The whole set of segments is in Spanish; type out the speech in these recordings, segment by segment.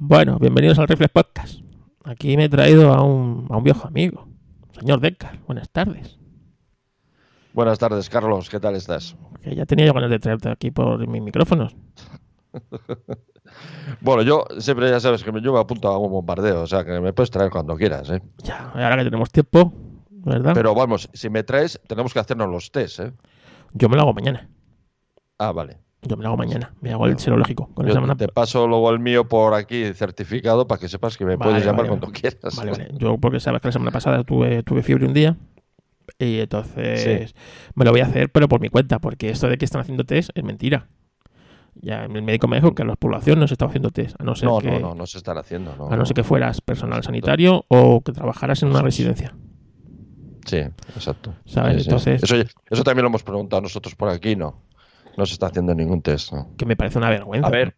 Bueno, bienvenidos al Reflex Podcast. Aquí me he traído a un, a un viejo amigo, señor Deckard. Buenas tardes. Buenas tardes, Carlos. ¿Qué tal estás? Que ya tenía yo ganas de traerte aquí por mis micrófonos. Bueno, yo siempre ya sabes que yo me apunto a un bombardeo, o sea que me puedes traer cuando quieras, ¿eh? Ya, ahora que tenemos tiempo, ¿verdad? Pero vamos, si me traes, tenemos que hacernos los test, ¿eh? Yo me lo hago mañana. Ah, vale. Yo me lo hago mañana. Me hago el serológico. Con Yo semana... te paso luego el mío por aquí certificado para que sepas que me Vale, puedes llamar vale, cuando quieras. Vale, vale. Yo porque sabes que la semana pasada tuve, tuve fiebre un día. Y entonces me lo voy a hacer, pero por mi cuenta, porque esto de que están haciendo test es mentira. Ya el médico me dijo que a la población no se estaba haciendo test, a no ser No, que, no, no, no se están haciendo. No, a no ser que fueras personal sanitario o que trabajaras en una residencia. Sí, exacto. ¿Sabes? Sí, sí. Entonces- Eso, eso también lo hemos preguntado nosotros por aquí, ¿no? No se está haciendo ningún test, ¿no? Que me parece una vergüenza. A ver,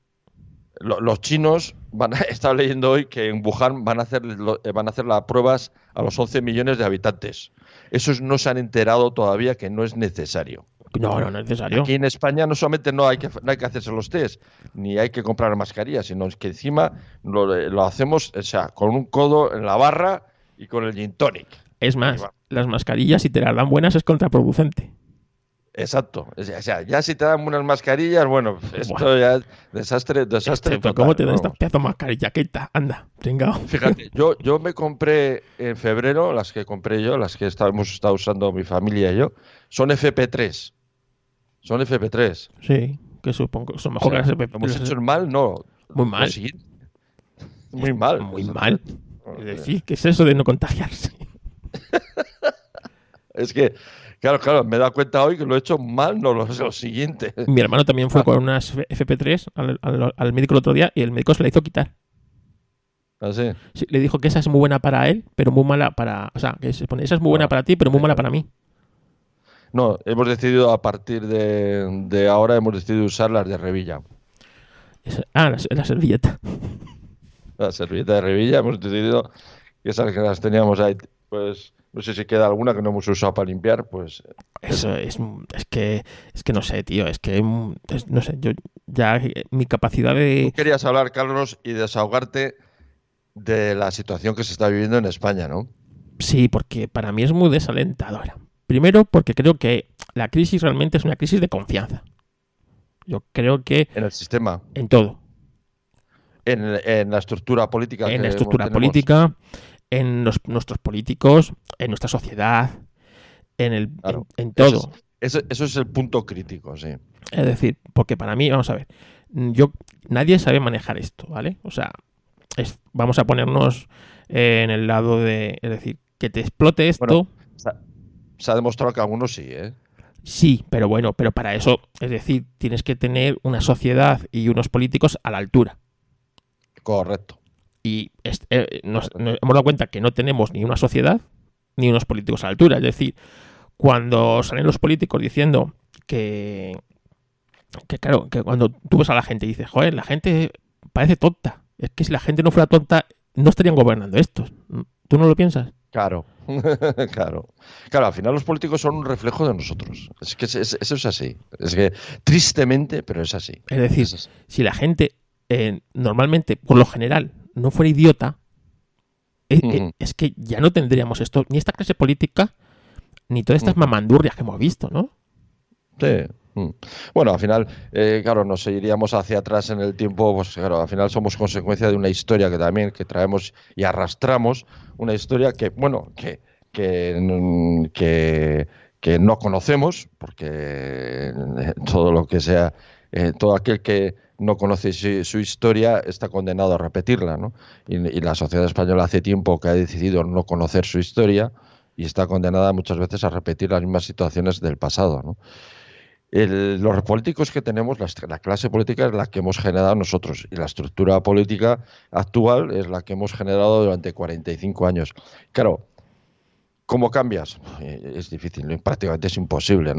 lo- los chinos van a, he estado leyendo hoy que en Wuhan van a hacer lo- eh, van a hacer las pruebas a los 11 millones de habitantes. Esos no se han enterado todavía que no es necesario. No, no, no es necesario. Aquí en España no solamente no hay que no hay que hacerse los test, ni hay que comprar mascarillas, sino que encima lo, lo hacemos, o sea, con un codo en la barra y con el gin tonic. Es más, las mascarillas, si te las dan buenas, es contraproducente. Exacto. O sea, o ya si te dan unas mascarillas, bueno, esto ya es desastre, desastre. Este, total, ¿Cómo te dan vamos. esta pedazo de mascarilla? Quita, anda, chingao. Fíjate, yo, yo me compré en febrero, las que compré yo, las que está- hemos estado usando mi familia y yo, son FP3. Son FP3. Sí, que supongo son O mejor sea, que las EPP. ¿Hemos hecho el mal? No. Muy mal. siguiente. Muy mal. Muy mal. Es decir, ¿qué es eso de no contagiarse? Es que, claro, claro, me he dado cuenta hoy que lo he hecho mal, no lo, lo siguiente. Mi hermano también fue con unas FP3 al, al- al médico el otro día y el médico se la hizo quitar. Así. Sí, le dijo que esa es muy buena para él, pero muy mala para. O sea, que se pone, esa es muy buena Ah, para ti, pero muy mala para mí. No, hemos decidido a partir de, de ahora, hemos decidido usar las de Revilla. Esa- ah, la, la servilleta. La servilleta de Revilla, hemos decidido que esas que las teníamos ahí, pues no sé si queda alguna que no hemos usado para limpiar, pues Eso es, es que es que no sé, tío, es que mm, es- no sé, yo ya mi capacidad Tú de querías hablar, Carlos, y desahogarte de la situación que se está viviendo en España, ¿no? sí, porque para mí es muy desalentadora. Primero, porque creo que la crisis realmente es una crisis de confianza. Yo creo que En el sistema, en todo, en, en la estructura política. en que la estructura tenemos. En los- nuestros políticos, en nuestra sociedad, en el Claro. en, todo. Eso, eso es el punto crítico, sí. Es decir, porque para mí, vamos a ver, yo nadie sabe manejar esto, ¿vale? O sea, es- vamos a ponernos eh, en el lado de, es decir, que te explote esto, Bueno. Se ha, se ha demostrado que algunos sí, ¿eh? sí, pero bueno, pero para eso, es decir, tienes que tener una sociedad y unos políticos a la altura. Correcto. Y es- eh, nos, nos hemos dado cuenta que no tenemos ni una sociedad ni unos políticos a la altura. Es decir, cuando salen los políticos diciendo que, que claro, que cuando tú ves a la gente y dices, joder, la gente parece tonta. Es que si la gente no fuera tonta, no estarían gobernando estos. ¿Tú no lo piensas? Claro, claro. Claro, al final los políticos son un reflejo de nosotros. Es que es- es- eso es así. Es que tristemente, pero es así. Es decir, Es así. si la gente eh, normalmente, por lo general, no fuera idiota, es, Ujú. eh, es que ya no tendríamos esto, ni esta clase política, ni todas estas mamandurrias que hemos visto, ¿no? Sí. Mm. Bueno, al final, eh, claro, nos iríamos hacia atrás en el tiempo, pues claro, al final somos consecuencia de una historia que también que traemos y arrastramos, una historia que, bueno, que, que, mm, que, que no conocemos, porque eh, todo lo que sea, eh, todo aquel que no conoce su, su historia está condenado a repetirla, ¿no? Y, la sociedad española hace tiempo que ha decidido no conocer su historia y está condenada muchas veces a repetir las mismas situaciones del pasado, los políticos que tenemos, la, la clase política es la que hemos generado nosotros y la estructura política actual es la que hemos generado durante 45 años. Claro, ¿cómo cambias? Eh, Es difícil, prácticamente es imposible.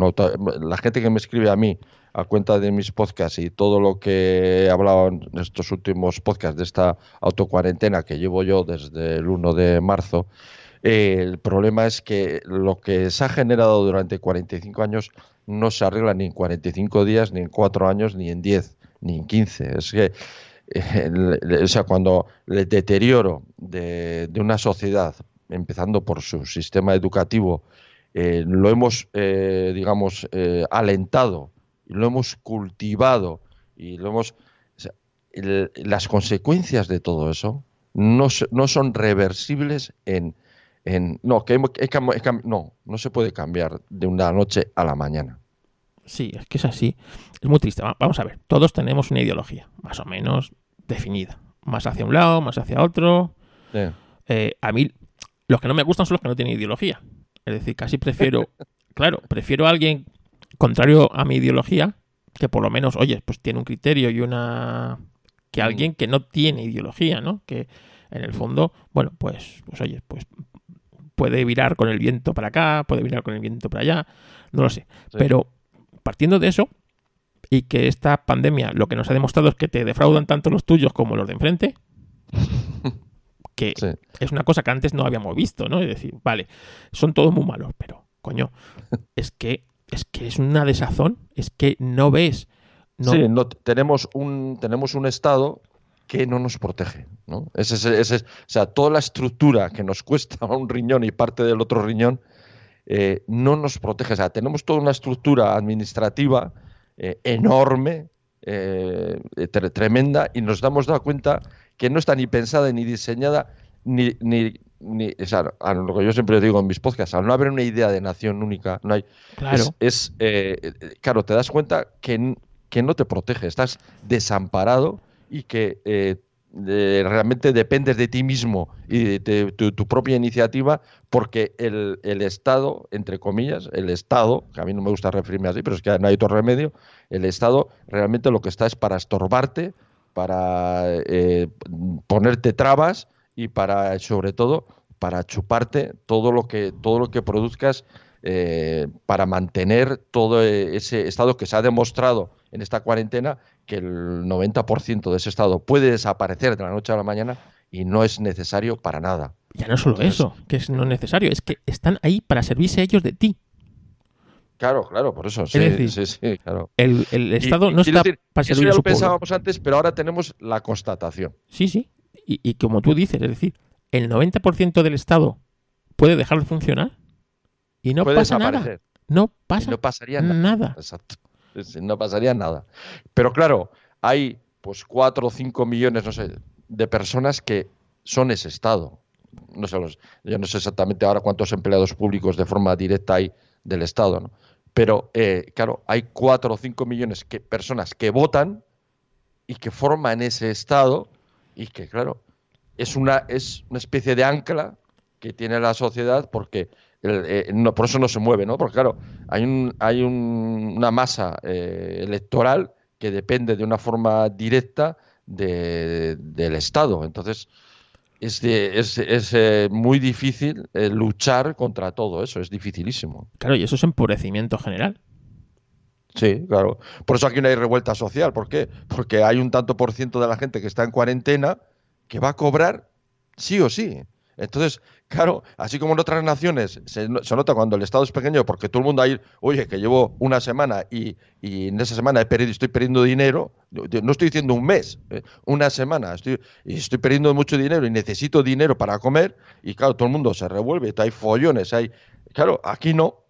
La gente que me escribe a mí a cuenta de mis podcasts y todo lo que he hablado en estos últimos podcasts de esta autocuarentena que llevo yo desde el 1 de marzo, eh, el problema es que lo que se ha generado durante 45 años no se arregla ni en 45 días, ni en 4 años, ni en 10, ni en 15. Es que o sea, cuando el deterioro de, una sociedad, empezando por su sistema educativo, eh, lo hemos, eh, digamos, eh, alentado, lo hemos cultivado y lo hemos... las consecuencias de todo eso no, no son reversibles en, en no, que, no, no se puede cambiar de una noche a la mañana. Sí, es que es así. Es muy triste. Vamos a ver, todos tenemos una ideología, más o menos definida. Más hacia un lado, más hacia otro. Eh, a mí, los que no me gustan son los que no tienen ideología. Es decir, casi prefiero, claro, prefiero a alguien contrario a mi ideología, que por lo menos, oye, pues tiene un criterio y una... que mm. alguien que no tiene ideología, ¿no? Que en el fondo, bueno, pues, pues oye, pues puede virar con el viento para acá, puede virar con el viento para allá, no lo sé. Pero partiendo de eso, y que esta pandemia lo que nos ha demostrado es que te defraudan tanto los tuyos como los de enfrente, que es una cosa que antes no habíamos visto, ¿no? Es decir, vale, son todos muy malos, pero, coño, es que es que es una desazón, es que no ves. Sí, no, tenemos, un, tenemos un Estado que no nos protege. ¿no? Ese, ese, o sea, toda la estructura que nos cuesta un riñón y parte del otro riñón eh, no nos protege. O sea, tenemos toda una estructura administrativa eh, enorme, eh, tremenda, y nos damos cuenta que no está ni pensada ni diseñada, ni, ni, o sea, lo que yo siempre digo en mis podcasts, al no haber una idea de nación única, no hay. Claro. Es, claro, te das cuenta que, que no te protege, estás desamparado y que realmente dependes de ti mismo y de, tu, propia iniciativa porque el, Estado, entre comillas, el Estado, que a mí no me gusta referirme así, pero es que no hay otro remedio, el Estado realmente lo que está es para estorbarte, para eh, ponerte trabas y para, sobre todo, para chuparte todo lo que, todo lo que produzcas eh, para mantener todo ese estado que se ha demostrado en esta cuarentena que el 90% de ese estado puede desaparecer de la noche a la mañana y no es necesario para nada. Ya no solo eso, que es no necesario, es que están ahí para servirse ellos de ti. Claro, claro, por eso. Sí, sí, sí, claro. El, Estado no está para servir eso ya lo pensábamos antes, pero ahora tenemos la constatación. Sí, sí. Y, como tú dices, es decir, el 90% del Estado puede dejar de funcionar y no pasa nada. No pasa no pasaría nada. Exacto no pasaría nada. Pero claro, hay pues cuatro o cinco millones, no sé, de personas que son ese Estado. No sé, yo no sé exactamente ahora cuántos empleados públicos de forma directa hay del Estado, ¿no? Pero, eh, claro, hay cuatro o cinco millones de personas que votan y que forman ese Estado y que, claro, es una, es una especie de ancla que tiene la sociedad porque eh, no, por eso no se mueve, ¿no? Porque claro, hay, un, hay una masa eh, electoral que depende de una forma directa del Estado. Entonces, es, es, eh, muy difícil luchar contra todo eso, es dificilísimo. Claro, y eso es empobrecimiento general. Sí, claro. Por eso aquí no hay revuelta social. ¿Por qué? Porque hay un tanto por ciento de la gente que está en cuarentena que va a cobrar sí o sí. Entonces, claro, así como en otras naciones se, nota cuando el Estado es pequeño, porque todo el mundo ahí, oye, que llevo una semana y, en esa semana he perdido, estoy perdiendo dinero, no estoy diciendo un mes, eh, una semana, estoy, y estoy perdiendo mucho dinero y necesito dinero para comer, y claro, todo el mundo se revuelve, hay follones, hay... Claro, aquí no,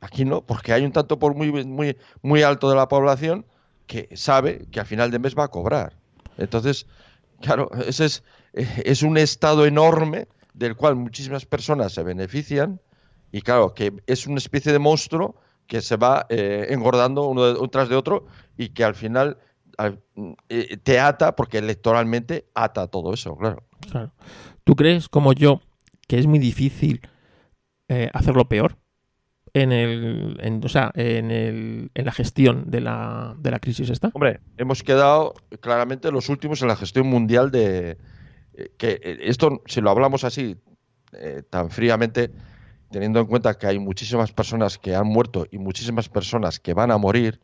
aquí no, porque hay un tanto por muy, muy, muy alto de la población que sabe que al final de mes va a cobrar. Entonces, claro, ese es, es un estado enorme del cual muchísimas personas se benefician y claro, que es una especie de monstruo que se va eh, engordando uno tras de otro y que al final eh, te ata porque electoralmente ata todo eso, claro. claro. ¿Tú crees, como yo, que es muy difícil eh, hacerlo peor? En, el, en, o sea, en, el, en la gestión de la, de la crisis esta? Hombre, hemos quedado claramente los últimos en la gestión mundial de, que eh, esto, si lo hablamos así, eh, tan fríamente, teniendo en cuenta que hay muchísimas personas que han muerto y muchísimas personas que van a morir,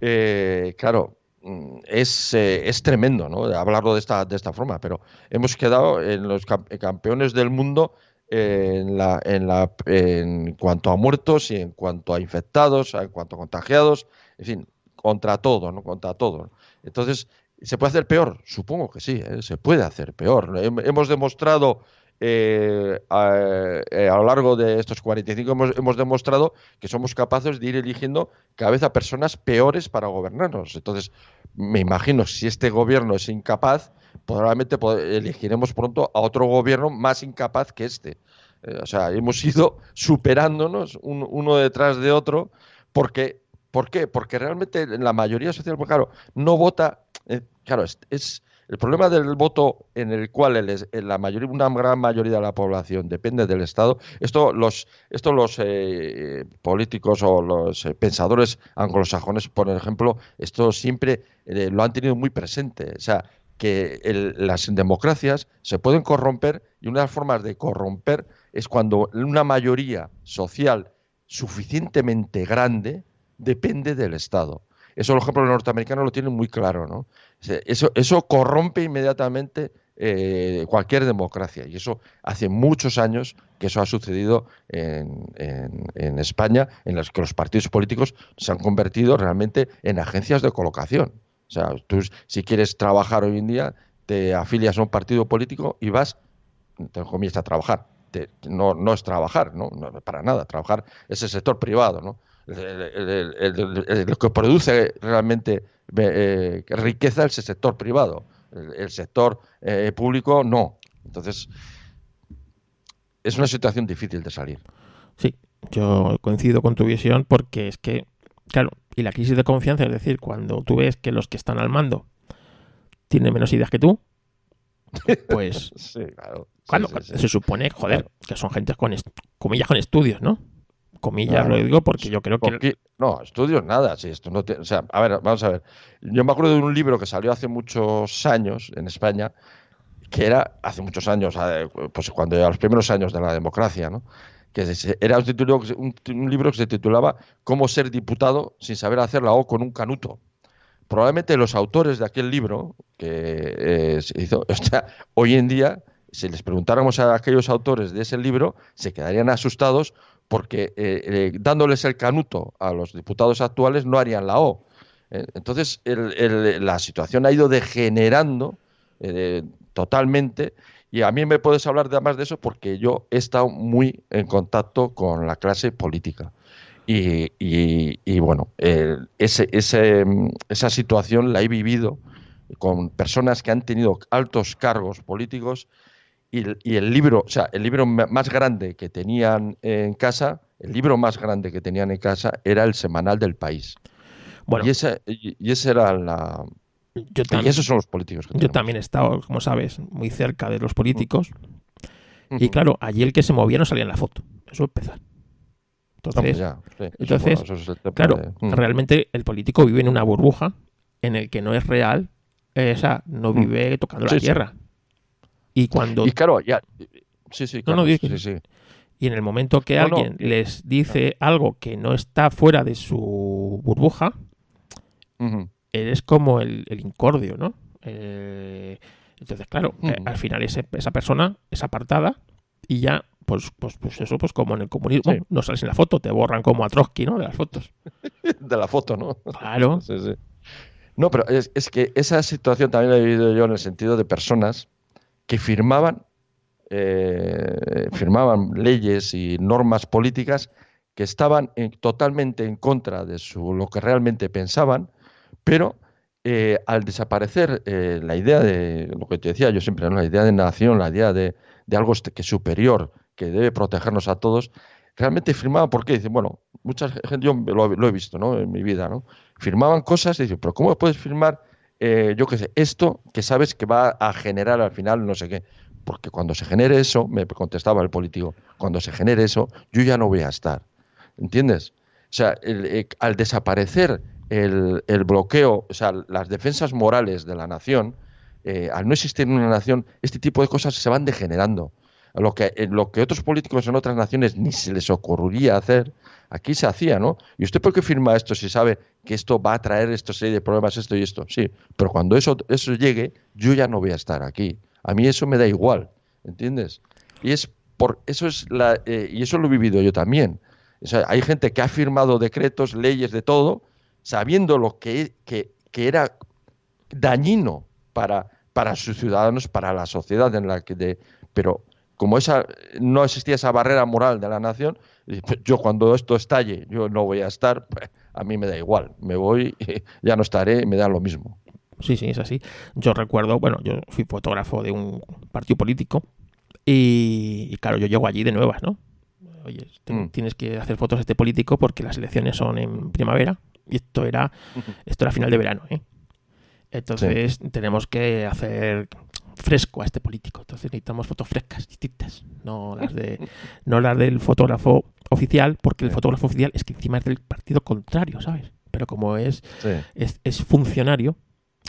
eh, claro, mm, es, es, tremendo ¿no? hablarlo de esta, de esta forma, pero hemos quedado en los campeones del mundo en, la, en, la, en cuanto a muertos y en cuanto a infectados, en cuanto a contagiados, en fin, contra todo, ¿no? Contra todo. Entonces, ¿Se puede hacer peor? Supongo que sí, ¿eh? se puede hacer peor. Hemos demostrado eh, eh, a, lo largo de estos 45 hemos, hemos, demostrado que somos capaces de ir eligiendo cada vez a personas peores para gobernarnos. Entonces, me imagino, si este gobierno es incapaz, probablemente elegiremos pronto a otro gobierno más incapaz que este. O sea, hemos ido superándonos uno detrás de otro porque, ¿por qué? Porque realmente la mayoría social, claro, no vota, claro, es el problema del voto en el cual la mayoría, una gran mayoría de la población depende del Estado, esto los, esto los eh, políticos o los eh, pensadores anglosajones, por ejemplo, esto siempre eh, lo han tenido muy presente. O sea, que las democracias se pueden corromper y una de las formas de corromper es cuando una mayoría social suficientemente grande depende del Estado. Eso, por ejemplo, los norteamericanos lo tienen muy claro, ¿no? Eso, corrompe inmediatamente eh, cualquier democracia. Y eso hace muchos años que eso ha sucedido en, España, en los que los partidos políticos se han convertido realmente en agencias de colocación. O sea, tú si quieres trabajar hoy en día, te afilias a un partido político y vas, te comienzas a trabajar. no, es trabajar. ¿no? Para nada. Trabajar es el sector privado, ¿no? Lo que produce realmente eh, riqueza es el sector privado, el, sector eh, público no. Entonces, es una situación difícil de salir. Sí, yo coincido con tu visión porque es que, claro, y la crisis de confianza, es decir, cuando tú ves que los que están al mando tienen menos ideas que tú, pues sí, claro. cuando se supone, joder, que son gente con comillas con estudios, ¿no? Comillas lo digo porque yo creo que... No, estudios nada, sí, esto no o sea, a ver, vamos a ver. Yo me acuerdo de un libro que salió hace muchos años en España, que era, hace muchos años, pues cuando a los primeros años de la democracia, ¿no? que era un, título, un, libro que se titulaba Cómo ser diputado sin saber hacer la O con un canuto. Probablemente los autores de aquel libro, que eh, se hizo, o sea, hoy en día, si les preguntáramos a aquellos autores de ese libro, se quedarían asustados porque eh, eh, dándoles el canuto a los diputados actuales no harían la O. Eh, entonces, la situación ha ido degenerando totalmente y a mí me puedes hablar de más de eso porque yo he estado muy en contacto con la clase política. Y, bueno, ese, esa situación la he vivido con personas que han tenido altos cargos políticos y el, libro, o sea, el libro más grande que tenían en casa, el libro más grande que tenían en casa era el semanal del país. Bueno, y esa, y, era la... Yo y esos son los políticos. yo también he estado, como sabes, muy cerca de los políticos. Y claro, allí el que se movía no salía en la foto. Eso empezar. Entonces, entonces claro, realmente el político vive en una burbuja en el que no es real, eh, o sea, no vive tocando la tierra. Y cuando. Y claro, ya. Sí, sí, claro. Y en el momento que alguien les dice algo que no está fuera de su burbuja, eres como el, incordio, ¿no? Eh, entonces, claro, eh, al final esa persona es apartada y ya, pues, pues, pues eso, pues como en el comunismo, no sales en la foto, te borran como a Trotsky, ¿no? De las fotos. de la foto, ¿no? Claro. sí, sí. No, pero es, es, que esa situación también la he vivido yo en el sentido de personas que firmaban, eh, firmaban leyes y normas políticas que estaban totalmente en contra de su, lo que realmente pensaban, pero eh, al desaparecer eh, la idea de lo que te decía yo siempre, la idea de nación, la idea de, algo este, que superior, que debe protegernos a todos, realmente firmaban porque dicen, bueno, mucha gente, yo lo, he visto ¿no? en mi vida, ¿no? firmaban cosas y dicen, pero ¿cómo puedes firmar eh, yo qué sé, esto que sabes que va a generar al final no sé qué. Porque cuando se genere eso, me contestaba el político, cuando se genere eso, yo ya no voy a estar. ¿Entiendes? O sea, eh, al desaparecer el, bloqueo, o sea, las defensas morales de la nación, eh, al no existir una nación, este tipo de cosas se van degenerando. Lo que, lo que otros políticos en otras naciones ni se les ocurriría hacer, aquí se hacía, ¿no? ¿Y usted por qué firma esto si sabe que esto va a traer esta serie de problemas, esto y esto. Sí, pero cuando eso, eso llegue, yo ya no voy a estar aquí. A mí eso me da igual, ¿entiendes? Y es por eso es la eh, y eso lo he vivido yo también. hay gente que ha firmado decretos, leyes de todo, sabiendo lo que, que, que era dañino para, para sus ciudadanos, para la sociedad en la que... De, pero como esa no existía esa barrera moral de la nación, pues, yo cuando esto estalle, yo no voy a estar, pues, a mí me da igual, me voy, ya no estaré, me da lo mismo. Sí, sí, es así. Yo recuerdo, bueno, yo fui fotógrafo de un partido político y, claro, yo llego allí de nuevas, ¿no? Oye, mm. tienes que hacer fotos de este político porque las elecciones son en primavera y esto era, esto era final de verano, ¿eh? Entonces tenemos que hacer fresco a este político. Entonces necesitamos fotos frescas, distintas, no las de, no las del fotógrafo oficial, porque el fotógrafo oficial es que encima es del partido contrario, ¿sabes? Pero como es, es, funcionario,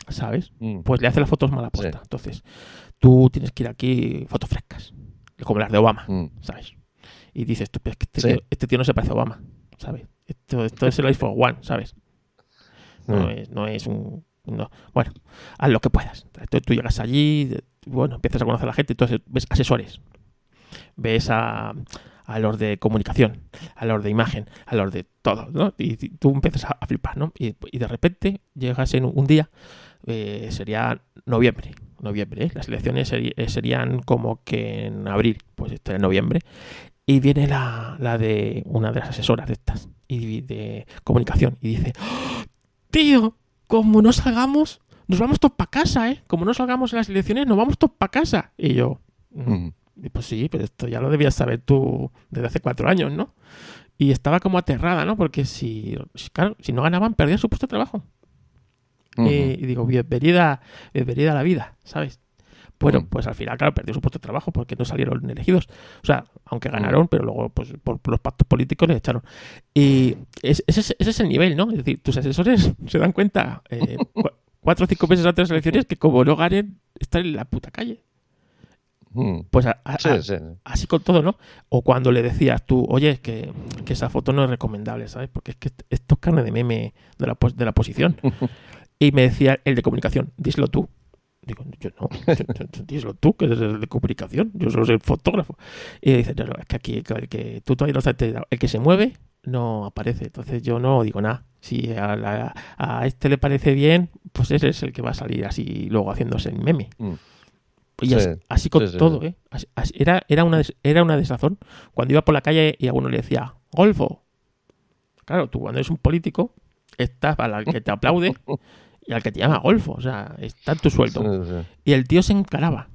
¿sabes? Mm. Pues le hace las fotos mala puesta. Entonces, tú tienes que ir aquí fotos frescas, como las de Obama, mm. ¿sabes? Y dices, tú, este, este, tío, no se parece a Obama, ¿sabes? Esto, esto es el iPhone One, ¿sabes? No, mm. es, no es un no. Bueno, haz lo que puedas. Tú, llegas allí, bueno, empiezas a conocer a la gente, entonces ves asesores, ves a, a los de comunicación, a los de imagen, a los de todo, ¿no? Y, tú empiezas a, flipar, ¿no? Y, de repente llegas en un día, eh, sería noviembre, noviembre, ¿eh? las elecciones eh, serían como que en abril, pues esto es noviembre, y viene la, la, de una de las asesoras de estas, y de comunicación, y dice, ¡Oh, tío, como no salgamos, nos vamos todos para casa, ¿eh? Como no salgamos en las elecciones, nos vamos todos para casa. Y yo, mm, pues sí, pero esto ya lo debías saber tú desde hace cuatro años, ¿no? Y estaba como aterrada, ¿no? Porque si, claro, si no ganaban, perdían su puesto de trabajo. y digo, bienvenida, bienvenida a la vida, ¿sabes? Bueno, pues al final, claro, perdió su puesto de trabajo porque no salieron elegidos. O sea, aunque ganaron, pero luego, pues por, los pactos políticos les echaron. Y ese, es el nivel, ¿no? Es decir, tus asesores se dan cuenta eh, cuatro o cinco meses antes de las elecciones que como no ganen, están en la puta calle. Pues así con todo, ¿no? O cuando le decías tú, oye, que, que esa foto no es recomendable, ¿sabes? Porque es que esto es carne de meme de la, de la posición. y me decía el de comunicación, díselo tú. Digo, yo no, díselo tú, que eres el de comunicación, yo solo soy el fotógrafo. Y dice, no, es que aquí, el que tú todavía no estás el que se mueve no aparece. Entonces yo no digo nada. Si a, a, este le parece bien, pues ese es el que va a salir así luego haciéndose el meme. Mm. Y así, con todo, ¿eh? era, era, una, era una desazón. Cuando iba por la calle y a uno le decía, Golfo. Claro, tú cuando eres un político, estás para el que te aplaude y al que te llama Golfo. O sea, está tu sueldo. Y el tío se encaraba.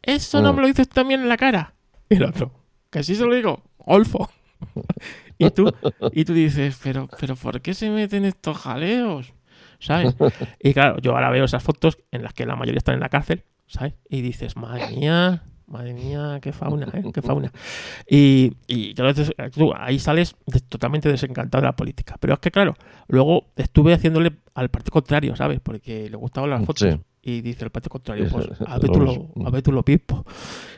Eso no mm. me lo dices también en la cara. Y el otro, que sí se lo digo, Golfo. y, tú, y tú dices, pero, pero ¿por qué se meten estos jaleos? ¿Sabes? Y claro, yo ahora veo esas fotos en las que la mayoría están en la cárcel, ¿sabes? Y dices, madre mía, madre mía, qué fauna, ¿eh? Qué fauna. Y, y tú ahí sales totalmente desencantado de la política. Pero es que, claro, luego estuve haciéndole al partido contrario, ¿sabes? Porque le gustaban las fotos. Y dice el partido contrario, pues a ver tú lo, a ver tú lo pispo.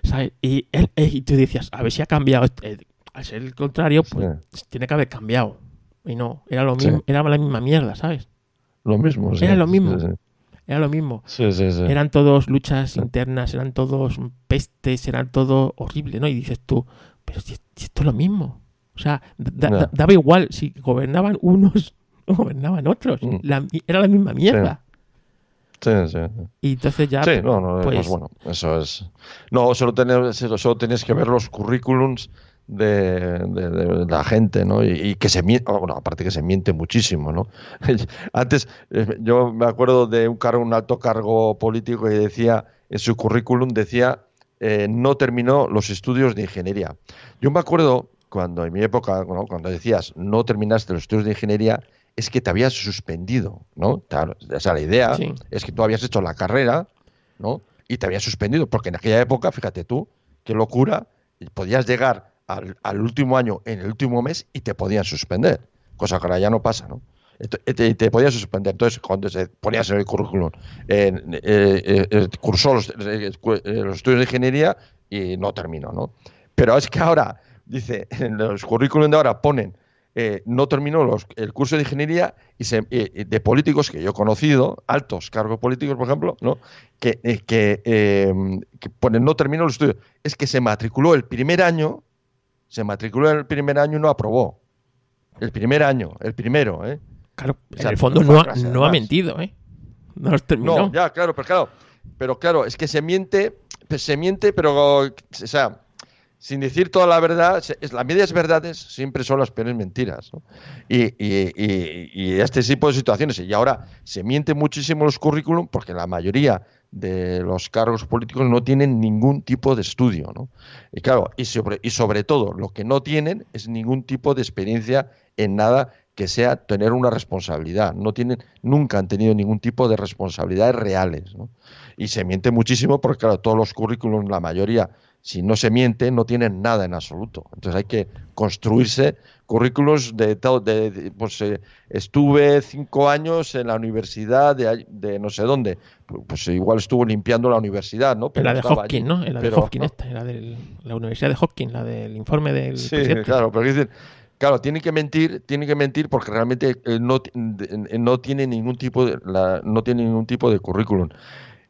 ¿sabes? Y, él, y tú decías, a ver si ha cambiado. Eh, al ser el contrario, pues tiene que haber cambiado. Y no, era lo mismo, era la misma mierda, ¿sabes? Lo mismo. Era lo mismo. Era lo mismo. Eran todos luchas internas, eran todos pestes, eran todo horrible, ¿no? Y dices tú, pero si, esto es lo mismo. O sea, daba igual si gobernaban unos o gobernaban otros. Mm. era la misma mierda. Sí, sí. Y entonces ya. Sí, no, no, pues, pues bueno, eso es. No, solo tenías, solo tenías que ver los currículums de, la gente, ¿no? Y, que se miente, bueno, aparte que se miente muchísimo, ¿no? Antes, eh, yo me acuerdo de un cargo, un alto cargo político que decía, en su currículum decía, eh, no terminó los estudios de ingeniería. Yo me acuerdo cuando en mi época, cuando decías, no terminaste los estudios de ingeniería, es que te habías suspendido, ¿no? o sea, la idea es que tú habías hecho la carrera, ¿no? Y te habías suspendido, porque en aquella época, fíjate tú, qué locura, podías llegar al, último año, en el último mes, y te podían suspender, cosa que ahora ya no pasa, ¿no? Te, te podían suspender. Entonces, cuando se ponías en el currículum, eh, eh, cursó los, eh, estudios de ingeniería y no terminó, ¿no? Pero es que ahora, dice, en los currículums de ahora ponen, no terminó los, el curso de ingeniería y se, de políticos que yo he conocido, altos cargos políticos, por ejemplo, ¿no? que, que, que ponen no terminó los estudios. Es que se matriculó el primer año se matriculó en el primer año y no aprobó. El primer año, el primero, ¿eh? Claro, en el fondo no ha, no ha mentido, ¿eh? no los terminó. No, ya, claro, pero claro, pero claro, es que se miente, pues se miente, pero, o sea, sin decir toda la verdad, se- es, las medias verdades siempre son las peores mentiras. ¿no? Y, y- y- y este tipo de situaciones. Y ahora se miente muchísimo los currículum porque la mayoría de los cargos políticos no tienen ningún tipo de estudio. ¿no? Y claro, y sobre, y sobre todo, lo que no tienen es ningún tipo de experiencia en nada que sea tener una responsabilidad. No tienen, nunca han tenido ningún tipo de responsabilidades reales. ¿no? Y se miente muchísimo porque, claro, todos los currículums, la mayoría, si no se miente, no tienen nada en absoluto. Entonces hay que construirse currículos de, todo- de, de, pues eh, estuve cinco años en la universidad de, de no sé dónde. Pues, pues igual estuvo limpiando la universidad, ¿no? La de Hopkins. ¿no? La de Hopkins esta, la de la Universidad de Hopkins, la del informe del Sí, presidente. claro, pero dicen, claro, tienen que mentir, tienen que mentir porque realmente eh, no, de- no tiene ningún tipo de la- no tiene ningún tipo de currículum.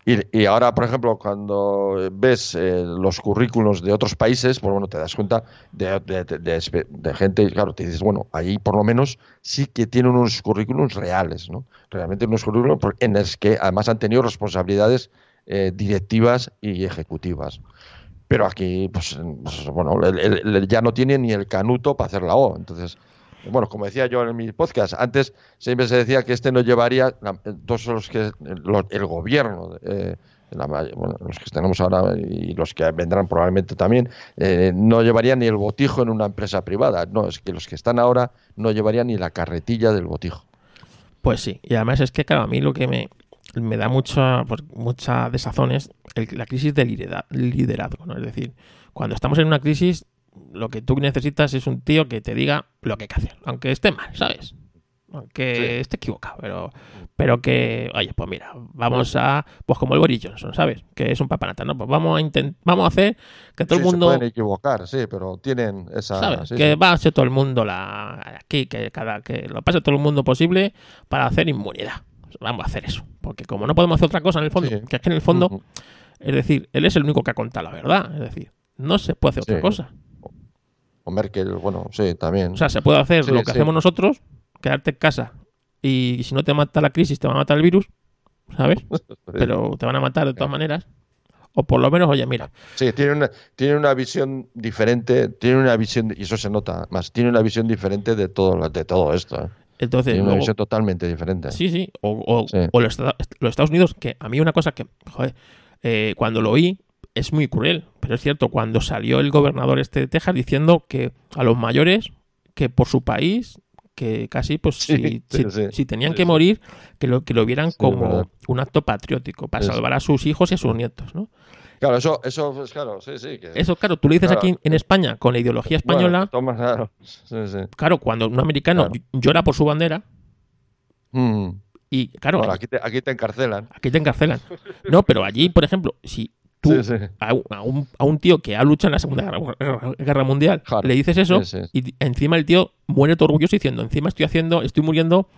Y, ahora, por ejemplo, cuando ves eh, los currículos de otros países, pues bueno, te das cuenta de, de- de- gente, claro, te dices, bueno, ahí por lo menos sí que tienen unos currículums reales, ¿no? Realmente unos currículums en los que además han tenido responsabilidades eh, directivas y ejecutivas. Pero aquí, pues, pues, bueno, ya no tiene ni el canuto para hacer la O. Entonces, bueno, como decía yo en mi podcast, antes siempre se decía que este no llevaría, todos los que, los- el gobierno, eh, los que tenemos ahora y los que vendrán probablemente también, eh, no llevaría ni el botijo en una empresa privada. No, es que los que están ahora no llevarían ni la carretilla del botijo. Pues sí, y además es que, claro, a mí lo que me, me da mucha, pues, mucha desazón es la crisis de lidera- liderazgo, ¿no? Es decir, cuando estamos en una crisis, lo que tú necesitas es un tío que te diga lo que hay que hacer, aunque esté mal, ¿sabes? Aunque Sí. esté equivocado, pero, pero que, oye, pues mira, vamos a, pues como el Boris Johnson, ¿sabes? Que es un papanata, ¿no? Pues vamos a intentar, vamos a hacer que todo Sí, el mundo... Se pueden equivocar, sí, pero tienen esa... ¿sabes? sí, que va a ser todo el mundo la aquí, que cada que lo pase todo el mundo posible para hacer inmunidad. Vamos a hacer eso. Porque como no podemos hacer otra cosa en el fondo, que es que en el fondo, es decir, él es el único que ha contado la verdad. Es decir, no se puede hacer otra cosa. O Merkel, bueno, sí, también. O sea, se puede hacer Sí, lo que sí. hacemos nosotros, quedarte en casa y si no te mata la crisis, te va a matar el virus, ¿sabes? Pero te van a matar de todas maneras. O por lo menos, oye, mira, Sí, tiene una, tiene una visión diferente, tiene una visión, y eso se nota más, tiene una visión diferente de todo, de todo esto. ¿eh? entonces Tiene una luego- visión totalmente diferente. Sí, sí. O, o- Sí. o los, Esta- los Estados Unidos, que a mí una cosa que, joder, eh, cuando lo oí es muy cruel, pero es cierto, cuando salió el gobernador este de Texas diciendo que a los mayores, que por su país, que casi, pues Sí, si, sí, si- sí. si tenían que morir, que lo, que lo vieran como un acto patriótico, para salvar a sus hijos y a sus nietos, ¿no? Claro, eso, eso, pues claro, sí, sí. Que, Eso, claro, tú lo dices Claro. aquí en, España con la ideología Bueno, española, toma, claro, claro, cuando un americano Claro. llora por su bandera, Mm. y claro, Bueno, aquí, te, aquí te encarcelan. aquí te encarcelan. No, pero allí, por ejemplo, si tú Sí, sí. a, un, a un- a un tío que ha luchado en la Segunda Guerra, Guerra Mundial le dices eso Sí, y encima el tío muere todo orgulloso diciendo, encima estoy haciendo, estoy muriendo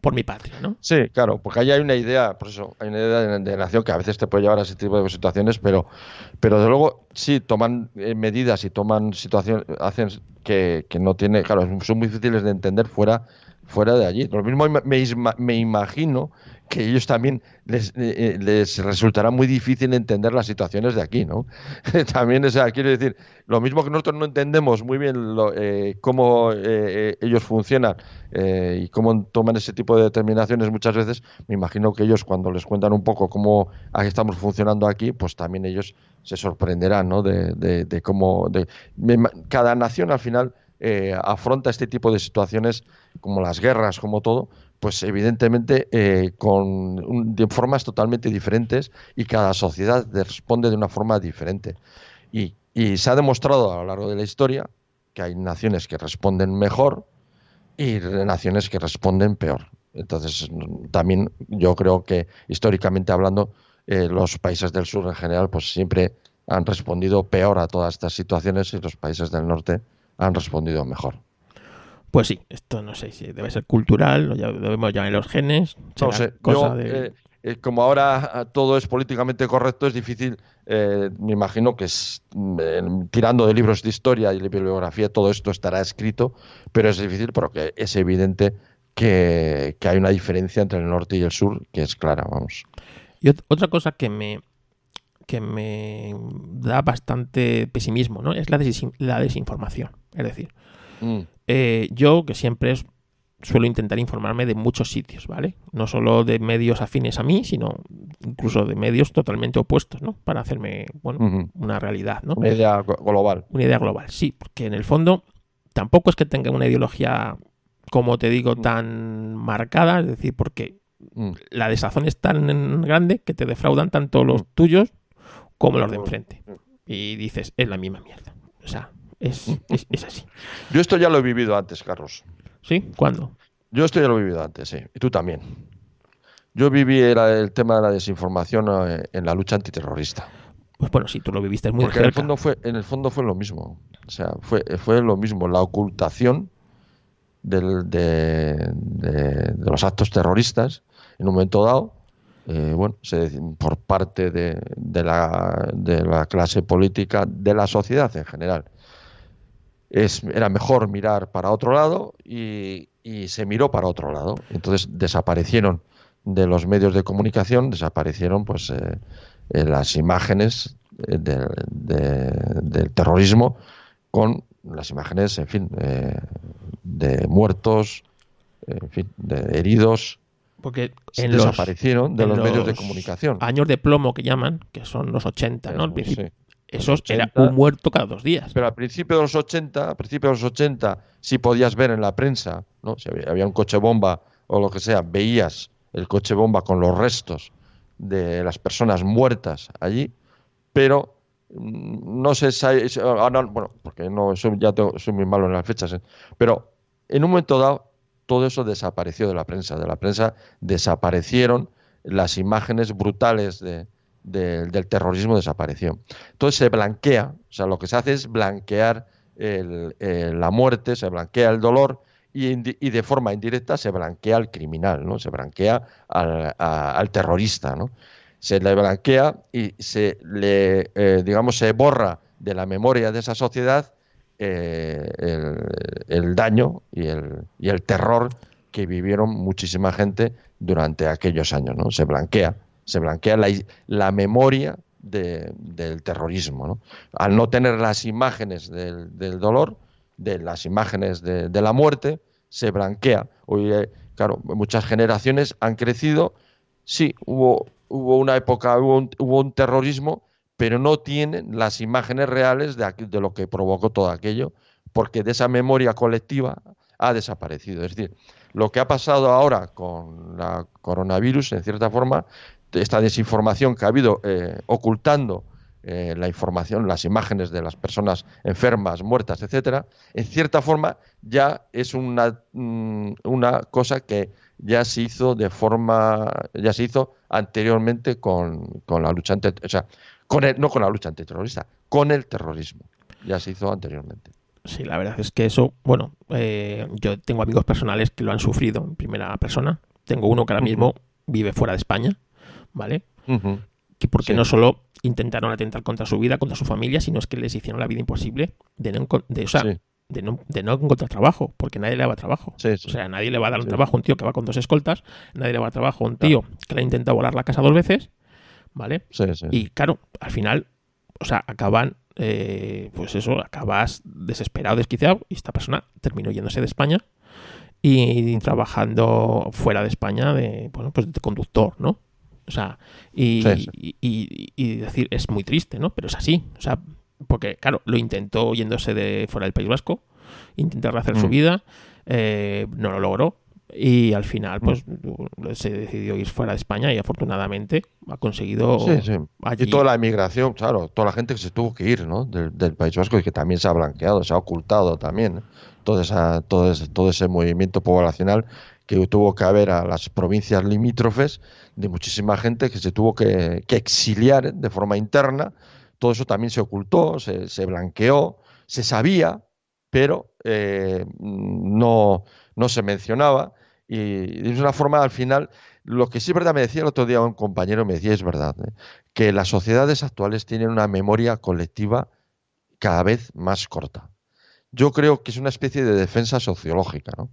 por mi patria, ¿no? Sí, claro, porque ahí hay una idea, por eso, hay una idea de, de nación que a veces te puede llevar a ese tipo de situaciones, pero, pero de luego sí toman eh, medidas y toman situaciones, hacen que, que no tiene, claro, son muy difíciles de entender fuera, fuera de allí. Lo mismo me, me imagino que ellos también les, eh, eh, les resultará muy difícil entender las situaciones de aquí, ¿no? también, o quiero decir, lo mismo que nosotros no entendemos muy bien lo, eh, cómo eh, ellos funcionan y cómo toman ese tipo de determinaciones muchas veces, me imagino que ellos cuando les cuentan un poco cómo estamos funcionando aquí, pues también ellos se sorprenderán, ¿no? De, cómo cada nación al final afronta este tipo de situaciones como las guerras, como todo, pues evidentemente eh, con un- de formas totalmente diferentes y cada sociedad responde de una forma diferente. Y, y se ha demostrado a lo largo de la historia que hay naciones que responden mejor y naciones que responden peor. Entonces, también yo creo que históricamente hablando, eh, los países del sur en general, pues siempre han respondido peor a todas estas situaciones y los países del norte han respondido mejor. Pues sí, esto no sé si debe ser cultural, lo ya- debemos llamar los genes, No sé, cosa yo, de... eh, eh, como ahora ah, todo es políticamente correcto, es difícil, eh, me imagino que es, mm, tirando de libros de historia y de bibliografía, todo esto estará escrito, pero es difícil porque es evidente que, hay una diferencia entre el norte y el sur que es clara, vamos. Y otra cosa que me, que me da bastante pesimismo, ¿no? Es la, la desinformación. Es decir, mm. eh, yo que siempre suelo intentar informarme de muchos sitios, ¿vale? No solo de medios afines a mí, sino incluso de medios totalmente opuestos, ¿no? Para hacerme, bueno, una realidad, ¿no? Una idea global. Una idea global, sí, porque en el fondo tampoco es que tenga una ideología, como te digo, mm. tan marcada, es decir, porque mm. la desazón es tan grande que te defraudan tanto los tuyos como los de enfrente. Y dices, es la misma mierda. O sea, es, es, así. Yo esto ya lo he vivido antes, Carlos. ¿Sí? ¿Cuándo? Yo esto ya lo he vivido antes, sí. Y tú también. Yo viví el, tema de la desinformación eh, en la lucha antiterrorista. Pues bueno, sí, tú lo viviste muy Porque En el fondo fue, en el fondo fue lo mismo. O sea, fue, fue lo mismo. La ocultación del, de, los actos terroristas en un momento dado, eh, bueno, por parte de, la, de la clase política, de la sociedad en general es, era mejor mirar para otro lado y, se miró para otro lado. Entonces desaparecieron de los medios de comunicación, desaparecieron pues eh, eh, las imágenes eh, del terrorismo con las imágenes, en fin, de muertos, en fin, de heridos. Porque desaparecieron de los, medios de comunicación. Años de plomo que llaman, que son los 80, ¿no? Eso era un muerto cada dos días. Pero al principio de los 80, a principio de los 80, sí podías ver en la prensa, ¿no? Si había, un coche bomba o lo que sea, veías el coche bomba con los restos de las personas muertas allí, pero mm, no sé si bueno, porque no soy, ya soy muy malo en las fechas, ¿eh? pero en un momento dado todo eso desapareció de la prensa, de la prensa desaparecieron las imágenes brutales de, del terrorismo desapareció. Entonces se blanquea, o sea, lo que se hace es blanquear la muerte, se blanquea el dolor y, de forma indirecta se blanquea al criminal, ¿no? Se blanquea al, terrorista, ¿no? Se le blanquea y se le, eh, digamos, se borra de la memoria de esa sociedad eh, el, daño y el, y el terror que vivieron muchísima gente durante aquellos años, ¿no? Se blanquea se blanquea la, memoria del terrorismo. Al no tener las imágenes del, dolor, de las imágenes de, la muerte, se blanquea. Hoy, eh, claro, muchas generaciones han crecido, sí, hubo, hubo una época, hubo un, terrorismo, pero no tienen las imágenes reales de, de lo que provocó todo aquello, porque de esa memoria colectiva ha desaparecido. Es decir, lo que ha pasado ahora con la coronavirus, en cierta forma, esta desinformación que ha habido eh, ocultando eh, la información, las imágenes de las personas enfermas, muertas, etcétera, en cierta forma ya es una, mm, una cosa que ya se hizo de forma, ya se hizo anteriormente con, la lucha ante, o sea, con el, no con la lucha antiterrorista, con el terrorismo. Ya se hizo anteriormente. Sí, la verdad es que eso, bueno, eh, yo tengo amigos personales que lo han sufrido en primera persona. Tengo uno que ahora mismo vive fuera de España ¿vale? Que porque no solo intentaron atentar contra su vida, contra su familia, sino es que les hicieron la vida imposible de no, de, de no, encontrar trabajo, porque nadie le va trabajo. o sea, nadie le va a dar un trabajo a un tío que va con dos escoltas, nadie le va a dar trabajo a un tío que le ha intentado volar la casa dos veces, ¿vale? Y claro, al final, o sea, acaban, eh, pues eso, acabas desesperado, desquiciado, y esta persona terminó yéndose de España y trabajando fuera de España de, bueno, pues de conductor, ¿no? O sea, y, y, decir, es muy triste, ¿no? Pero es así. O sea, porque, claro, lo intentó yéndose de fuera del País Vasco, intentar hacer su mm. vida, eh, no lo logró. Y al final, mm. pues, se decidió ir fuera de España y afortunadamente ha conseguido. Sí. Y toda la emigración, claro, toda la gente que se tuvo que ir, ¿no? Del, País Vasco y que también se ha blanqueado, se ha ocultado también. Toda esa, todo, ese, todo ese movimiento poblacional que tuvo que haber a las provincias limítrofes de muchísima gente que se tuvo que, exiliar de forma interna. Todo eso también se ocultó, se, blanqueó, se sabía, pero eh, no, no se mencionaba. Y de una forma, al final, lo que sí es verdad, me decía el otro día un compañero, me decía, es verdad, ¿eh? que las sociedades actuales tienen una memoria colectiva cada vez más corta. Yo creo que es una especie de defensa sociológica, ¿no?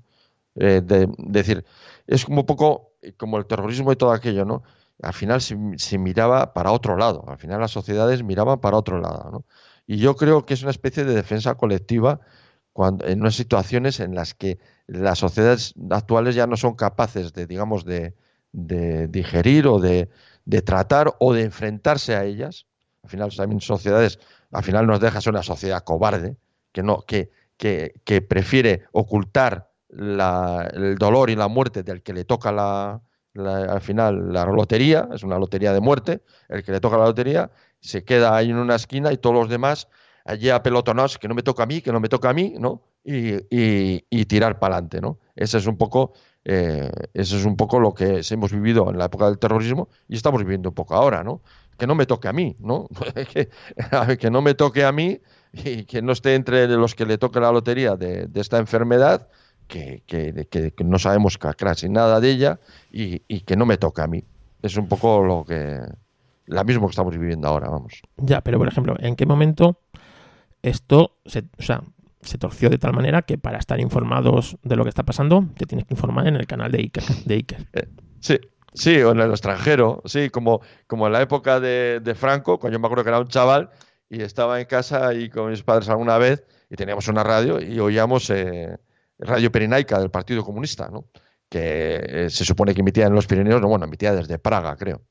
Eh, de, decir, es como un poco como el terrorismo y todo aquello, ¿no? Al final se, miraba para otro lado, al final las sociedades miraban para otro lado, ¿no? Y yo creo que es una especie de defensa colectiva cuando, en unas situaciones en las que las sociedades actuales ya no son capaces de, digamos, de, digerir o de, de tratar o de enfrentarse a ellas. Al final también sociedades, al final nos deja ser una sociedad cobarde, que no, que, que, prefiere ocultar el dolor y la muerte del que le toca la, al final la lotería, es una lotería de muerte, el que le toca la lotería se queda ahí en una esquina y todos los demás allí a pelotonados, que no me toca a mí, que no me toca a mí, ¿no? Y, y, tirar para adelante, ¿no? Ese es un poco eh, eso es un poco lo que hemos vivido en la época del terrorismo y estamos viviendo un poco ahora, ¿no? Que no me toque a mí, ¿no? que, no me toque a mí y que no esté entre los que le toque la lotería de, esta enfermedad, que, no sabemos casi nada de ella y, que no me toque a mí. Es un poco lo que... La mismo que estamos viviendo ahora, vamos. Ya, pero por ejemplo, ¿en qué momento esto, se, o sea, se torció de tal manera que para estar informados de lo que está pasando, te tienes que informar en el canal de Iker. De eh, sí, sí, o en el extranjero, sí, como, como en la época de, Franco, cuando yo me acuerdo que era un chaval y estaba en casa y con mis padres alguna vez y teníamos una radio y oíamos eh, Radio Perinaica del Partido Comunista, ¿no? que eh, se supone que emitía en los Pirineos, no, bueno, emitía desde Praga, creo.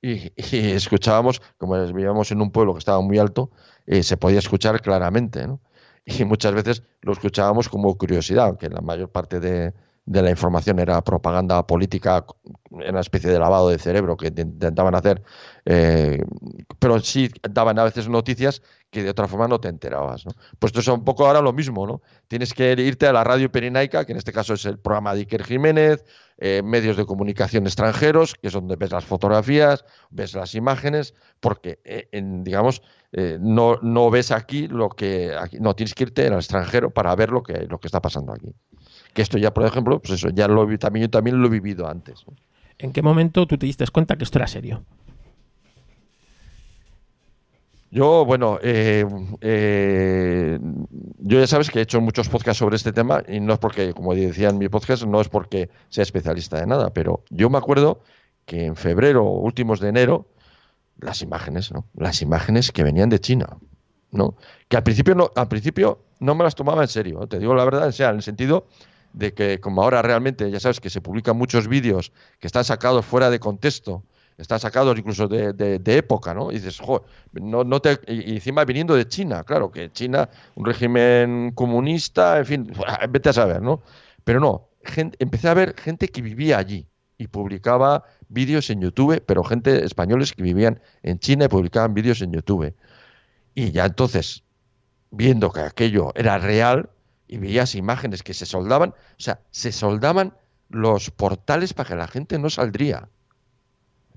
Y, escuchábamos, como vivíamos en un pueblo que estaba muy alto, se podía escuchar claramente, ¿no? y muchas veces lo escuchábamos como curiosidad, aunque la mayor parte de, de la información era propaganda política, una especie de lavado de cerebro que intentaban hacer, eh, pero sí daban a veces noticias que de otra forma no te enterabas. ¿no? Pues esto es un poco ahora lo mismo, ¿no? Tienes que irte a la radio perinaica, que en este caso es el programa de Iker Jiménez, eh, medios de comunicación extranjeros, que es donde ves las fotografías, ves las imágenes, porque, eh, en, digamos, no, no ves aquí lo que... no, tienes que irte al extranjero para ver lo que, lo que está pasando aquí. Que esto ya, por ejemplo, pues eso, ya lo también yo también lo he vivido antes. ¿En qué momento tú te diste cuenta que esto era serio? Yo, bueno, eh, eh, yo ya sabes que he hecho muchos podcasts sobre este tema y no es porque, como decía en mi podcast, no es porque sea especialista de nada, pero yo me acuerdo que en febrero, últimos de enero, las imágenes, ¿no? Las imágenes que venían de China, ¿no? Que al principio no, al principio no me las tomaba en serio, te digo la verdad, o sea, en el sentido de que como ahora realmente ya sabes que se publican muchos vídeos que están sacados fuera de contexto, están sacados incluso de, de, época, ¿no? Y dices, joder, no, no te, y encima viniendo de China, claro, que China, un régimen comunista, en fin, vete a saber, ¿no? Pero no, empecé a ver gente que vivía allí y publicaba vídeos en YouTube, pero gente españoles que vivían en China y publicaban vídeos en YouTube. Y ya entonces, viendo que aquello era real, y veías imágenes que se soldaban, o sea, se soldaban los portales para que la gente no saldría.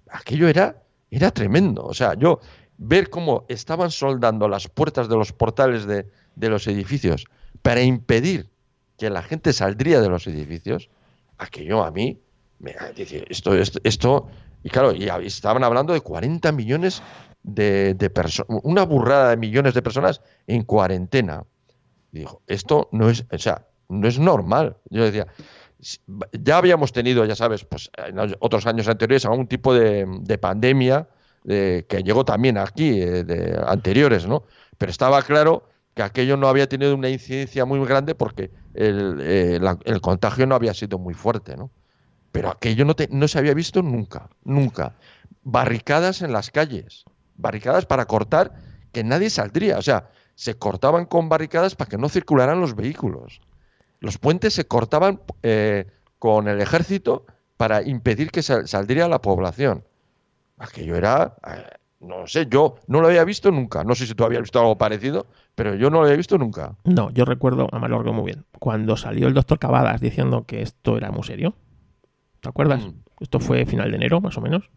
Aquello era, era tremendo. O sea, yo ver cómo estaban soldando las puertas de los portales de, los edificios para impedir que la gente saldría de los edificios, aquello a mí me dice, esto, esto, esto, y claro, y estaban hablando de 40 millones de, de personas, una burrada de millones de personas en cuarentena. Dijo, esto no es, o sea, no es normal. Yo decía, ya habíamos tenido, ya sabes, pues en otros años anteriores algún tipo de, pandemia que llegó también aquí, eh, de anteriores, ¿no? Pero estaba claro que aquello no había tenido una incidencia muy grande porque el, eh, el contagio no había sido muy fuerte, ¿no? Pero aquello no, no se había visto nunca, nunca. Barricadas en las calles, barricadas para cortar que nadie saldría. O sea, se cortaban con barricadas para que no circularan los vehículos. Los puentes se cortaban eh, con el ejército para impedir que saldría la población. Aquello era, eh, no sé, yo no lo había visto nunca. No sé si tú habías visto algo parecido, pero yo no lo había visto nunca. No, yo recuerdo, a lo muy bien, cuando salió el doctor Cavadas diciendo que esto era muy serio. ¿Te acuerdas? Mm. Esto fue final de enero, más o menos.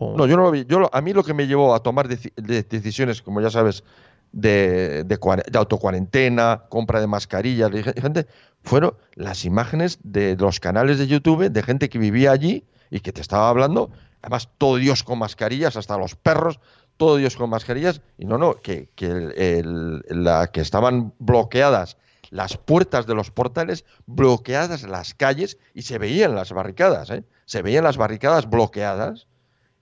No, yo no lo vi. Yo a mí lo que me llevó a tomar decisiones, como ya sabes, de, de, de autocuarentena, compra de mascarillas, gente, fueron las imágenes de los canales de YouTube de gente que vivía allí y que te estaba hablando, además todo Dios con mascarillas, hasta los perros, todo Dios con mascarillas, y no, no, que, que, la, que estaban bloqueadas las puertas de los portales bloqueadas las calles y se veían las barricadas, ¿eh? se veían las barricadas bloqueadas.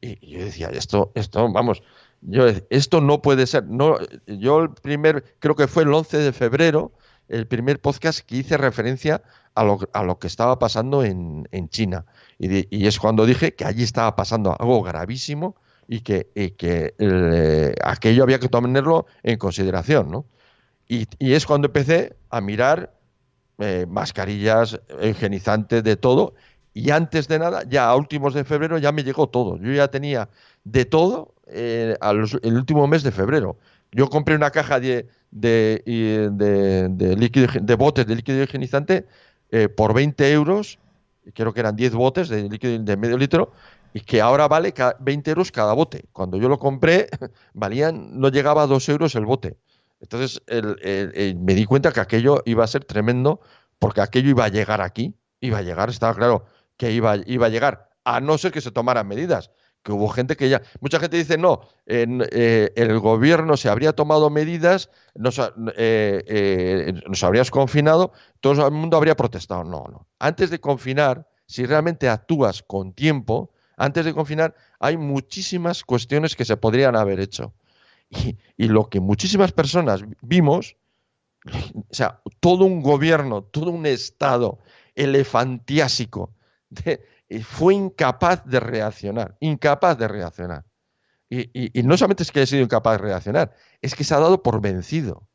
Y, yo decía, esto, esto, vamos, yo, esto no puede ser. No, yo el primer, creo que fue el 11 de febrero, el primer podcast que hice referencia a lo, a lo que estaba pasando en, en China. Y, y, es cuando dije que allí estaba pasando algo gravísimo y que, y que el, aquello había que tomarlo en consideración, ¿no? Y, y es cuando empecé a mirar eh, mascarillas, higienizantes, de todo. Y antes de nada, ya a últimos de febrero ya me llegó todo. Yo ya tenía de todo eh, el último mes de febrero. Yo compré una caja de, de, de, de líquido, de botes de líquido higienizante eh, por 20 euros, creo que eran 10 botes de líquido de medio litro, y que ahora vale 20 euros cada bote. Cuando yo lo compré, valían, no llegaba a 2 euros el bote. Entonces el, el, me di cuenta que aquello iba a ser tremendo porque aquello iba a llegar aquí, iba a llegar, estaba claro que iba, iba a llegar, a no ser que se tomaran medidas. Que hubo gente que ya. Mucha gente dice, no, eh, el gobierno se habría tomado medidas, nos, eh, eh, nos habrías confinado, todo el mundo habría protestado. No, no. Antes de confinar, si realmente actúas con tiempo, antes de confinar, hay muchísimas cuestiones que se podrían haber hecho. Y, y, lo que muchísimas personas vimos, o sea, todo un gobierno, todo un Estado elefantiásico, de, fue incapaz de reaccionar, incapaz de reaccionar. Y, no solamente es que haya sido incapaz de reaccionar, es que se ha dado por vencido.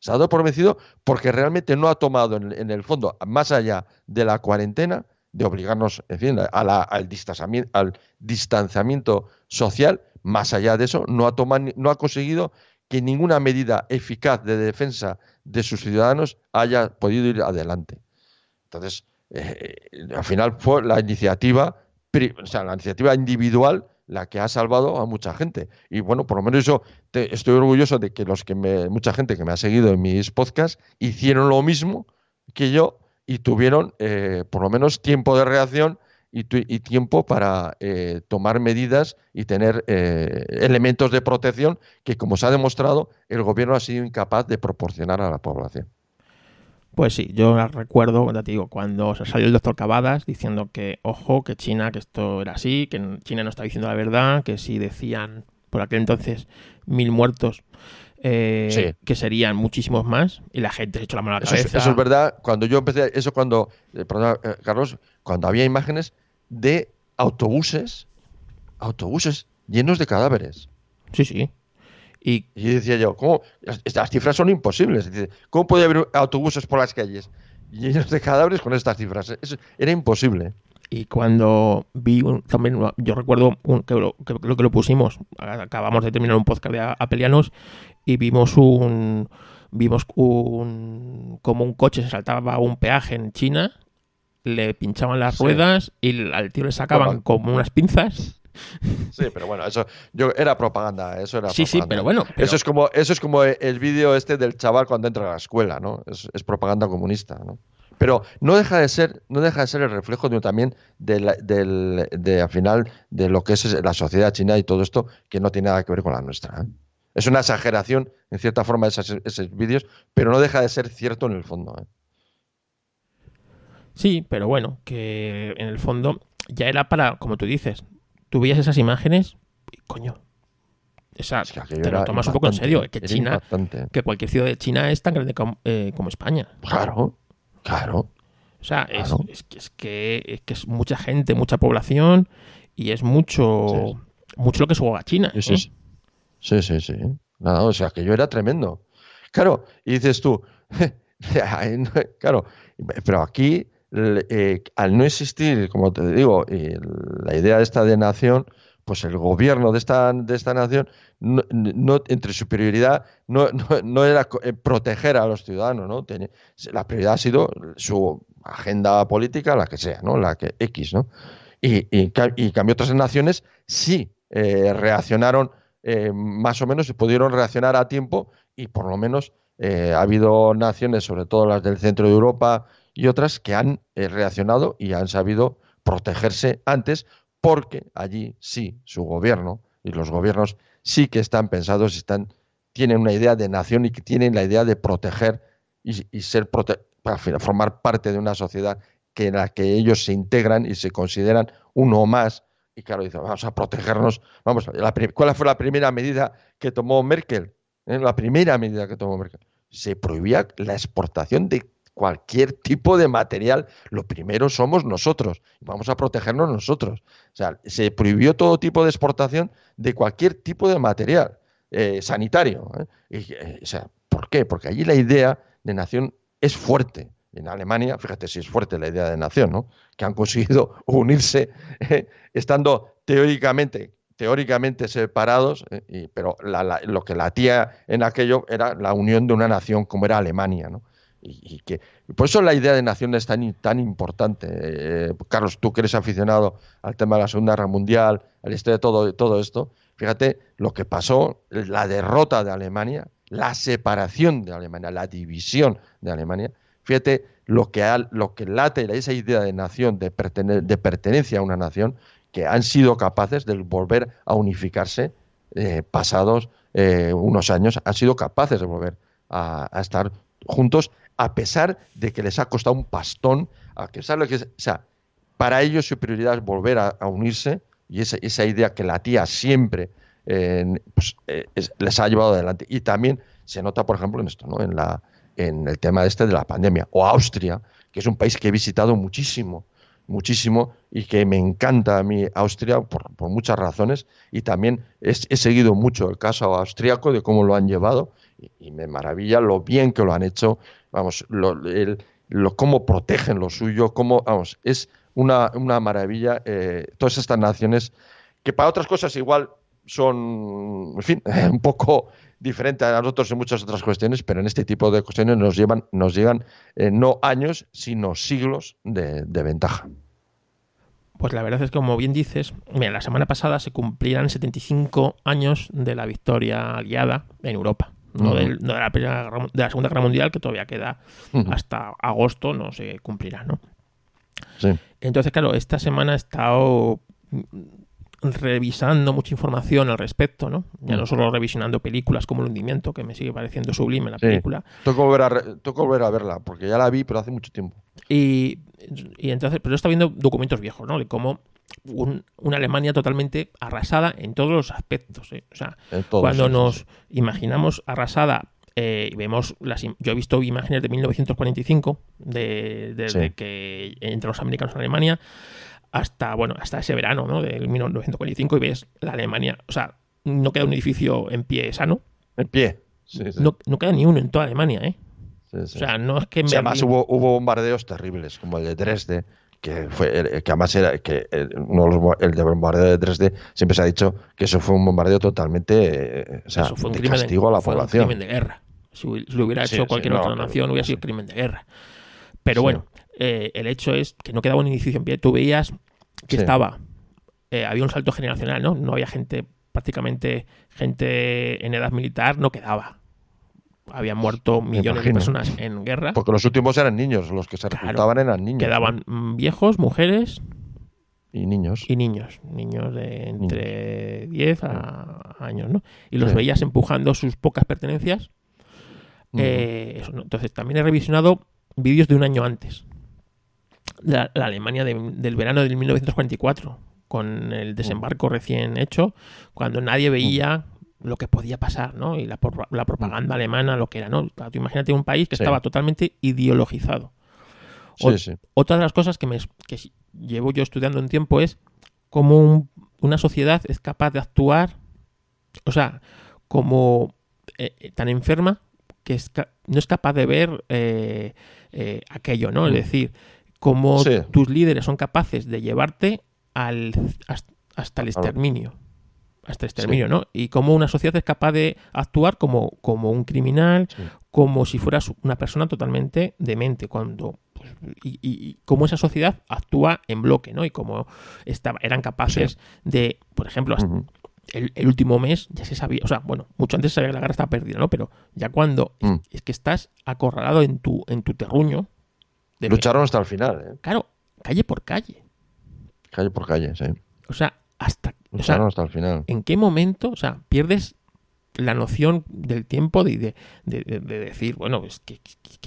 Se ha dado por vencido porque realmente no ha tomado en, en el fondo, más allá de la cuarentena, de obligarnos, en fin, a la, al, distanciamiento, al distanciamiento social, más allá de eso, no ha, tomado, no ha conseguido que ninguna medida eficaz de defensa de sus ciudadanos haya podido ir adelante. Entonces, eh, al final fue la iniciativa, o sea, la iniciativa individual la que ha salvado a mucha gente. Y bueno, por lo menos yo te, estoy orgulloso de que los que me, mucha gente que me ha seguido en mis podcasts hicieron lo mismo que yo y tuvieron eh, por lo menos tiempo de reacción y, y tiempo para eh, tomar medidas y tener eh, elementos de protección que, como se ha demostrado, el gobierno ha sido incapaz de proporcionar a la población. Pues sí, yo recuerdo, cuando te digo, cuando salió el doctor Cavadas diciendo que, ojo, que China, que esto era así, que China no estaba diciendo la verdad, que si decían por aquel entonces mil muertos, eh, sí. que serían muchísimos más, y la gente se echó la mano a la cabeza. Es, eso es verdad. Cuando yo empecé, eso cuando, eh, perdón, eh, Carlos, cuando había imágenes de autobuses, autobuses llenos de cadáveres. Sí, sí. Y, y decía yo, ¿cómo? Estas cifras son imposibles. ¿Cómo puede haber autobuses por las calles llenos de cadáveres con estas cifras? Eso era imposible. Y cuando vi un, también, yo recuerdo un, que, lo, que, lo, que lo pusimos, acabamos de terminar un podcast de Apelianos y vimos un vimos un como un coche se saltaba un peaje en China, le pinchaban las sí. ruedas y al tío le sacaban como unas pinzas Sí, pero bueno, eso yo era propaganda, eso era Sí, propaganda. sí, pero bueno. Pero... Eso es como eso es como el vídeo este del chaval cuando entra a la escuela, ¿no? Es, es, propaganda comunista, ¿no? Pero no deja de ser, no deja de ser el reflejo de, también de, la, de, de, al final de lo que es la sociedad china y todo esto que no tiene nada que ver con la nuestra. ¿eh? Es una exageración, en cierta forma, esos, esos vídeos, pero no deja de ser cierto en el fondo. ¿eh? Sí, pero bueno, que en el fondo ya era para, como tú dices, tú veías esas imágenes y coño. Esa, es que te lo tomas un poco en serio. Que China, impactante. que cualquier ciudad de China es tan grande como, eh, como España. Claro, claro. O sea, claro. Es, es, que, es, que, es, que, es mucha gente, mucha población y es mucho, sí. mucho lo que juega China. Sí, sí, sí. sí, sí. Nada, o sea, que yo era tremendo. Claro, y dices tú, claro, pero aquí, eh, al no existir, como te digo, la idea esta de nación, pues el gobierno de esta, de esta nación, no, entre su prioridad no, era eh, proteger a los ciudadanos, ¿no? La prioridad ha sido su agenda política, la que sea, ¿no? La que X, ¿no? Y, y, y cambio otras naciones sí eh, reaccionaron más o menos, pudieron reaccionar a tiempo y por lo menos ha habido naciones, sobre todo las del centro de Europa y otras, que han reaccionado y han sabido protegerse antes porque allí sí su gobierno y los gobiernos sí que están pensados, están, tienen una idea de nación y que tienen la idea de proteger y, ser para formar parte de una sociedad que en la que ellos se integran y se consideran uno más. Y claro, dice, vamos a protegernos. Vamos, ¿cuál fue la primera medida que tomó Merkel? ¿Eh? La primera medida que tomó Merkel. Se prohibía la exportación de cualquier tipo de material. Lo primero somos nosotros. Vamos a protegernos nosotros. O sea, se prohibió todo tipo de exportación de cualquier tipo de material eh, sanitario. ¿eh? o sea, ¿Por qué? Porque allí la idea de nación es fuerte en Alemania, fíjate si es fuerte la idea de nación, ¿no? que han conseguido unirse eh, estando teóricamente, teóricamente separados, eh, pero lo que latía en aquello era la unión de una nación como era Alemania. ¿no? Y, que por eso la idea de nación es tan, tan importante. Eh, Carlos, tú que eres aficionado al tema de la Segunda Guerra Mundial, a la historia de todo, todo esto, fíjate lo que pasó, la derrota de Alemania, la separación de Alemania, la división de Alemania, Fíjate lo que, lo que late esa idea de nación, de, de pertenencia a una nación, que han sido capaces de volver a unificarse eh, pasados eh, unos años, han sido capaces de volver a, estar juntos, a pesar de que les ha costado un pastón, a que, que o sea, para ellos su prioridad es volver a, unirse y esa, idea que latía siempre pues, eh, les ha llevado adelante. Y también se nota, por ejemplo, en esto, ¿no? en la en el tema este de la pandemia. O Austria, que es un país que he visitado muchísimo, muchísimo y que me encanta a mí Austria por, muchas razones y también he, seguido mucho el caso austriaco de cómo lo han llevado y, me maravilla lo bien que lo han hecho, vamos, lo, lo cómo protegen lo suyo, cómo, vamos, es una, una maravilla eh, todas estas naciones que para otras cosas igual son, en fin, un poco diferente a nosotros en muchas otras cuestiones, pero en este tipo de cuestiones nos llevan, nos llegan eh, no años, sino siglos de, ventaja. Pues la verdad es que, como bien dices, mira, la semana pasada se cumplirán 75 años de la victoria aliada en Europa. No, de, la de, la Segunda Guerra Mundial, que todavía queda hasta agosto, no se cumplirá, ¿no? Sí. Entonces, claro, esta semana he estado revisando mucha información al respecto, ¿no? Ya no solo revisionando películas como El hundimiento, que me sigue pareciendo sublime la película. Tengo volver, a volver a verla, porque ya la vi, pero hace mucho tiempo. Y, entonces, pero está viendo documentos viejos, ¿no? De cómo una Alemania totalmente arrasada en todos los aspectos. ¿eh? O sea, cuando nos imaginamos arrasada eh, vemos las yo he visto imágenes de 1945 de, de, que entre los americanos en Alemania hasta, bueno, hasta ese verano, ¿no? Del 1945 y ves la Alemania, o sea, no queda un edificio en pie sano. En pie. No, queda ni uno en toda Alemania, ¿eh? o sea, no es que... además hubo, hubo bombardeos terribles, como el de Dresde, que fue que además era que el, de bombardeo de Dresde siempre se ha dicho que eso fue un bombardeo totalmente eh, o sea, fue un de castigo a la población. Un crimen de guerra. Si, lo hubiera hecho cualquier otra nación, hubiera sido crimen de guerra. Pero bueno, eh, el hecho es que no quedaba un edificio en pie. Tú veías que estaba, eh, había un salto generacional, ¿no? No había gente, prácticamente gente en edad militar, no quedaba. Habían muerto millones de personas en guerra. Porque los últimos eran niños, los que se reclutaban eran niños. Quedaban viejos, mujeres. Y niños. Y niños. Niños de entre 10 a años, ¿no? Y los veías empujando sus pocas pertenencias. Eh, Entonces, también he revisionado vídeos de un año antes la, Alemania del verano de 1944, con el desembarco recién hecho, cuando nadie veía lo que podía pasar, ¿no? Y la, la propaganda alemana, lo que era, ¿no? imagínate un país que estaba totalmente ideologizado. Otra de las cosas que, me, que llevo yo estudiando un tiempo es cómo una sociedad es capaz de actuar, o sea, como eh, eh, tan enferma que no es capaz de ver eh, aquello, ¿no? Es decir, cómo tus líderes son capaces de llevarte al, hasta el exterminio. Hasta el exterminio, ¿no? Y cómo una sociedad es capaz de actuar como, como un criminal, como si fueras una persona totalmente demente, cuando pues, y, y, cómo esa sociedad actúa en bloque, ¿no? Y cómo estaba, eran capaces de, por ejemplo, el, último mes ya se sabía, o sea, bueno, mucho antes se sabía que la guerra estaba perdida, ¿no? Pero ya cuando es, mm. es, que estás acorralado en tu, en tu terruño, Lucharon hasta el final. ¿eh? Claro, calle por calle. Calle por calle, sí. O sea, hasta. Lucharon hasta el final. ¿En qué momento, o sea, pierdes la noción del tiempo de, de, de, decir, bueno, es que,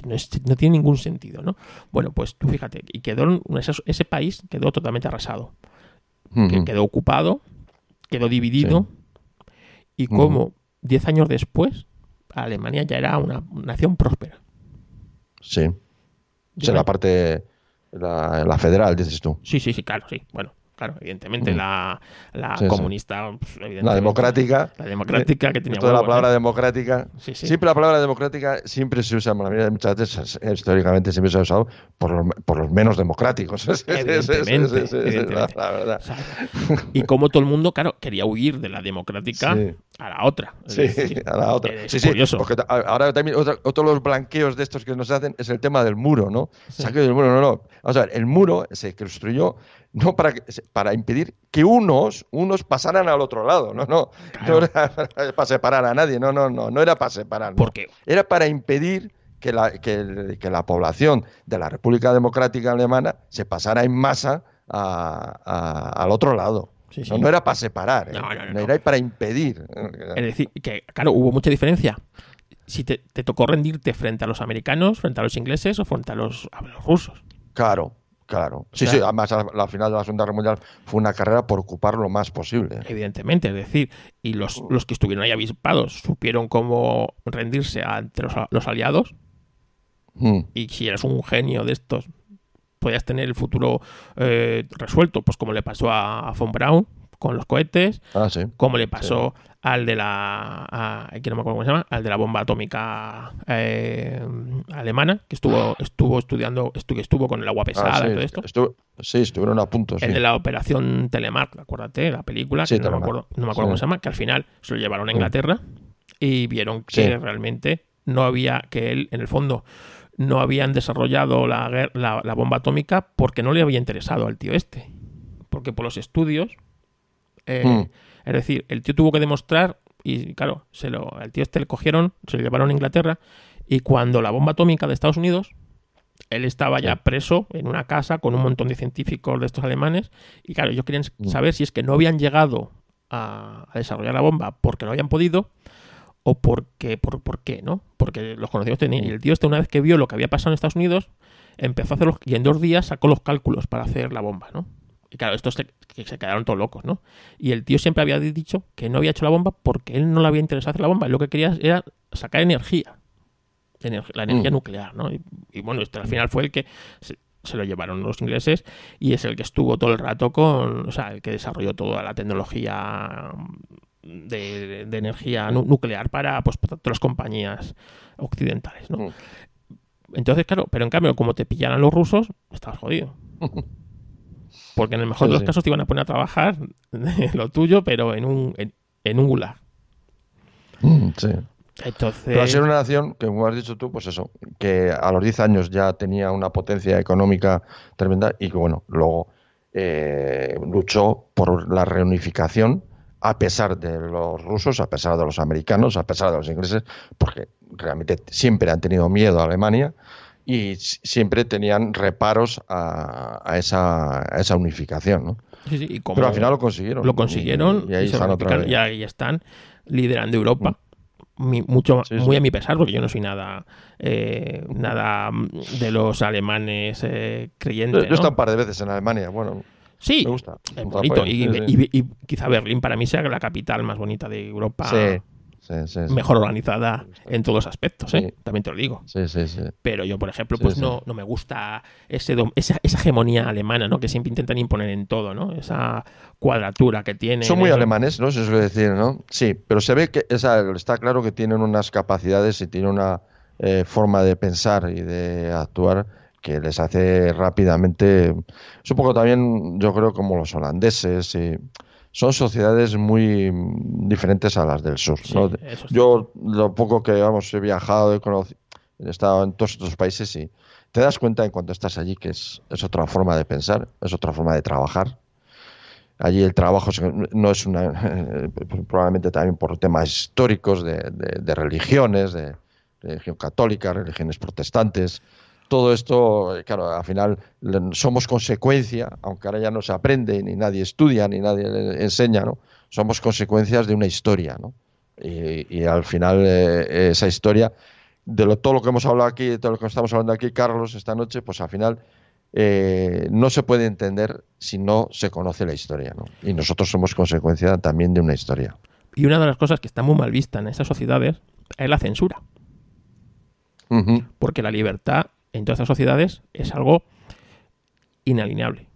no, no, tiene ningún sentido, ¿no? Bueno, pues tú fíjate, y quedó ese, ese país quedó totalmente arrasado, que quedó ocupado, quedó dividido, y como diez años después, Alemania ya era una nación próspera. Sí. O sea, la parte, la, la federal, dices tú. Sí, sí, sí, claro, sí. Bueno, Claro, evidentemente mm. la, la comunista. Pues, la democrática. La democrática que tenía. Toda la palabra democrática. Siempre la palabra democrática siempre se usa, muchas veces históricamente siempre se ha usado por los, por los menos democráticos. Evidentemente. La, verdad. y como todo el mundo, claro, quería huir de la democrática a la otra. Sí, a la otra. sí, curioso. Porque ahora también otro, de los blanqueos de estos que nos hacen es el tema del muro, ¿no? Saque del muro, no, no. Vamos a ver, el muro se construyó no para, para impedir que unos, unos pasaran al otro lado, no, no, no era para separar a nadie, no, no, no, no era para separar. ¿Por qué? Era para impedir que la, que, la población de la República Democrática Alemana se pasara en masa al otro lado. No, era para separar, ¿eh? no, era para impedir. Es decir, que claro, hubo mucha diferencia. Si te, tocó rendirte frente a los americanos, frente a los ingleses o frente a los, a los rusos. Claro, Claro, sí, sí, además la, final de la Segunda Guerra Mundial fue una carrera por ocupar lo más posible. Evidentemente, es decir, y los, los que estuvieron ahí avispados supieron cómo rendirse ante los, aliados. Mm. Y si eres un genio de estos, podías tener el futuro eh, resuelto, pues como le pasó a, Von Braun con los cohetes, ah, como le pasó al de la no me acuerdo cómo se llama al de la bomba atómica eh, alemana que estuvo estuvo estudiando estuvo, estuvo con el agua ah, pesada y todo esto. sí estuvieron a punto el de la operación Telemark acuérdate la película que no, me acuerdo, no me acuerdo cómo se llama que al final se lo llevaron a Inglaterra y vieron que realmente no había que él en el fondo no habían desarrollado la, la bomba atómica porque no le había interesado al tío este. Porque por los estudios eh, hmm. Es decir, el tío tuvo que demostrar, y claro, se lo, el tío este le cogieron, se lo llevaron a Inglaterra, y cuando la bomba atómica de Estados Unidos, él estaba ya preso en una casa con un montón de científicos de estos alemanes, y claro, ellos querían hmm. saber si es que no habían llegado a, desarrollar la bomba porque no habían podido, o porque, por, por qué, ¿no? Porque los conocidos tenían. Y el tío este, una vez que vio lo que había pasado en Estados Unidos, empezó a hacerlo, y en dos días sacó los cálculos para hacer la bomba, ¿no? Y claro, estos se, se quedaron todos locos, ¿no? Y el tío siempre había dicho que no había hecho la bomba porque él no le había interesado hacer la bomba. Él lo que quería era sacar energía. la energía mm. nuclear, ¿no? Y, bueno, este al final fue el que se, lo llevaron los ingleses y es el que estuvo todo el rato con, o sea, el que desarrolló toda la tecnología de, energía nuclear para, pues, para todas las compañías occidentales, ¿no? Mm. Entonces, claro, pero en cambio, como te pillaran los rusos, estabas jodido. Porque en el mejor de los casos te iban a poner a trabajar lo tuyo, pero en un, en, un gulag. Mm, sí. Entonces... Pero ser una nación, que como has dicho tú, pues eso, que a los 10 años ya tenía una potencia económica tremenda y que bueno, luego eh, luchó por la reunificación a pesar de los rusos, a pesar de los americanos, a pesar de los ingleses, porque realmente siempre han tenido miedo a Alemania y siempre tenían reparos a, esa, esa, unificación. ¿no? Pero al final lo consiguieron. Lo consiguieron y, ahí, están, liderando Europa. Mm. mucho muy a mi pesar porque yo no soy nada eh, nada de los alemanes eh, creyentes yo, he estado un par de veces en Alemania bueno sí me gusta es bonito y, y, quizá Berlín para mí sea la capital más bonita de Europa sí mejor organizada en todos aspectos, ¿eh? también te lo digo. Pero yo, por ejemplo, pues no, no me gusta ese esa, esa, hegemonía alemana, ¿no? Que siempre intentan imponer en todo, ¿no? Esa cuadratura que tiene. Son muy alemanes, ¿no? Se suele decir, ¿no? Sí, pero se ve que está claro que tienen unas capacidades y tienen una eh, forma de pensar y de actuar que les hace rápidamente, es un poco también, yo creo, como los holandeses y son sociedades muy diferentes a las del sur. Yo lo poco que vamos, he viajado, he conocido, he estado en todos estos países y te das cuenta en cuanto estás allí que es, es otra forma de pensar, es otra forma de trabajar. Allí el trabajo no es una, probablemente también por temas históricos de, de religiones, de religión católica, religiones protestantes, todo esto, eh, claro, al final somos consecuencia, aunque ahora ya no se aprende, ni nadie estudia, ni nadie enseña, ¿no? Somos consecuencias de una historia, ¿no? y, al final esa historia de lo, todo lo que hemos hablado aquí, de todo lo que estamos hablando aquí, Carlos, esta noche, pues al final eh, no se puede entender si no se conoce la historia. ¿no? Y nosotros somos consecuencia también de una historia. Y una de las cosas que está muy mal vista en esas sociedades es la censura. Porque la libertad en todas estas sociedades es algo inalineable.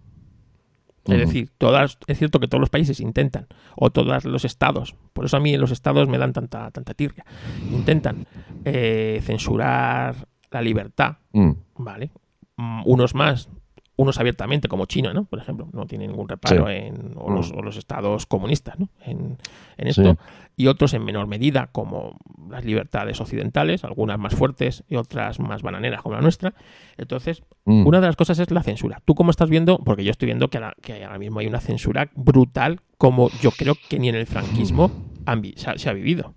Es decir, todas, es cierto que todos los países intentan, o todos los estados, por eso a mí los estados me dan tanta, tanta tirria, intentan eh, censurar la libertad, mm. ¿vale? Mm, unos más, unos abiertamente, como China, ¿no? Por ejemplo, no tiene ningún reparo en o los, mm. los, estados comunistas, ¿no? En, esto. Y otros en menor medida, como las libertades occidentales, algunas más fuertes y otras más bananeras, como la nuestra. Entonces, mm. una de las cosas es la censura. ¿Tú cómo estás viendo? Porque yo estoy viendo que, ahora mismo hay una censura brutal, como yo creo que ni en el franquismo se ha vivido.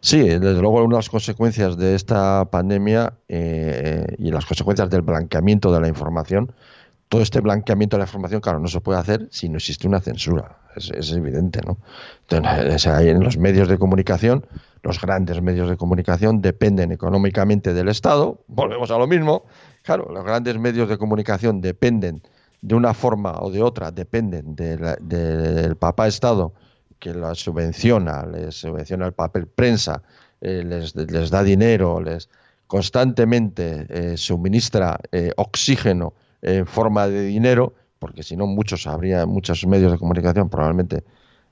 Sí, desde luego una de las consecuencias de esta pandemia eh, y las consecuencias del blanqueamiento de la información, todo este blanqueamiento de la información, claro, no se puede hacer si no existe una censura, es, evidente, ¿no? Entonces, en los medios de comunicación, los grandes medios de comunicación dependen económicamente del Estado, volvemos a lo mismo, claro, los grandes medios de comunicación dependen de una forma o de otra, dependen del papá Estado que la subvenciona, les subvenciona el papel prensa, eh, les, da dinero, les constantemente eh, suministra eh, oxígeno en forma de dinero, porque si no muchos habría, muchos medios de comunicación probablemente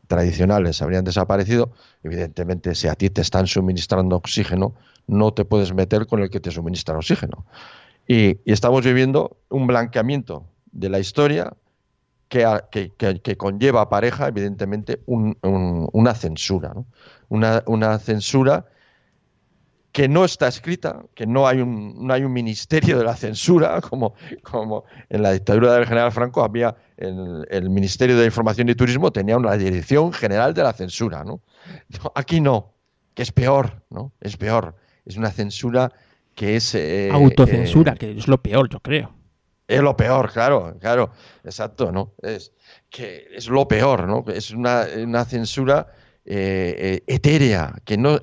tradicionales habrían desaparecido. Evidentemente, si a ti te están suministrando oxígeno, no te puedes meter con el que te suministra oxígeno. y estamos viviendo un blanqueamiento de la historia que, que, conlleva pareja, evidentemente, una censura. Una, censura que no está escrita, que no hay un, no hay un ministerio de la censura, como, como en la dictadura del general Franco había el, el Ministerio de Información y Turismo, tenía una dirección general de la censura. ¿no? Aquí no, que es peor, ¿no? Es peor. Es una censura que es... Eh, Autocensura, eh, que es lo peor, yo creo es lo peor, claro, claro, exacto, ¿no? Es que es lo peor, ¿no? Es una, censura eh, eh, etérea, que no,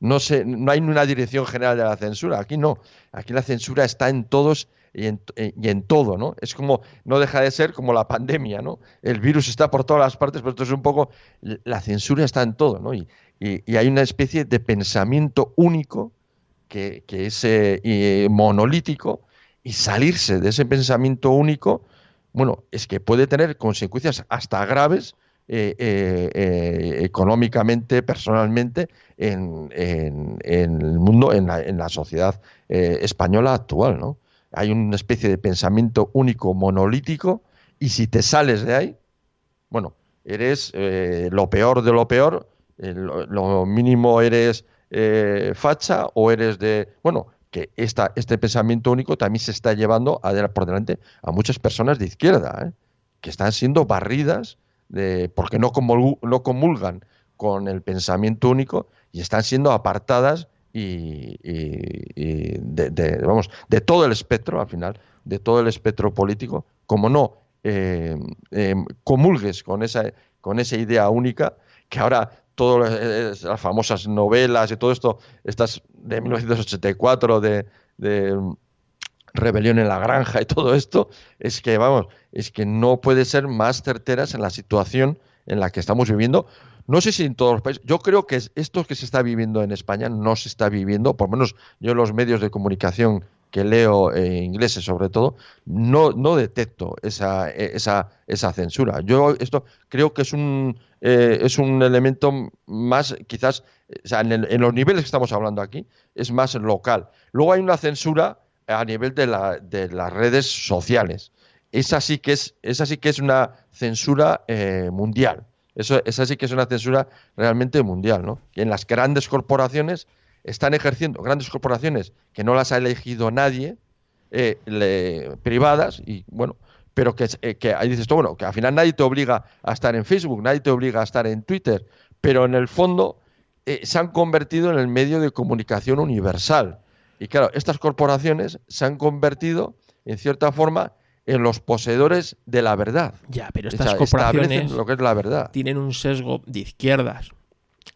no, no hay una dirección general de la censura, aquí no, aquí la censura está en todos y en, y en, todo, ¿no? Es como, no deja de ser como la pandemia, ¿no? El virus está por todas las partes, pero esto es un poco, la censura está en todo. Y, hay una especie de pensamiento único que, es eh, monolítico, y salirse de ese pensamiento único, bueno, es que puede tener consecuencias hasta graves eh, eh, eh, económicamente, personalmente, en, el mundo, en la, sociedad española actual, ¿no? Hay una especie de pensamiento único monolítico y si te sales de ahí, bueno, eres lo peor de lo peor, lo mínimo eres facha o eres de, bueno, que este pensamiento único también se está llevando a, por delante a muchas personas de izquierda, que están siendo barridas de, porque no, no comulgan con el pensamiento único y están siendo apartadas y, de, vamos, de todo el espectro, al final, de todo el espectro político, como no eh, comulgues con esa, con esa idea única, que ahora todas las famosas novelas y todo esto, estas de 1984 de, de Rebelión en la Granja y todo esto, es que, vamos, es que no puede ser más certeras en la situación en la que estamos viviendo. No sé si en todos los países, yo creo que esto que se está viviendo en España no se está viviendo, por lo menos yo en los medios de comunicación que leo en ingleses sobre todo, no, no detecto esa, esa, esa censura. Yo esto creo que es un, eh, es un elemento más, quizás, en, los niveles que estamos hablando aquí, es más local. Luego hay una censura a nivel de, la, de las redes sociales. Esa sí que es, esa sí que es una censura eh, mundial. Eso, esa sí que es una censura realmente mundial, ¿no? en las grandes corporaciones están ejerciendo grandes corporaciones que no las ha elegido nadie, eh, privadas, y bueno, pero que, eh, que ahí dices tú, bueno, que al final nadie te obliga a estar en Facebook, nadie te obliga a estar en Twitter, pero en el fondo eh, se han convertido en el medio de comunicación universal. Y claro, estas corporaciones se han convertido, en cierta forma, en los poseedores de la verdad. Ya, pero estas corporaciones lo que es la verdad. tienen un sesgo de izquierdas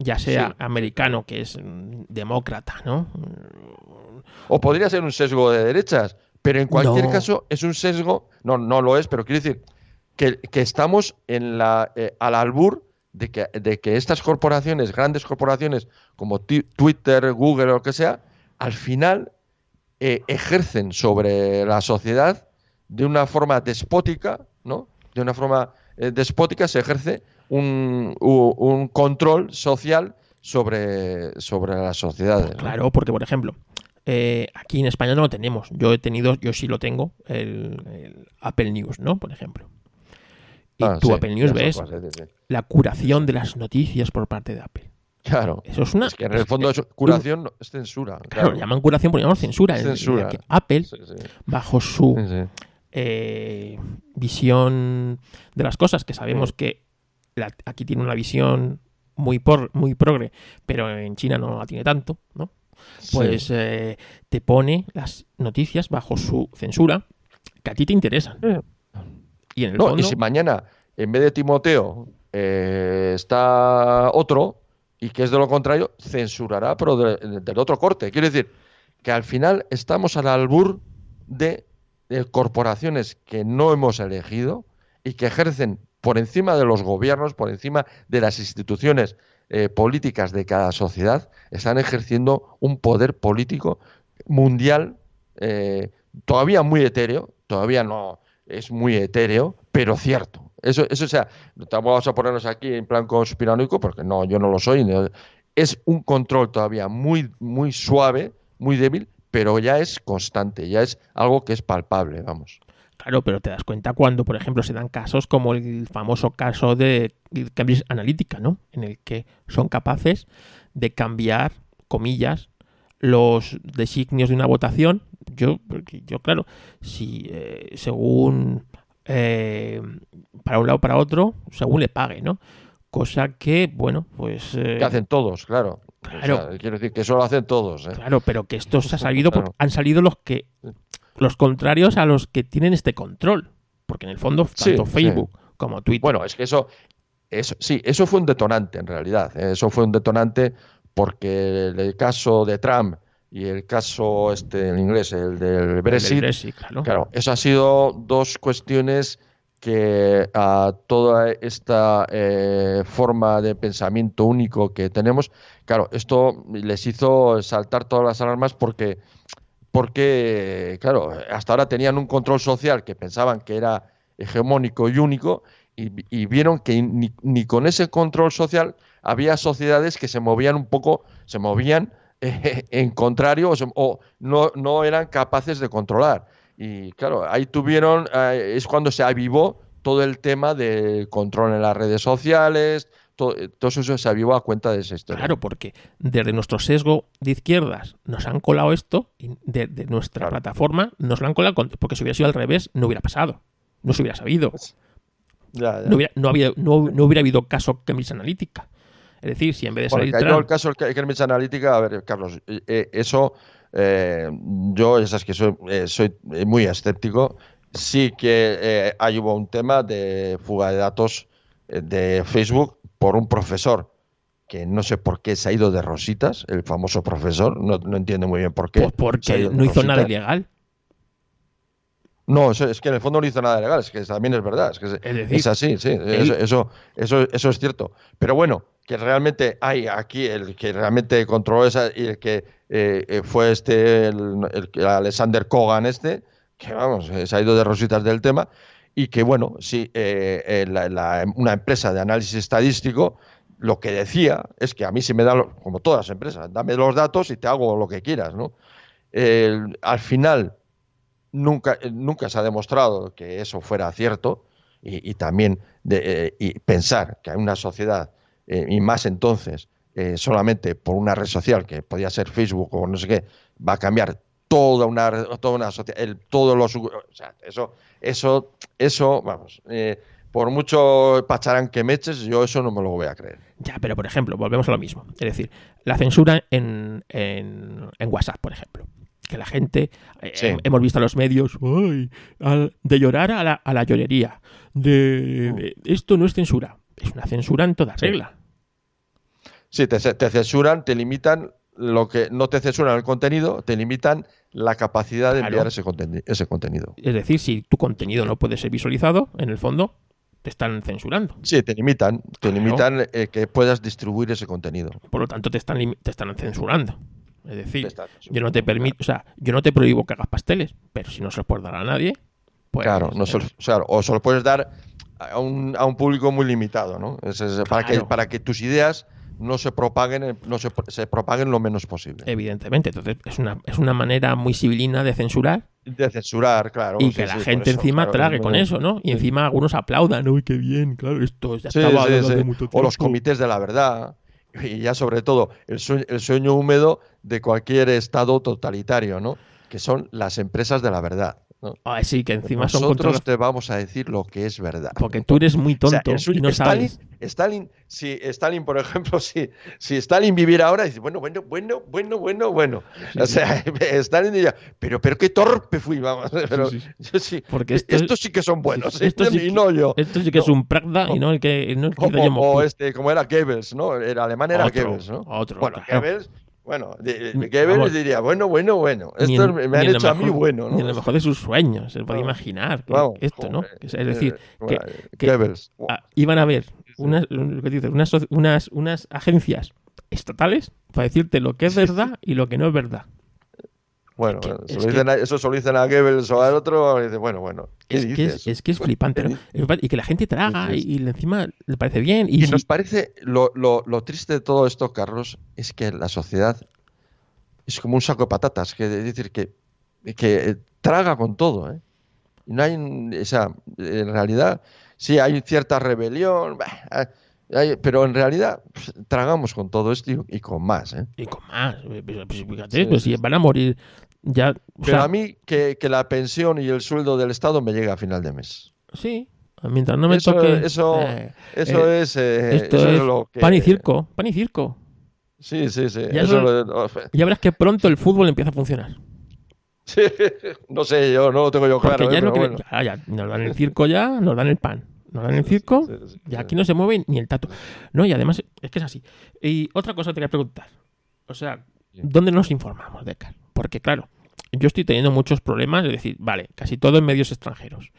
ya sea americano, que es demócrata, ¿no? O podría ser un sesgo de derechas, pero en cualquier caso es un sesgo, no, no lo es, pero quiero decir que, estamos en la, eh, al albur de que, de que estas corporaciones, grandes corporaciones como Twitter, Google o lo que sea, al final eh, ejercen sobre la sociedad de una forma despótica, ¿no? De una forma eh, despótica se ejerce un, un, control social sobre, sobre las sociedades. Claro, porque por ejemplo, eh, aquí en España no lo tenemos. Yo he tenido, yo sí lo tengo, el, Apple News, ¿no? Por ejemplo. Y ah, tu Apple News ves la curación de las noticias por parte de Apple. Claro. Eso es una. Es que en el fondo curación es censura. Claro, llaman curación porque llamamos censura. censura. Apple, bajo su eh, visión de las cosas, que sabemos que aquí tiene una visión muy, por, muy progre, pero en China no la tiene tanto, ¿no? Pues eh, te pone las noticias bajo su censura que a ti te interesan. Y en el no, y si mañana, en vez de Timoteo, eh, está otro, y que es de lo contrario, censurará, pero del otro corte. Quiero decir que al final estamos al albur de corporaciones que no hemos elegido y que ejercen por encima de los gobiernos, por encima de las instituciones eh, políticas de cada sociedad, están ejerciendo un poder político mundial eh, todavía muy etéreo, todavía no es muy etéreo, pero cierto. Eso, eso o sea, no vamos a ponernos aquí en plan conspiranoico, porque no, yo no lo soy. es un control todavía muy, muy suave, muy débil, pero ya es constante, ya es algo que es palpable, vamos. Claro, pero te das cuenta cuando, por ejemplo, se dan casos como el famoso caso de Cambridge Analytica, ¿no? En el que son capaces de cambiar, comillas, los designios de una votación. Yo, yo claro, si eh, según eh, para un lado o para otro, según le pague, ¿no? Cosa que, bueno, pues... Eh, que hacen todos, claro. Claro. quiero decir que eso lo hacen todos. Claro, pero que estos ha salido, han salido los que los contrarios a los que tienen este control. Porque en el fondo, tanto Facebook como Twitter. Bueno, es que eso, eso, sí, eso fue un detonante en realidad. ¿eh? Eso fue un detonante porque el caso de Trump y el caso este en inglés, el del Brexit, claro. eso ha sido dos cuestiones que a toda esta eh, forma de pensamiento único que tenemos, claro, esto les hizo saltar todas las alarmas porque porque, claro, hasta ahora tenían un control social que pensaban que era hegemónico y único y, vieron que ni, con ese control social había sociedades que se movían un poco, se movían eh, en contrario o, no, no, eran capaces de controlar. Y claro, ahí tuvieron, eh, es cuando se avivó todo el tema del control en las redes sociales, eh, todo, eso se avivó a cuenta de esa historia. Claro, porque desde nuestro sesgo de izquierdas nos han colado esto, y de, nuestra plataforma nos lo han colado, porque si hubiera sido al revés, no hubiera pasado, no se hubiera sabido. Pues, no, hubiera, no, había, no, hubiera habido caso Cambridge Analytica. Es decir, si en vez de salir bueno, el caso de Cambridge Analytica, a ver, Carlos, eh, eh, eso, yo, esas que soy, soy muy escéptico, sí que hay hubo un tema de fuga de datos de Facebook por un profesor que no sé por qué se ha ido de rositas, el famoso profesor, no, no entiendo muy bien por qué. Pues porque no hizo nada ilegal. No, es que en el fondo no hizo nada ilegal, es que también es verdad, es que es, así, sí, eso, eso, eso, es cierto. Pero bueno, que realmente hay aquí el que realmente controló esa y el que eh, eh, fue este, el, Alexander Kogan este, que vamos, se ha ido de rositas del tema, y que, bueno, sí, eh, eh, una empresa de análisis estadístico lo que decía es que a mí si me da, como todas las empresas, dame los datos y te hago lo que quieras, ¿no? al final, nunca, nunca se ha demostrado que eso fuera cierto y, también de, y pensar que hay una sociedad, eh, y más entonces, solamente por una red social que podía ser Facebook o no sé qué, va a cambiar toda una, toda una sociedad, el, todos los... O sea, eso, eso, eso, vamos, eh, por mucho pacharán que me eches, yo eso no me lo voy a creer. Ya, pero por ejemplo, volvemos a lo mismo. Es decir, la censura en, en, WhatsApp, por ejemplo. Que la gente, eh, hemos visto a los medios, de llorar a la, a la llorería, de, mm. esto no es censura, es una censura en toda regla. Sí, te, te censuran, te limitan lo que no te censuran el contenido, te limitan la capacidad de Claro. enviar ese, conteni- ese contenido. Es decir, si tu contenido no puede ser visualizado, en el fondo te están censurando. Sí, te limitan, te Claro. limitan eh, que puedas distribuir ese contenido. Por lo tanto, te están, te están censurando. Es decir, yo no te permito, o sea, yo no te prohíbo que hagas pasteles, pero si no se los puedes dar a nadie, pues. Claro, no se lo- o, se lo puedes dar a un, a un público muy limitado, ¿no? Es- es para, que, para que tus ideas no se propaguen, en- no se, se propaguen lo menos posible. Evidentemente, entonces es una, es una manera muy civilina de censurar De censurar, claro. y sí, que la gente eso, encima claro, trague con eso, ¿no? Y encima algunos aplaudan, uy, qué bien, claro, esto ya estaba mucho O los tiempo. comités de la verdad. Y ya sobre todo el sueño, el sueño húmedo de cualquier estado totalitario, ¿no? Que son las empresas de la verdad. ¿No? Ah, sí, que encima son Nosotros te vamos a decir lo que es verdad. Porque tú eres muy O sea, tonto y no Stalin, sabes. Stalin, si Stalin, por ejemplo, si, si Stalin viviera ahora, dice, bueno, bueno, bueno, bueno, bueno, bueno. o sea, Stalin diría, pero, pero qué torpe fui, vamos. Pero, sí, yo Porque esto- estos sí que son buenos, esto sí y que- no yo. Esto sí que es un Pragda y no el que, no el que o este, como era Goebbels, ¿no? El alemán era Otro, Goebbels, ¿no? otro, bueno, claro. Goebbels, bueno, de- de- Ni- Goebbels vamos, diría, bueno, bueno, bueno, esto en- me han hecho a mí bueno, ¿no? Ni en lo mejor de sus sueños, se puede imaginar que esto, ¿no? Es decir, eh, que, bueno, que- Goebbels. ah, iban a haber unas, unas, unas, unas agencias estatales para decirte lo que es verdad y lo que no es verdad. Bueno, que- es que- a- eso se lo dicen a Goebbels o al otro, y bueno, bueno, ¿qué Es que dices? es, es que es flipante, verdad, Y que la gente traga y, encima le parece bien. Y, Y si- nos parece, lo, lo- lo triste de todo esto, Carlos, es que la sociedad es como un saco de patatas, que es decir, que, que traga con todo, ¿eh? Y no hay, o sea, en realidad, sí hay cierta rebelión, bah, pero en realidad pues, tragamos con todo esto y, y con más, ¿eh? y con más. eh, pues, pues, fíjate, Sí, pues sí, si van a morir ya. o Pero sea, a mí que, que la pensión y el sueldo del Estado me llega a final de mes. Sí, mientras no me Eso- toque. eso- eh, Eso eh, es, eh, esto eso es lo que... pan y circo, pan y circo. Sí, sí, sí. Ya eso eso- lo- Ya verás que pronto el fútbol empieza a funcionar. Sí, no sé, yo no lo tengo yo Porque claro. ya, no bueno. ya, ya, nos dan el circo ya, nos dan el pan. Nos dan el circo Sí, sí, y aquí no se mueve ni el tato. No, y además es que es así. Y otra cosa te quería preguntar. O sea. ¿dónde nos informamos, Decar? Porque claro, yo estoy teniendo muchos problemas, es decir, vale, casi todo en medios extranjeros.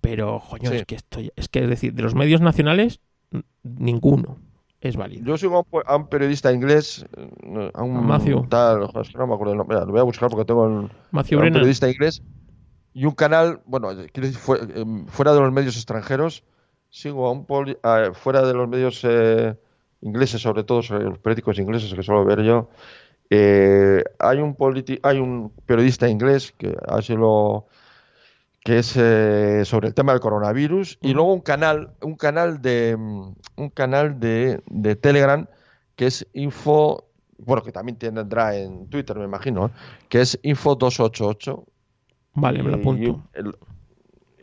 Pero, coño, Sí. es que estoy, es que es decir, de los medios nacionales, ninguno es válido. Yo sigo a un, pu- a un periodista inglés, eh, a un Matthew. tal, no me acuerdo el nombre, lo voy a buscar porque tengo un periodista inglés y un canal, bueno, quiero decir, fue- em, fuera de los medios extranjeros, sigo a un poli- a- fuera de los medios eh, ingleses, sobre todo sobre los periódicos ingleses que suelo ver yo, eh, hay un politi- hay un periodista inglés que así lo que es eh, sobre el tema del coronavirus y luego un canal un canal de mm, un canal de, de Telegram que es info bueno que también tendrá en Twitter me imagino ¿eh? que es info 288 Vale, me lo apunto. el-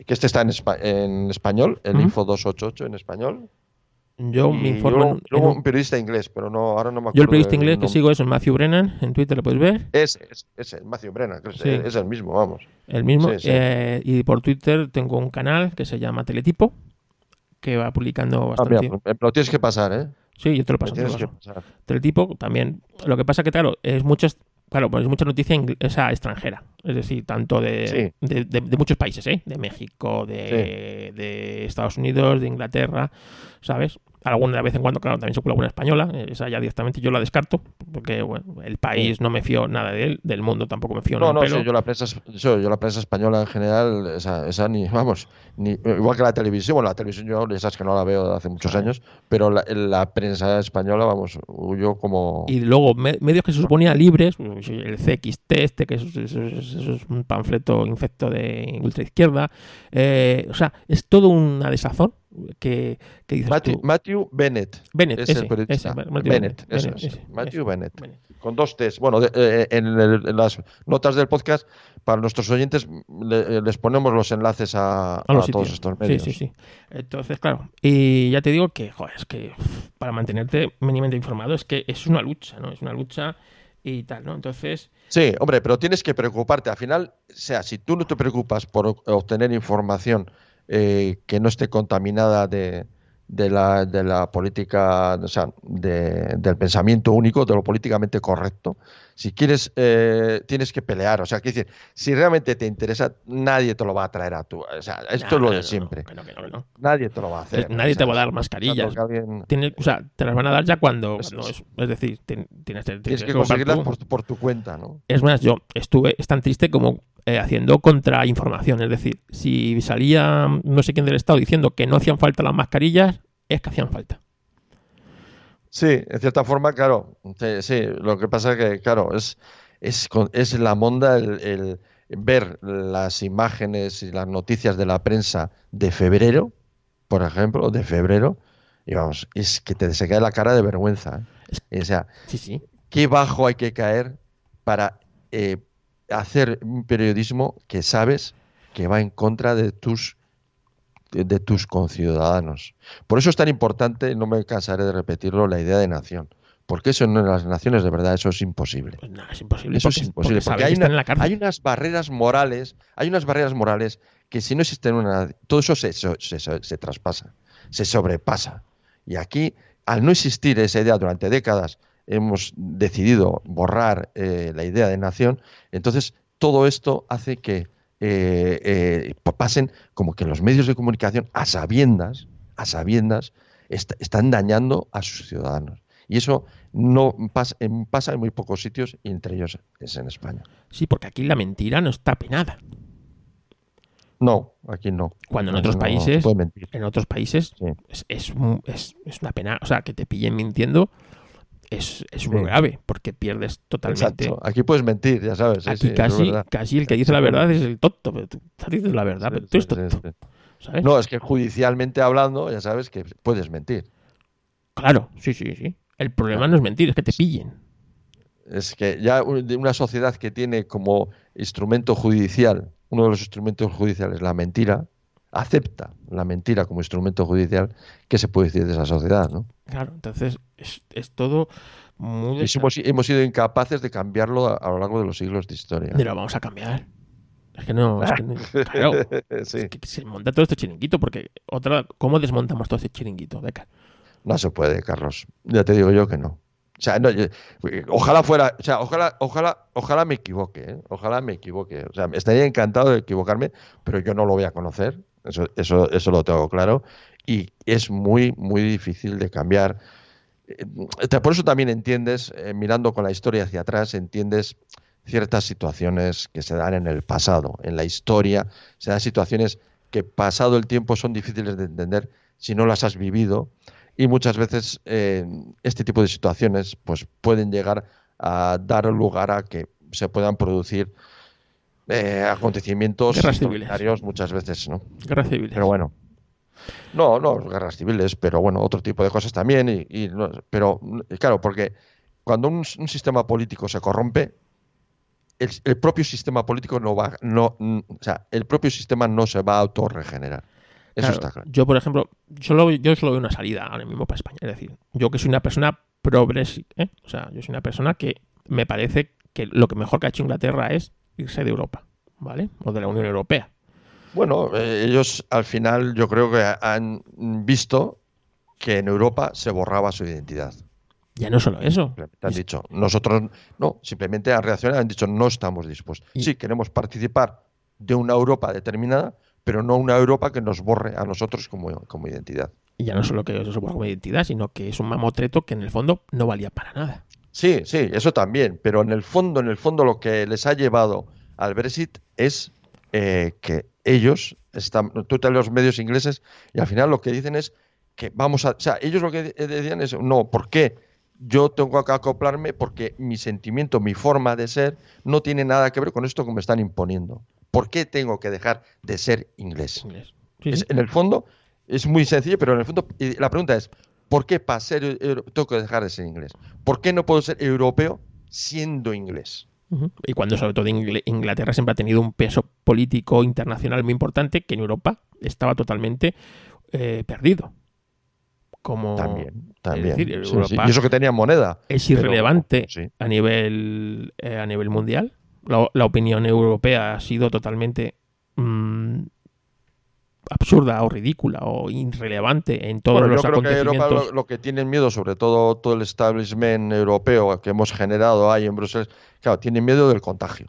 que este está en, espa- en español el Ujú. info 288 en español Yo y me informo luego, un- un periodista inglés pero no ahora no me acuerdo Yo el periodista del inglés que sigo es el Matthew Brennan, en Twitter lo puedes ver, Ese, es, ese, Matthew Brennan, que es, Sí. es el mismo, vamos. el mismo. Sí, sí. eh, y por Twitter tengo un canal que se llama Teletipo, que va publicando Ah, bastante. mira, pues me lo tienes que pasar, ¿eh? sí, yo te lo paso. te lo paso. Teletipo también. Lo que pasa que, claro, es muchas, claro, pues es mucha noticia o sea, extranjera. Es decir, tanto de, Sí. de, de- de muchos países, ¿eh? De México, de, de Estados Unidos, de Inglaterra, ¿sabes? Alguna de vez en cuando, claro, también se cuela alguna española. Esa ya directamente yo la descarto, porque bueno, el país no me fío nada de él, del mundo tampoco me fío No, nada. no, sí, yo la prensa, yo, yo la prensa española en general, esa, esa ni, vamos, ni, igual que la televisión, bueno, la televisión yo, sabes que no la veo de hace muchos años, pero la, la prensa española, vamos, yo como... Y luego me- medios que se suponían libres, pues, el CXT, este, que es, es- es- es un panfleto infecto de ultraizquierda. eh, o sea, es todo una desazón que, que dices Matthew, tú, Matthew Bennett, Bennett, es ese, el periodista. ese, Matthew Bennett, eso Bennett, es, ese, Matthew Bennett. Con dos T's. Bueno, de- eh, en, el- en las notas del podcast, para nuestros oyentes, le- les ponemos los enlaces a, A los todos estos Sí, medios. sí, sí. Entonces, claro. Y ya te digo que, joder, es que para mantenerte mínimamente informado es que es una lucha, ¿no? Es una lucha y tal, ¿no? Entonces, Sí, hombre, pero tienes que preocuparte. Al final, o sea, si tú no te preocupas por obtener información eh, que no esté contaminada de, de la, de la política, o sea, de- del pensamiento único, de lo políticamente correcto. Si quieres, eh, tienes que pelear. O sea, quiero decir, si realmente te interesa, nadie te lo va a traer a tu. O sea, esto es lo no, de siempre. que no, que no, que. Nadie te lo va a hacer. Eh, Nadie te va a dar mascarillas. Que alguien- o sea, te las van a dar ya cuando. Es. es, es decir, tienes, tienes Tienes que comprar conseguirlas tú. por, tu- por tu cuenta, ¿no? Es más, yo estuve, es tan triste como eh, haciendo contrainformación. Es decir, si salía no sé quién del Estado diciendo que no hacían falta las mascarillas, es que hacían falta. Sí, en cierta forma, claro. Sí, sí, lo que pasa es que, claro, es, es, es la monda el, el ver las imágenes y las noticias de la prensa de febrero, por ejemplo, de febrero, y vamos, es que te se cae la cara de vergüenza. ¿eh? O sea, Sí, sí. qué bajo hay que caer para eh, hacer un periodismo que sabes que va en contra de tus de, tus conciudadanos. Por eso es tan importante, no me cansaré de repetirlo, la idea de nación. Porque eso no en las naciones de verdad, eso es imposible. Pues nada, es imposible. Eso porque, es imposible. Porque, Porque saben hay, que están una- en la cárcel. hay unas barreras morales, hay unas barreras morales que si no existen una, todo eso se, se, se traspasa, se sobrepasa. Y aquí, al no existir esa idea durante décadas, hemos decidido borrar eh, la idea de nación, entonces todo esto hace que eh, eh, pa- pasen como que los medios de comunicación a sabiendas, a sabiendas, est- están dañando a sus ciudadanos. Y eso no pasa en, pasa en muy pocos sitios y entre ellos es en España. Sí, porque aquí la mentira no está penada. No, aquí no. Cuando en otros no países, en otros países Sí. es, es, un- es- es una pena. O sea, que te pillen mintiendo es, es muy Sí. grave, porque pierdes totalmente. Exacto. Aquí puedes mentir, ya sabes. Aquí sí, casi, casi el que dice la verdad es el tonto. Pero tú diciendo la verdad, pero tú eres tonto. No, es que judicialmente hablando, ya sabes que puedes mentir. Claro, sí, sí, sí. El problema no es mentir, es que te pillen. Es que ya una sociedad que tiene como instrumento judicial, uno de los instrumentos judiciales, la mentira, acepta la mentira como instrumento judicial, ¿qué se puede decir de esa sociedad? ¿no? Claro, entonces es, es todo muy... Hemos, hemos sido incapaces de cambiarlo a, a lo largo de los siglos de historia. Lo vamos a cambiar. Es que no, es que no- claro, Sí, es que se monta todo este chiringuito, porque otra, ¿cómo desmontamos todo este chiringuito? Beca? no se puede, Carlos. Ya te digo yo que no. O sea, no, yo- ojalá fuera, o sea, ojalá, ojalá, ojalá me equivoque, ¿eh? ojalá me equivoque. O sea, estaría encantado de equivocarme, pero yo no lo voy a conocer, eso, eso, eso lo tengo claro, y es muy, muy difícil de cambiar. Eh, Por eso también entiendes, eh, mirando con la historia hacia atrás, entiendes ciertas situaciones que se dan en el pasado, en la historia, se dan situaciones que pasado el tiempo son difíciles de entender si no las has vivido. Y muchas veces eh, este tipo de situaciones pues pueden llegar a dar lugar a que se puedan producir eh, acontecimientos Guerras civiles. extraordinarios muchas veces, ¿no? Guerra civil. Pero bueno. No, no, guerras civiles, pero bueno, otro tipo de cosas también. Y, y no- pero mm, claro, porque cuando un, un sistema político se corrompe, el, el propio sistema político no va, no, mm, o sea, el propio sistema no se va a autorregenerar. Eso Claro, está claro. Yo, por ejemplo, solo, yo solo veo una salida ahora mismo para España. Es decir, yo que soy una persona progresiva, ¿eh? o sea, yo soy una persona que me parece que lo que mejor que ha hecho Inglaterra es irse de Europa, ¿vale? O de la Unión Europea. Bueno, eh, ellos al final yo creo que han visto que en Europa se borraba su identidad. Ya no solo eso. Te han dicho, nosotros no, simplemente han reaccionado han dicho no estamos dispuestos. Y- Sí, queremos participar de una Europa determinada, pero no una Europa que nos borre a nosotros como, como identidad. Y ya no solo que eso se borra como identidad, sino que es un mamotreto que en el fondo no valía para nada. Sí, sí, eso también, pero en el fondo, en el fondo lo que les ha llevado al Brexit es eh, que ellos están, tú te los medios ingleses y al final lo que dicen es que vamos a, o sea, ellos lo que de- decían es, no, ¿por qué? Yo tengo que acoplarme porque mi sentimiento, mi forma de ser no tiene nada que ver con esto que me están imponiendo. ¿Por qué tengo que dejar de ser inglés? Inglés. Sí, Es- sí. en el fondo es muy sencillo, pero en el fondo y la pregunta es, ¿por qué para ser tengo que dejar de ser inglés? ¿Por qué no puedo ser europeo siendo inglés? Y cuando sobre todo Inglaterra siempre ha tenido un peso político internacional muy importante que en Europa estaba totalmente eh, perdido. Como También, también. decir, Sí, sí. Europa- Y eso que tenía moneda. es pero- irrelevante sí. a nivel eh, a nivel mundial. La, la opinión europea ha sido totalmente mm, absurda o ridícula o irrelevante en todos Bueno, los yo creo que acontecimientos. Europa lo, lo que tienen miedo, sobre todo todo el establishment europeo que hemos generado ahí en Bruselas, claro, tienen miedo del contagio.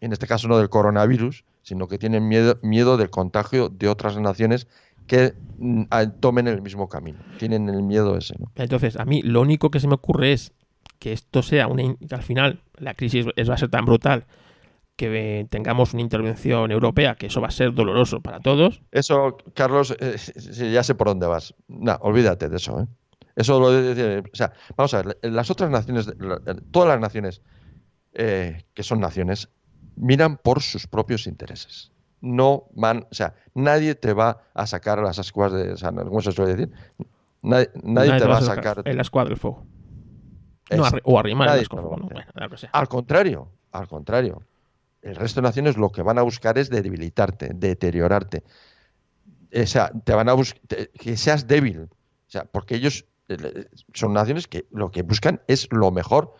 En este caso no del coronavirus, sino que tienen miedo, miedo del contagio de otras naciones que mm, tomen el mismo camino. Tienen el miedo ese, ¿no? Entonces, a mí lo único que se me ocurre es que esto sea una que al final la crisis es- va a ser tan brutal que eh, tengamos una intervención europea, que eso va a ser doloroso para todos. Eso, Carlos, eh, ya sé por dónde vas. No, olvídate de eso. ¿eh? Eso lo o sea, vamos a ver, las otras naciones, la- todas las naciones eh, que son naciones, miran por sus propios intereses. No van, o sea, nadie te va a sacar las ascuas de, o sea, ¿cómo se suele decir? Nadie, nadie te va a sacar. en la escuadra del fuego. No, o arrimar el lo fuego. Al contrario, al contrario. El resto de naciones lo que van a buscar es debilitarte, deteriorarte. O sea, te van a que seas débil. O sea, porque ellos eh, son naciones que lo que buscan es lo mejor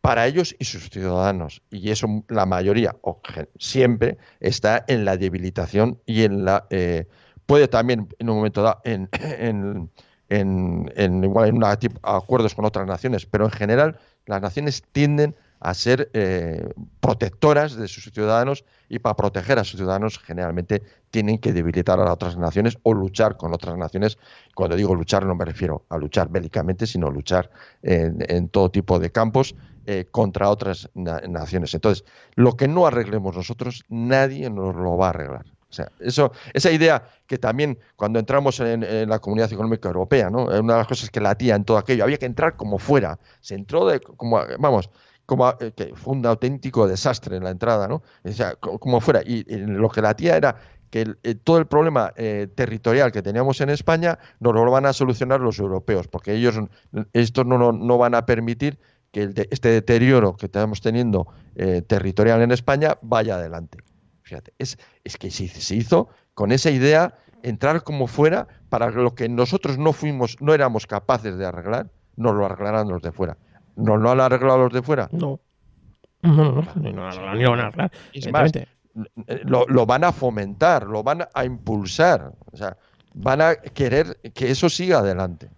para ellos y sus ciudadanos. Y eso la mayoría, o siempre, está en la debilitación y en la... eh, puede también en un momento dado en, en, en, igual en una acuerdos con otras naciones, pero en general las naciones tienden a ser eh, protectoras de sus ciudadanos y para proteger a sus ciudadanos generalmente tienen que debilitar a otras naciones o luchar con otras naciones. Cuando digo luchar no me refiero a luchar bélicamente, sino luchar en, todo tipo de campos eh, contra otras na- naciones. Entonces, lo que no arreglemos nosotros, nadie nos lo va a arreglar. O sea, eso, esa idea que también cuando entramos en, la Comunidad Económica Europea, ¿no? Una de las cosas que latía en todo aquello, había que entrar como fuera. Se entró de como vamos, como eh, que fue un auténtico desastre en la entrada, ¿no? O sea, co- como fuera. Y, lo que latía era que el- eh, todo el problema eh, territorial que teníamos en España nos lo van a solucionar los europeos, porque ellos estos no, no, no van a permitir que el de- este deterioro que estamos teniendo eh, territorial en España vaya adelante. Fíjate, es, es que se, se hizo con esa idea entrar como fuera para lo que nosotros no fuimos, no éramos capaces de arreglar, nos lo arreglaran los de fuera. ¿Nos lo han arreglado los de fuera? No. No, no, no, ni, no, no, ni lo van a arreglar. Es más, evidentemente. lo, lo van a fomentar, lo van a impulsar. O sea, van a querer que eso siga adelante.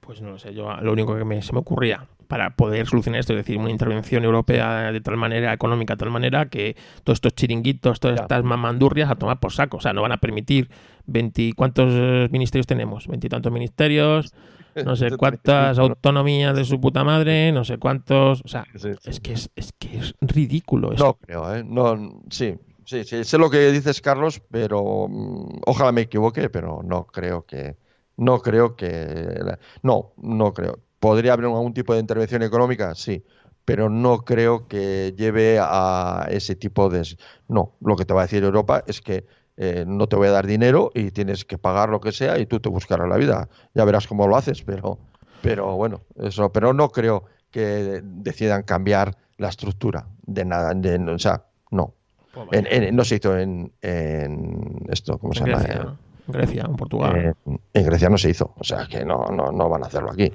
Pues no lo sé, yo lo único que me- se me ocurría para poder solucionar esto, es decir, una intervención europea de tal manera, económica de tal manera, que todos estos chiringuitos, todas Ya. estas mamandurrias a tomar por saco. O sea, no van a permitir 20, ¿cuántos eh, ministerios tenemos? Veintitantos ministerios, no sé cuántas autonomías de su puta madre, no sé cuántos. O sea, Sí, sí. es que es, es que es ridículo eso. No creo, ¿eh? No, sí, sí, sí, sé lo que dices, Carlos, pero mm, ojalá me equivoque, pero no creo que, no creo que, no, no creo. ¿Podría haber algún tipo de intervención económica? Sí, pero no creo que lleve a ese tipo de... No, lo que te va a decir Europa es que eh, no te voy a dar dinero y tienes que pagar lo que sea y tú te buscarás la vida. Ya verás cómo lo haces, pero, pero bueno, eso, pero no creo que decidan cambiar la estructura de nada, de- o sea, no. Pues En- vaya. en- no se hizo en, en esto, ¿cómo se en llama? Grecia, ¿no? En Grecia, en Portugal. Eh, en Grecia no se hizo, o sea que no, no, no van a hacerlo aquí.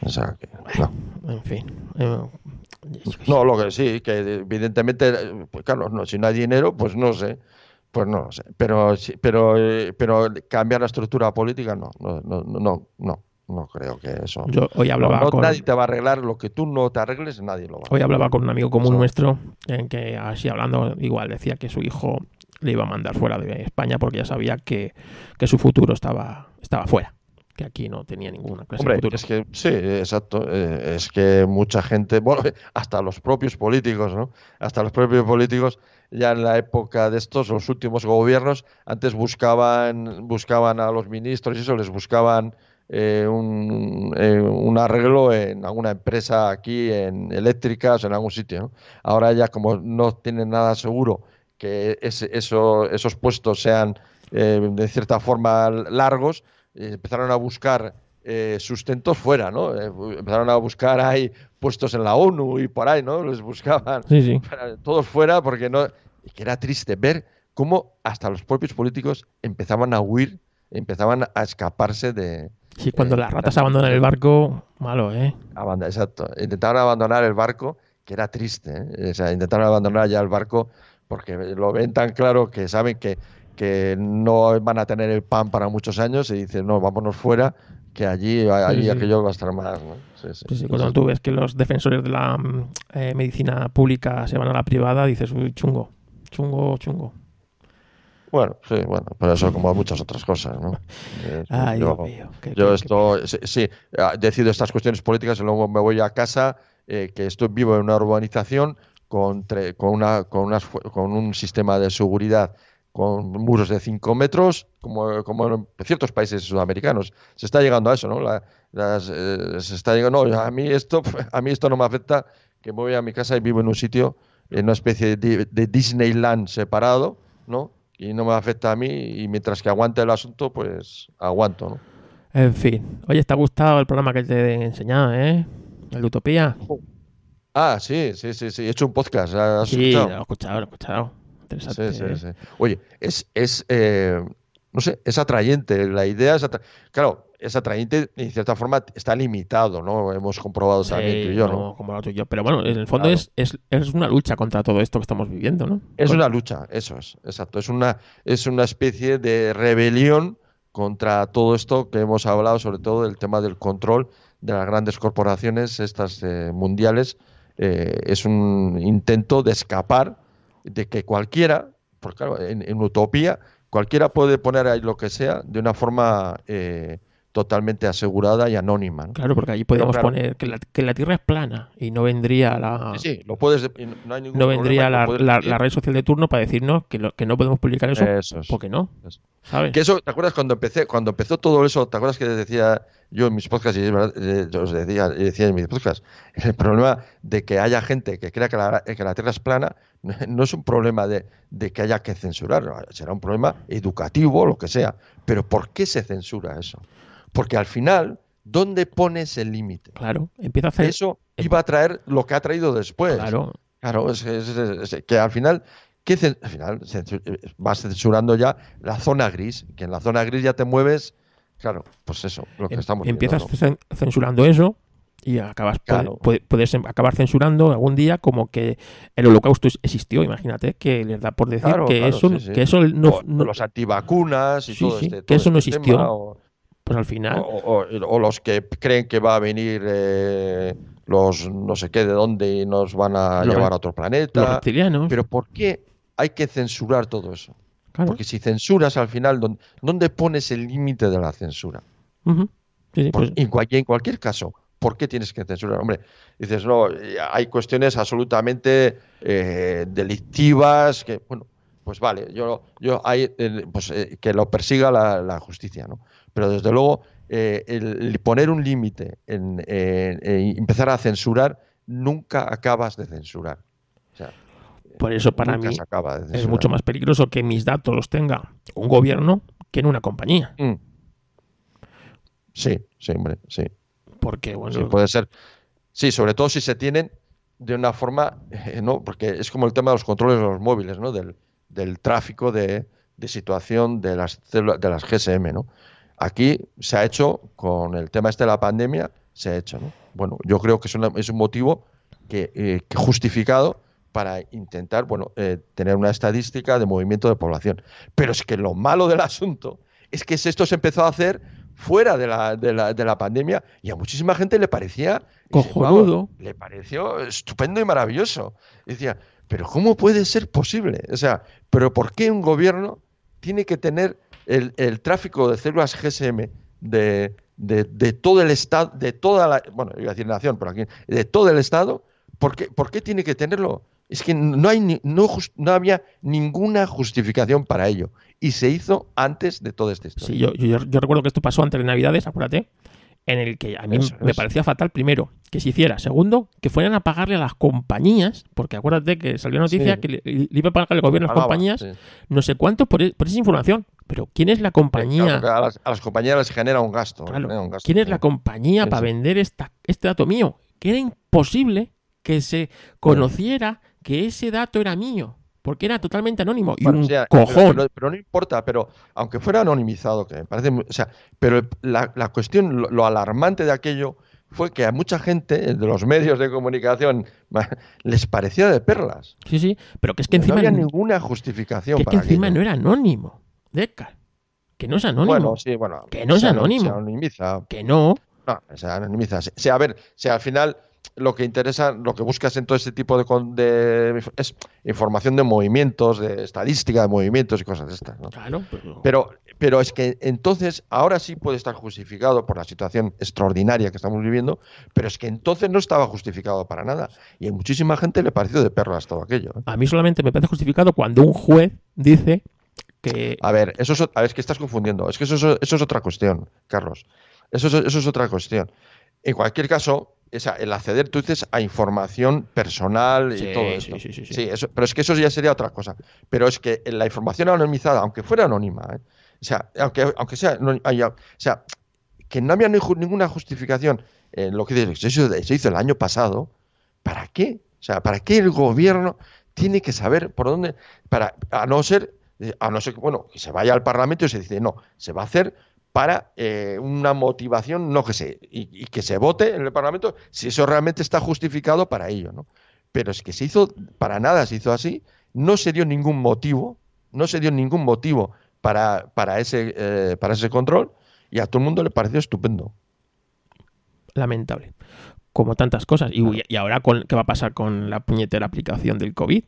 O sea que no. En fin. eh, No, lo que sí, que evidentemente, pues claro, no, si no hay dinero, pues no sé, pues no lo sé. Pero, pero, eh, pero cambiar la estructura política, no, no, no, no, no, no creo que eso. Yo hoy No, hablaba no, con. Nadie te va a arreglar lo que tú no te arregles, nadie lo va a Hoy hablaba con un amigo común Eso. nuestro en que así hablando igual decía que su hijo le iba a mandar fuera de España porque ya sabía que, que su futuro estaba, estaba fuera, que aquí no tenía ninguna clase de futuro. es que sí, exacto. eh, es que mucha gente, bueno, hasta los propios políticos, ¿no? Hasta los propios políticos, ya en la época de estos, los últimos gobiernos, antes buscaban, buscaban a los ministros y eso, les buscaban eh, un, eh, un arreglo en alguna empresa aquí, en eléctricas, en algún sitio, ¿no? Ahora ya como no tienen nada seguro que ese- eso, esos puestos sean eh, de cierta forma largos, empezaron a buscar eh, sustentos fuera, ¿no? Eh, empezaron a buscar ahí puestos en la ONU y por ahí, ¿no? Les buscaban Sí, sí. para- todos fuera porque no... y que era triste ver cómo hasta los propios políticos empezaban a huir, empezaban a escaparse de... Sí, cuando eh, las ratas abandonan el barco, malo, ¿eh? aband- exacto, intentaron abandonar el barco, que era triste, ¿eh? O sea, intentaron abandonar ya el barco porque lo ven tan claro que saben que, que no van a tener el pan para muchos años y dicen, no, vámonos fuera, que allí, allí sí. aquello va a estar más. ¿no? Sí, sí, cuando tú ves que los defensores de la mm, eh, medicina pública se van a la privada, dices, uy, chungo, chungo, chungo. Bueno, sí, bueno, pero eso como muchas otras cosas, ¿no? Eh, Ay, yo, Dios mío, qué- yo qué- esto, sí, sí, ah, decido estas cuestiones políticas y luego me voy a casa, eh, que estoy vivo en una urbanización con, tre- con, una, con, unas con un sistema de seguridad con muros de 5 metros, como, como en ciertos países sudamericanos. Se está llegando a eso, ¿no? La- las, eh, se está llegando, no, a mí esto, a mí esto no me afecta, que me voy a mi casa y vivo en un sitio, en una especie de, de Disneyland separado, ¿no? Y no me afecta a mí y mientras que aguante el asunto, pues aguanto, ¿no? En fin. Oye, ¿te ha gustado el programa que te he enseñado, eh? El de Utopía. Ah, sí, sí, sí, sí. He hecho un podcast. ¿Has Sí, escuchado? lo he escuchado, lo he escuchado. Interesante. Sí, sí, ¿eh? sí. Oye, es, es eh, no sé, es atrayente. La idea es atra- Claro, es atrayente y en cierta forma está limitado, ¿no? Hemos comprobado también tú y yo, ¿no? como, como lo tuyo. Pero bueno, en el fondo Claro. es, es, es una lucha contra todo esto que estamos viviendo, ¿no? Es una lucha, eso es, exacto. Es una, es una especie de rebelión contra todo esto que hemos hablado, sobre todo del tema del control de las grandes corporaciones, estas eh, mundiales. Eh, es un intento de escapar de que cualquiera, porque claro, en, en utopía, cualquiera puede poner ahí lo que sea de una forma eh, totalmente asegurada y anónima. ¿no? Claro, porque allí podríamos claro. poner que la, que la Tierra es plana y no vendría la, Sí, sí, lo puedes, y no, hay ningún no problema vendría la, la- red social de turno para decirnos que, lo- que no podemos publicar eso. Eso es. ¿Por qué no? Eso. ¿Sabes? Que eso, ¿te acuerdas cuando empecé, cuando empezó todo eso? ¿Te acuerdas que decía yo en mis podcasts y es verdad, eh, yo os decía, decía en mis podcasts, el problema de que haya gente que crea que la, que la Tierra es plana no es un problema de, de que haya que censurar, será un problema educativo, lo que sea. Pero ¿por qué se censura eso? Porque al final, ¿dónde pones el límite? Claro, empieza a hacer. Eso iba a traer lo que ha traído después. Claro, Claro, es, es- es- que al final, ¿qué cen- al final vas censurando ya la zona gris, que en la zona gris ya te mueves, claro, pues eso, lo que em- estamos empiezas viendo, cen- censurando eso y acabas Claro. puedes em- acabar censurando algún día como que el holocausto existió. Imagínate que les da por decir Claro, que, claro, eso, sí, sí. que eso ¿no? no, no- los antivacunas y Sí, todo sí, este, que todo eso no este existió. tema, o, pues al final. o- o- o los que creen que va a venir eh, los no sé qué de dónde y nos van a Los llevar a otro los planeta. reptilianos. Pero ¿por qué hay que censurar todo eso? claro. Porque si censuras al final, ¿dónde, dónde pones el límite de la censura? Ujú. Sí, sí, Por- pues- en, cualquier caso, ¿por qué tienes que censurar? Hombre, dices, no, hay cuestiones absolutamente eh, delictivas que, bueno, pues vale, yo, yo hay, eh, pues, eh, que lo persiga la, la justicia, ¿no? Pero desde luego, eh, el, poner un límite en, en- empezar a censurar, nunca acabas de censurar. O sea, Por eso para mí es mucho más peligroso que mis datos los tenga un gobierno que en una compañía. Mm. Sí, sí, hombre, sí. Porque, bueno, Sí, puede ser. Sí, sobre todo si se tienen de una forma, eh, ¿no? Porque es como el tema de los controles de los móviles, ¿no? Del, del tráfico de, de situación de las de las GSM, ¿no? Aquí se ha hecho con el tema este de la pandemia, se ha hecho, ¿no? Bueno, yo creo que es, una- es un motivo que, eh, que justificado para intentar, bueno, eh, tener una estadística de movimiento de población. Pero es que lo malo del asunto es que esto se empezó a hacer fuera de la, de la, de la pandemia y a muchísima gente le parecía Cojonudo. Le pareció estupendo y maravilloso. Y decía, pero ¿cómo puede ser posible? O sea, ¿pero por qué un gobierno tiene que tener el, el tráfico de células GSM de, de, de todo el Estado, de toda la, bueno, iba a decir nación, pero aquí, de todo el Estado? ¿Por qué, por qué tiene que tenerlo? Es que no, hay ni- no, no había ninguna justificación para ello. Y se hizo antes de toda esta historia. Sí, yo, yo, yo recuerdo que esto pasó antes de Navidades, acuérdate, en el que a mí Eso me es. parecía fatal, primero, que se hiciera. Segundo, que fueran a pagarle a las compañías, porque acuérdate que salió noticia Sí. que le, le iba a pagar el gobierno a las compañías sí. no sé cuánto por, e- por esa información. Pero ¿quién es la compañía? Claro, a, las, a las compañías les genera un gasto. les Claro, genera un gasto, ¿Quién es la compañía Sí, para vender esta, este dato mío? Que era imposible que se conociera que ese dato era mío, porque era totalmente anónimo. Y Bueno, un o sea, cojón. Pero, pero- pero no importa, pero aunque fuera anonimizado, que me parece, muy- o sea, pero la, la cuestión, lo, lo alarmante de aquello fue que a mucha gente de los medios de comunicación les parecía de perlas. Sí, sí, pero que es que no encima, había que ninguna justificación que para encima aquello. no era anónimo. de Edgar. Que no es anónimo. Bueno, sí, bueno. Que no es anónimo. Se anonimiza. Que no. No, se anonimiza. O sea, a ver, si al final lo que interesa, lo que buscas en todo este tipo de, de es información de movimientos, de estadística de movimientos y cosas de estas, ¿no? Claro, pero. Pero, pero es que entonces, ahora sí puede estar justificado por la situación extraordinaria que estamos viviendo, pero es que entonces no estaba justificado para nada. Y a muchísima gente le pareció de perlas todo aquello. ¿eh? A mí solamente me parece justificado cuando un juez dice que. A ver, eso es, a ver, es que estás confundiendo. Es que eso es, eso es otra cuestión, Carlos. Eso es, eso es otra cuestión. En cualquier caso, esa, el acceder, tú dices, a información personal y Sí, todo sí, esto. sí, sí, sí. eso, pero es que eso ya sería otra cosa. Pero es que la información anonimizada, aunque fuera anónima, ¿eh? o sea, aunque, aunque sea, no haya- o sea, que no había ninguna justificación en lo que se hizo, se hizo el año pasado, ¿para qué? O sea, ¿para qué el gobierno tiene que saber por dónde? Para, a no ser, eh, a no ser que, bueno, que se vaya al Parlamento y se dice, no, se va a hacer para eh, una motivación, no que sé, y, y que se vote en el Parlamento si eso realmente está justificado para ello, ¿no? Pero es que se hizo, para nada se hizo así, no se dio ningún motivo, no se dio ningún motivo para, para, ese, eh, para ese control y a todo el mundo le pareció estupendo. Lamentable. Como tantas cosas. Y, y ahora, con, ¿qué va a pasar con la puñetera aplicación del COVID?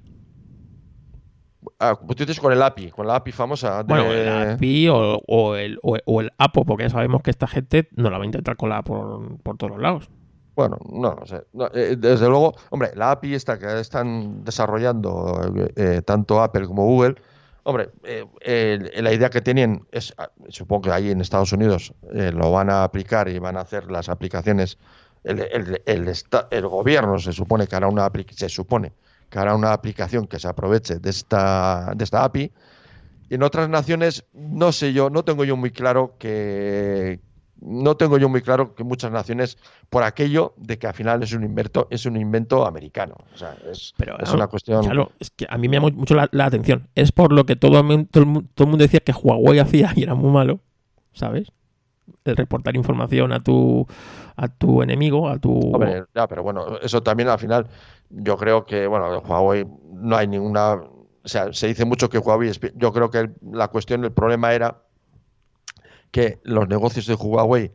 Ah, pues tú dices con el API, con la API famosa. De... Bueno, el API o, o el, o, o el APO, porque ya sabemos que esta gente no la va a intentar colar por, por todos los lados. Bueno, no, no sé. No, eh, desde luego, hombre, la API esta que están desarrollando eh, tanto Apple como Google, hombre, eh, eh, la idea que tienen es, ah, supongo que ahí en Estados Unidos eh, lo van a aplicar y van a hacer las aplicaciones. El, el, el, el gobierno se supone que hará una se supone que hará una aplicación que se aproveche de esta, de esta API. Y en otras naciones, no sé yo, no tengo yo muy claro que no tengo yo muy claro que muchas naciones por aquello de que al final es un invento es un invento americano o sea es, Pero es no, una cuestión Claro, es que a mí me llama mucho la, la atención. Es por lo que todo, todo, todo el mundo decía que Huawei hacía y era muy malo, ¿sabes? El reportar información a tu a tu enemigo, a tu Hombre, ya, pero bueno eso también al final yo creo que bueno Huawei no hay ninguna o sea se dice mucho que Huawei es yo creo que la cuestión el problema era que los negocios de Huawei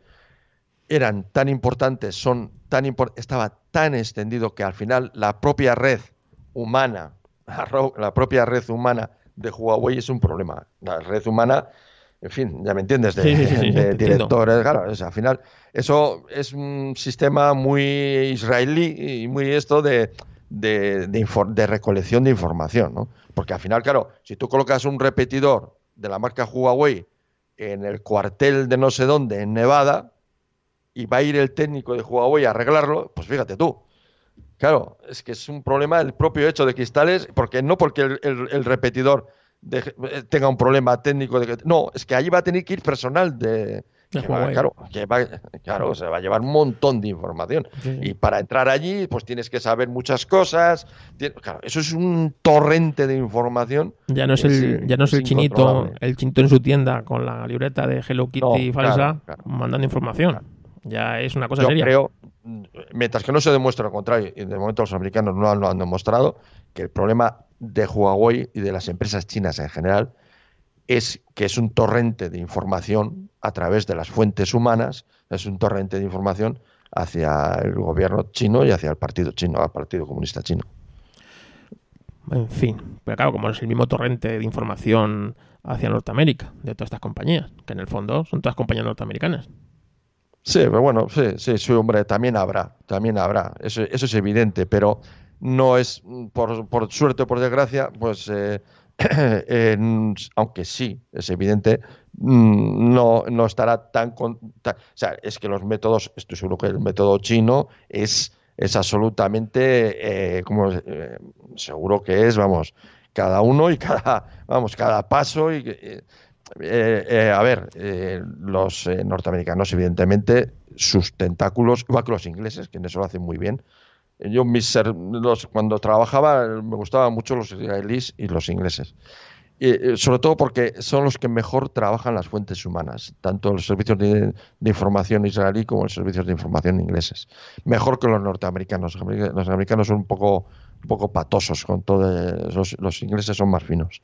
eran tan importantes, son tan impor- estaba tan extendido que al final la propia red humana, la propia red humana de Huawei es un problema. La red humana, en fin, ya me entiendes, de, Sí, sí, sí, sí, de te entiendo. directores, claro, o sea, al final eso es un sistema muy israelí y muy esto de, de, de infor- de recolección de información, ¿no? Porque al final, claro, si tú colocas un repetidor de la marca Huawei en el cuartel de no sé dónde, en Nevada, y va a ir el técnico de Huawei a arreglarlo, pues fíjate tú. Claro, es que es un problema el propio hecho de cristales, porque no porque el, el- el repetidor eh, tenga un problema técnico, de que, no, es que allí va a tener que ir personal de... Que va- claro, que va- claro, se va a llevar un montón de información. Sí. Y para entrar allí, pues tienes que saber muchas cosas. Claro, eso es un torrente de información. Ya no es es, el, ya no es es el chinito, el chinito en su tienda con la libreta de Hello Kitty No, falsa claro. mandando información. Ya es una cosa Yo seria. creo, mientras que no se demuestre lo contrario, y de momento los americanos no lo han demostrado, que el problema de Huawei y de las empresas chinas en general es que es un torrente de información a través de las fuentes humanas, es un torrente de información hacia el gobierno chino y hacia el partido chino, al Partido Comunista Chino. En fin, pero claro, como es el mismo torrente de información hacia Norteamérica de todas estas compañías, que en el fondo son todas compañías norteamericanas. Sí, pero bueno, sí, sí, sí, hombre, también habrá, también habrá, eso, eso es evidente, pero no es, por, por suerte o por desgracia, pues, eh, aunque sí, es evidente, mm, no, no estará tan, con- O sea, es que los métodos, estoy seguro que el método chino es, es absolutamente, eh, como, eh, seguro que es, vamos, cada uno y cada, vamos, cada paso y... eh, eh, a ver, eh, los norteamericanos, evidentemente, sus tentáculos, igual que los ingleses, que en eso lo hacen muy bien. Yo, mis los, cuando trabajaba, me gustaban mucho los israelíes y los ingleses. Y, sobre todo porque son los que mejor trabajan las fuentes humanas, tanto los servicios de, información israelí como los servicios de información ingleses. Mejor que los norteamericanos. Los america- los americanos son un poco, un poco patosos con todo. los ingleses son más finos.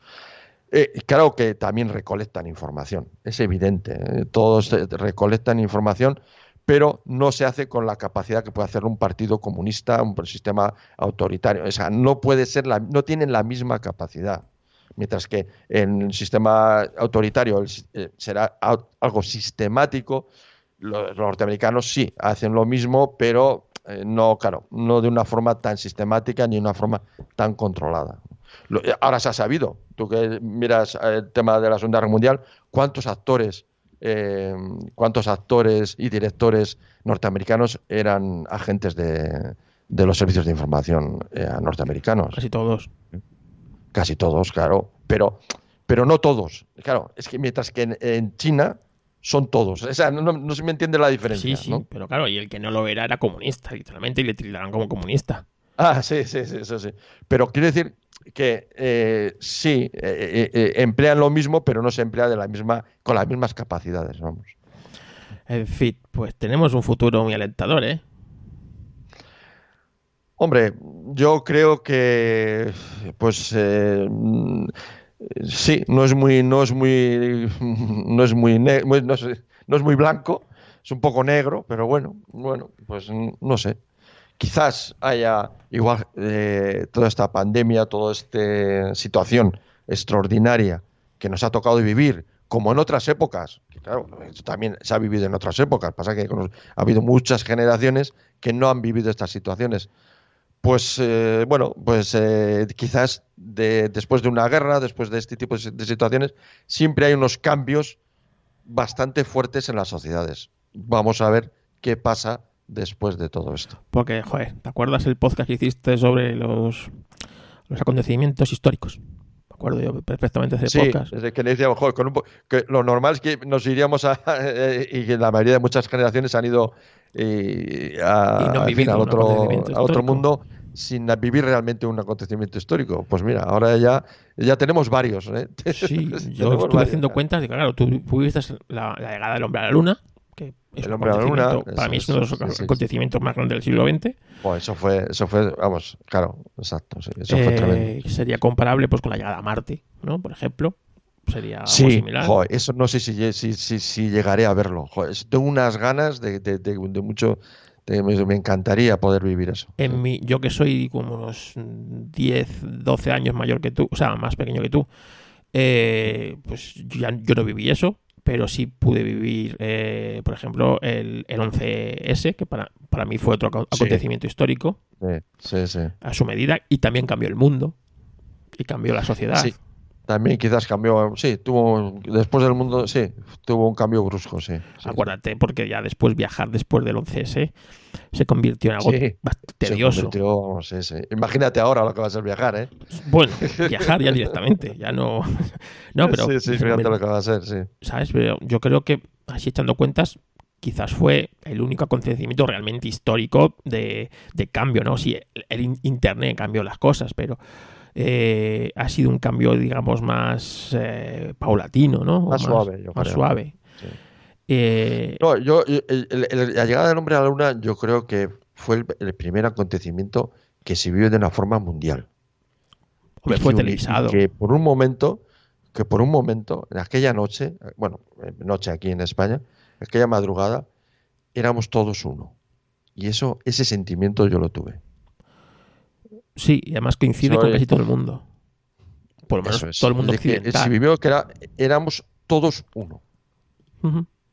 Eh, claro que también recolectan información, es evidente. ¿eh? Todos recolectan información, pero no se hace con la capacidad que puede hacer un partido comunista, un sistema autoritario. O sea, no puede ser, la, no tienen la misma capacidad. Mientras que en el sistema autoritario eh, será algo sistemático, los norteamericanos sí hacen lo mismo, pero eh, no, claro, no de una forma tan sistemática ni de una forma tan controlada. Eh, ahora se ha sabido, tú que miras el tema de la Segunda Guerra Mundial, cuántos actores, eh, cuántos actores y directores norteamericanos eran agentes de, los servicios de información norteamericanos. Casi todos. Casi todos, claro, pero, pero no todos. Claro, es que mientras que en China son todos. O sea, no, se me entiende la diferencia. Sí, sí, pero claro, y el que no lo era era comunista, literalmente, y le tildarán como comunista. Ah, sí, sí, sí, eso sí. Pero quiero decir que eh, sí, eh, eh, emplean lo mismo, pero no se emplea de la misma, con las mismas capacidades, vamos. En fin, pues tenemos un futuro muy alentador, ¿eh? Hombre, yo creo que, pues, sí, no es muy, no es muy, no es muy, no, es, muy blanco, es un poco negro, pero bueno, bueno, pues no sé. Quizás haya igual eh, toda esta pandemia, toda esta situación extraordinaria que nos ha tocado vivir, como en otras épocas, que claro, también se ha vivido en otras épocas, pasa que ha habido muchas generaciones que no han vivido estas situaciones pues eh, bueno, pues eh, quizás después de una guerra, después de este tipo de, situaciones, siempre hay unos cambios bastante fuertes en las sociedades. Vamos a ver qué pasa después de todo esto. Porque, joder, ¿te acuerdas el podcast que hiciste sobre los, los acontecimientos históricos? Me acuerdo yo perfectamente de ese sí, podcast. Desde que le decíamos, joder, que lo normal es que nos iríamos a. y que la mayoría de muchas generaciones han ido y, a, al otro, otro mundo sin vivir realmente un acontecimiento histórico. Pues mira, ahora ya, ya tenemos varios. ¿eh? Sí, yo estuve haciendo cuentas de que, claro, tú viviste la, llegada del hombre a la luna, que es el hombre a la luna, para mí es uno de los acontecimientos más grandes del siglo XX. Pues eso fue, eso fue, vamos, claro, exacto, eso fue eh, tremendo. Sería comparable pues con la llegada a Marte, ¿no? Por ejemplo sería sí, similar. eso no sé si, si, si, llegaré a verlo. tengo unas ganas de, de, mucho. me, encantaría poder vivir eso. En mi, yo que soy como unos 10, 12 años mayor que tú, o sea, más pequeño que tú, eh, pues yo, yo no viví eso, pero sí pude vivir, eh, por ejemplo, el, el 11S, que para, para mí fue otro acontecimiento histórico. Sí, sí, a su medida, y también cambió el mundo y cambió la sociedad también quizás cambió, sí, tuvo, después del mundo, sí, tuvo un cambio brusco, sí. Acuérdate, porque ya después viajar después del 11S se convirtió en algo bastante tedioso. Imagínate ahora lo que va a ser viajar, ¿eh? Bueno, viajar ya directamente, ya no... no, pero... Sí, sí, fíjate lo que va a ser, sí. ¿Sabes? Pero yo creo que, así echando cuentas, quizás fue el único acontecimiento realmente histórico de, de cambio, ¿no? Sí, el Internet cambió las cosas, pero eh, ha sido un cambio, digamos, más eh, paulatino, ¿no? Más, suave, Más suave. Eh, no, yo, la llegada del hombre a la luna, yo creo que fue el, primer acontecimiento que se vive de una forma mundial. fue televisado. Que por un momento, que por un momento, en aquella noche, bueno, noche aquí en España, aquella madrugada, éramos todos uno. Y eso, ese sentimiento yo lo tuve. Sí, y además coincide con casi todo el mundo. Por lo menos todo el mundo occidental. Se vivió que era, éramos todos uno.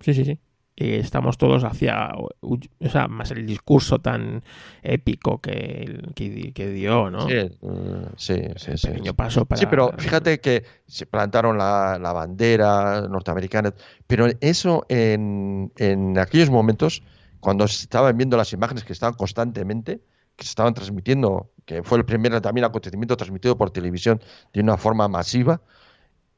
Sí, sí, sí. Y estamos todos hacia, o sea, más el discurso tan épico que, que, dio, ¿no? Sí, mm, sí, sí. sí pequeño paso para... Sí, pero fíjate que se plantaron la, la bandera norteamericana, pero eso en, en aquellos momentos, cuando se estaban viendo las imágenes que estaban constantemente, que se estaban transmitiendo, que fue el primer también acontecimiento transmitido por televisión de una forma masiva,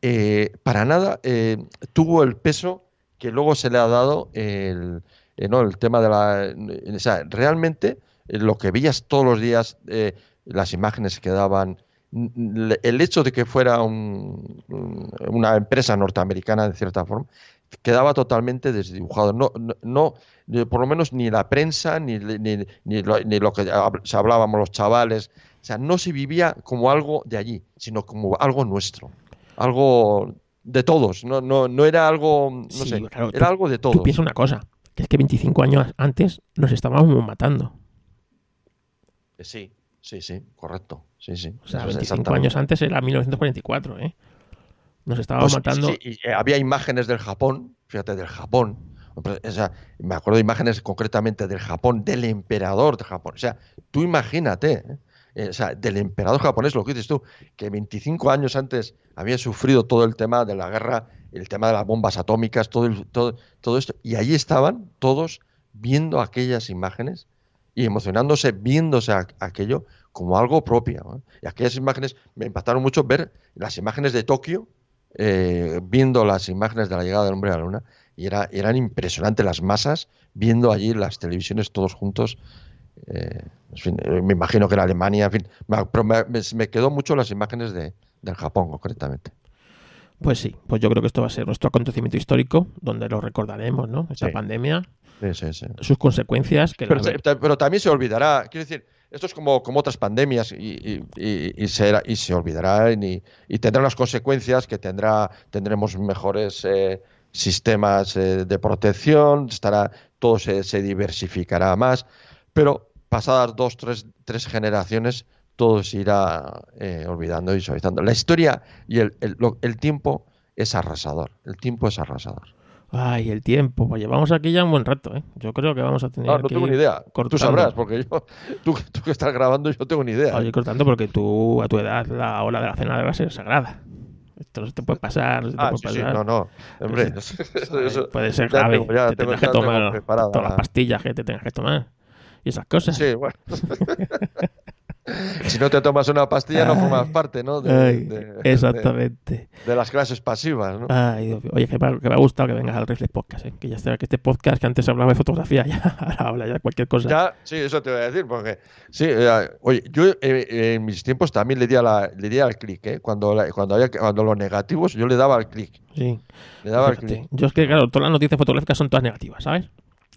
eh, para nada eh, tuvo el peso que luego se le ha dado el, eh, el tema de la... O sea, realmente lo que veías todos los días, las imágenes que daban, el hecho de que fuera una empresa norteamericana de cierta forma, quedaba totalmente desdibujado. No, no, por lo menos ni la prensa, ni, ni, ni, lo, que hablábamos los chavales, o sea, no se vivía como algo de allí, sino como algo nuestro. algo de todos, no, no, no era algo, no Sí, sé, claro, era tú- algo de todos. Tú piensas una cosa, que es que 25 años antes nos estábamos matando. Sí, sí, sí, correcto. Sí, sí. O sea, Eso es 25 exactamente. años antes era 1944, ¿eh? Nos estábamos Pues, matando. sí, y, eh, había imágenes del Japón, fíjate, del Japón. O sea, me acuerdo de imágenes concretamente del Japón, del emperador de Japón. O sea, tú imagínate, ¿eh? O sea, del emperador japonés, lo que dices tú, que 25 años antes había sufrido todo el tema de la guerra, el tema de las bombas atómicas, todo, el- todo, todo esto, y allí estaban todos viendo aquellas imágenes y emocionándose, viéndose a- aquello como algo propio. Y aquellas imágenes me impactaron mucho ver las imágenes de Tokio, eh, viendo las imágenes de la llegada del hombre a la luna, y era, eran impresionantes las masas viendo allí las televisiones todos juntos. eh, en fin, eh, me imagino que en Alemania, en fin, me- pero me, me- quedó mucho las imágenes de, del Japón, concretamente. Pues sí, pues yo creo que esto va a ser nuestro acontecimiento histórico, donde lo recordaremos, ¿no? Esta Sí. pandemia, Sí, sí, sí. sus consecuencias, que Pero, pero también se olvidará, quiero decir, esto es como, como otras pandemias y, y- y- será- y se olvidará y, y tendrá unas consecuencias que tendrá, tendremos mejores eh, sistemas eh, de protección, estará, todo se, se diversificará más, pero pasadas dos, tres, tres generaciones todo se irá eh, olvidando y suavizando. La historia y el, el- el tiempo es arrasador, el tiempo es arrasador. Ay, el tiempo. Pues llevamos aquí ya un buen rato, ¿eh? Yo creo que vamos a tener No, no que tengo ir ni idea. Tú cortando. sabrás, porque yo, tú, tú que estás grabando, yo tengo ni idea. Oye, cortando porque tú, a tu edad, la hora de la cena debe ser sagrada. Esto no se te puede pasar, no se te Ah, puede sí, sí, pasar. no, no. Hombre, ¿sabes? eso- puede ser grave. tengo- ya te tengo- tendrás que tomar todas las la- pastillas que te tengas que tomar. Y esas cosas. Sí, bueno. si no te tomas una pastilla, no formas parte, ¿no? De, Ay, de- exactamente. de- de las clases pasivas, ¿no? Ay, Dios mío. Oye, que me, ha, que me ha gustado que vengas al Reflex Podcast, ¿eh? que ya sea que este podcast que antes hablaba de fotografía, ya ahora habla ya cualquier cosa. Ya, sí, eso te voy a decir, porque sí, eh, oye, yo eh, eh, en mis tiempos también le di, a la, le di al clic, ¿eh? Cuando, la- cuando, había, cuando los negativos, yo le daba al clic. Sí. Le daba al clic. Yo es que, claro, todas las noticias fotográficas son todas negativas, ¿sabes?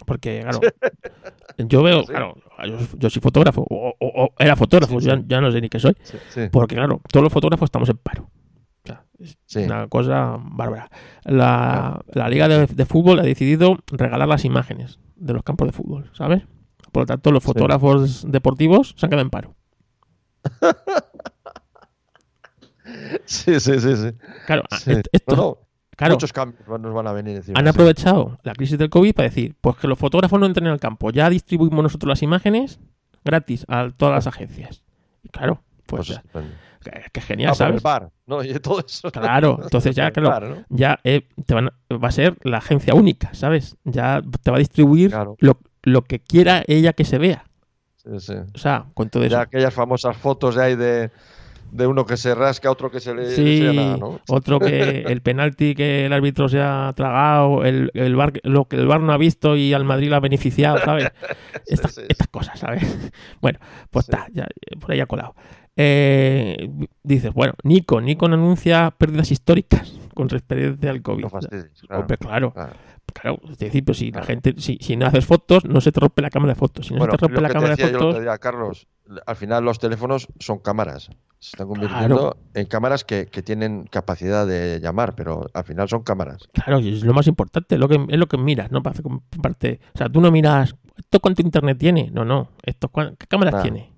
Porque, claro, yo veo, Sí. claro, yo, yo soy fotógrafo, o, o- o era fotógrafo, Sí, ya, sí. ya no sé ni qué soy, Sí, sí, porque, claro, todos los fotógrafos estamos en paro. O sea, es sí. una cosa bárbara. La, la Liga de, de Fútbol ha decidido regalar las imágenes de los campos de fútbol, ¿sabes? Por lo tanto, los Sí. fotógrafos deportivos se han quedado en paro. Sí, sí, sí, sí. Claro, Sí. esto- no, claro, Muchos cambios nos van a venir encima. han sí. aprovechado la crisis del COVID para decir, pues que los fotógrafos no entren al campo, ya distribuimos nosotros las imágenes gratis a todas las agencias. Y claro, pues, Pues ya, que, que genial, Ah, ¿sabes? bar, ¿no? Y todo eso. Claro, entonces ya, claro, bar, ¿no? ya eh, te van va a ser la agencia única, ¿sabes? Ya te va a distribuir Claro. lo, lo que quiera ella que se vea. Sí, sí. O sea, con todo eso. Ya aquellas famosas fotos de ahí de, de uno que se rasca, otro que se le Sí, se nada, ¿no? otro que el penalti que el árbitro se ha tragado, el, el bar, lo que el bar no ha visto y al Madrid lo ha beneficiado, ¿sabes? Estas, sí, sí. estas cosas, ¿sabes? Bueno, pues está, ya, por ahí ha colado. Eh, dices, bueno, Nikon, Nikon anuncia pérdidas históricas con referencia al COVID. No fastidies, claro. Claro, Claro. claro, es decir, pero si la Claro. gente, si, si no haces fotos, no se te rompe la cámara de fotos. Si no Bueno, se te rompe lo la que cámara de decía yo fotos, día, Carlos, al final los teléfonos son cámaras. Se están convirtiendo en cámaras que, que tienen capacidad de llamar, pero al final son cámaras. Claro, y es lo más importante, lo que, es lo que miras, ¿no? Parte, o sea, tú no miras, ¿esto cuánto internet tiene? No, no, esto, ¿qué cámaras Nah. tiene?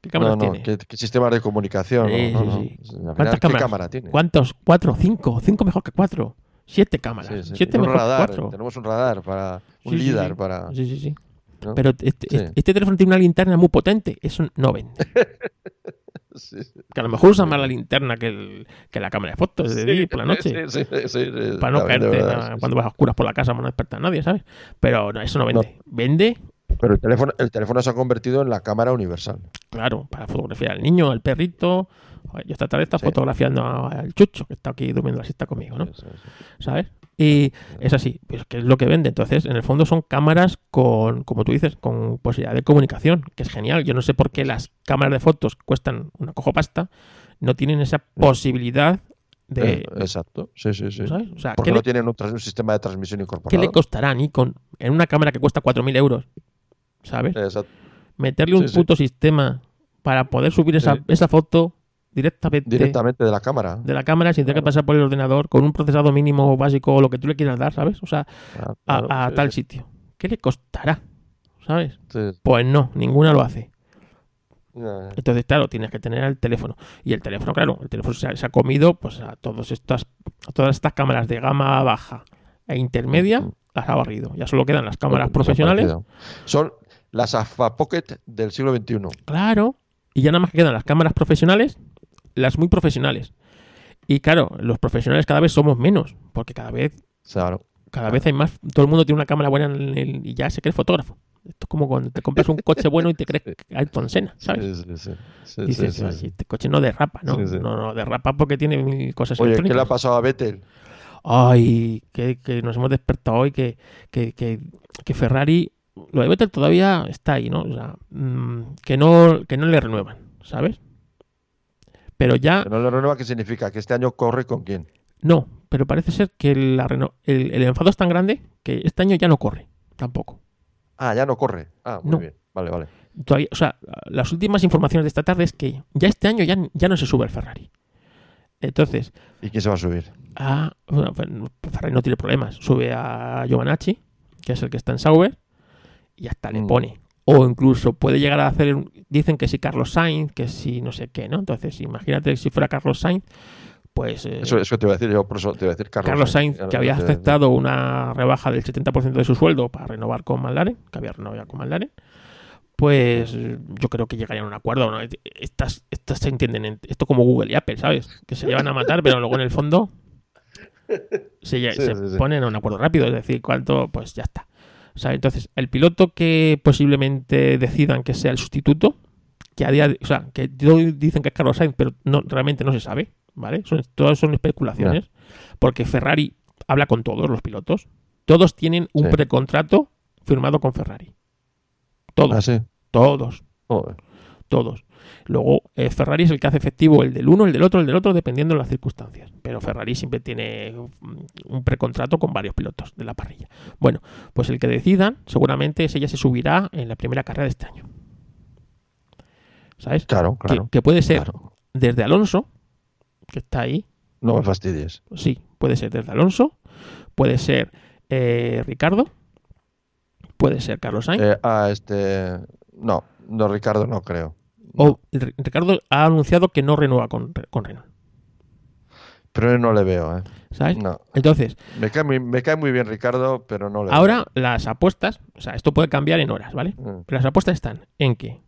¿Qué cámaras no, no, tiene? ¿qué, qué sistemas de comunicación? No, sí, sí. Final, ¿Cuántas ¿Qué cámaras? cámara tiene? ¿Cuántos? ¿Cuatro? ¿Cinco? ¿Cinco mejor que cuatro? Siete cámaras. Sí. Siete un mejor radar, que cuatro. tenemos un radar para un lidar para Sí, sí, sí. ¿No? Pero este, Sí. este teléfono tiene una linterna muy potente, eso no vende. Sí, sí. Que a lo mejor usa más la linterna que, el- que la cámara de fotos de día y por la noche. Para no caerte verdad, na- sí, cuando vas a oscuras por la casa para no despertar a nadie, ¿sabes? Pero no, eso no vende. Vende. Pero el teléfono, el teléfono se ha convertido en la cámara universal. claro, para fotografiar al niño, al perrito. Yo esta tarde está Sí. fotografiando al chucho que está aquí durmiendo la siesta conmigo, ¿no? Sí, sí, sí. ¿Sabes? Y es así, pues que es lo que vende. Entonces, en el fondo son cámaras con, como tú dices, con posibilidad de comunicación, que es genial. Yo no sé por qué las cámaras de fotos cuestan una cojo pasta, no tienen esa posibilidad de... Eh, Exacto, sí, sí, sí. ¿sabes? O sea, Porque ¿qué, no le, tienen un, sistema de transmisión qué incorporado. le costará a Nikon en una cámara que cuesta 4.000 euros? ¿Sabes? Exacto. Meterle un Sí, sí. puto sistema para poder subir esa, Sí. esa foto directamente, Directamente de la cámara. de la cámara sin tener que pasar por el ordenador con un procesado mínimo básico o lo que tú le quieras dar, ¿sabes? O sea, Claro, a, claro, a sí, tal sitio. ¿Qué le costará? ¿Sabes? sí. Pues no, ninguna lo hace. Entonces, claro, tienes que tener el teléfono. Y el teléfono, claro, el teléfono se ha, se ha comido pues a todos estas, a todas estas cámaras de gama baja e intermedia, las ha barrido. Ya solo quedan las cámaras Pues, profesionales. Son las AFA Pocket del siglo XXI. Claro. Y ya nada más que quedan las cámaras profesionales, las muy profesionales. Y claro, los profesionales cada vez somos menos, porque cada vez, Claro. cada vez hay más, todo el mundo tiene una cámara buena en el- y ya se cree fotógrafo. Esto es como cuando te compras un coche bueno y te crees que Ayrton Senna, ¿sabes? Sí, sí, sí. Dices, sí, sí, "Ay, sí. este coche no derrapa, ¿no? No, no derrapa porque tiene mil cosas Oye, ¿qué le ha pasado a Vettel? Ay, que, que nos hemos despertado hoy que, que, que, que Ferrari, lo de Vettel todavía está ahí, ¿no? O sea, mm, que no, que no le renuevan, ¿sabes? Pero ya, Que no le renueva, ¿qué significa? ¿Que este año corre con quién? no, pero parece ser que la reno- el, el enfado es tan grande que este año ya no corre, tampoco. Ah, ya no corre. Ah, muy No. bien. Vale, vale. Todavía, o sea, las últimas informaciones de esta tarde es que ya este año ya, ya no se sube el Ferrari. Entonces, ¿Y quién se va a subir? a, bueno, Ferrari no tiene problemas. Sube a Giovanacci, que es el que está en Sauber, y hasta le Mm. pone. O incluso puede llegar a hacer, dicen que si Carlos Sainz, que si no sé qué, ¿no? Entonces, imagínate si fuera Carlos Sainz, pues eh, Eso, eso te iba a decir yo, por eso te iba a decir Carlos, Carlos Sainz, que había aceptado una rebaja del 70% de su sueldo para renovar con McLaren, que había renovado con McLaren, pues yo creo que llegarían a un acuerdo. ¿no? Estas, estas se entienden, en- esto como Google y Apple, ¿sabes? Que se llevan a matar, pero luego en el fondo se, Sí, se sí. ponen a un acuerdo rápido, es decir, cuánto, pues ya está. O sea, entonces, el piloto que posiblemente decidan que sea el sustituto, que a día de- o sea, que dicen que es Carlos Sainz, pero no, realmente no se sabe, ¿vale? Son, todas son especulaciones, porque Ferrari habla con todos los pilotos. Todos tienen un Sí. precontrato firmado con Ferrari. Todos, Ah, sí. todos, Joder. todos. Luego, eh, Ferrari es el que hace efectivo el del uno, el del otro, el del otro, dependiendo de las circunstancias. Pero Ferrari siempre tiene mm, un precontrato con varios pilotos de la parrilla. Bueno, pues el que decidan, seguramente ese ya se subirá en la primera carrera de este año. ¿Sabes? Claro, Que- claro. que puede ser claro. desde Alonso, que está ahí, No me fastidies. Sí, puede ser desde Alonso, puede ser eh, Ricardo, puede ser Carlos Sainz, Eh, ah, este. No, no, Ricardo, no creo. O Ricardo ha anunciado que no renueva con, con Renault. Pero no le veo, ¿eh? ¿Sabes? No. Entonces, Me cae, muy, me cae muy bien Ricardo, pero no le ahora las apuestas, o sea, esto puede cambiar en horas, ¿vale? Mm. Pero las apuestas están en que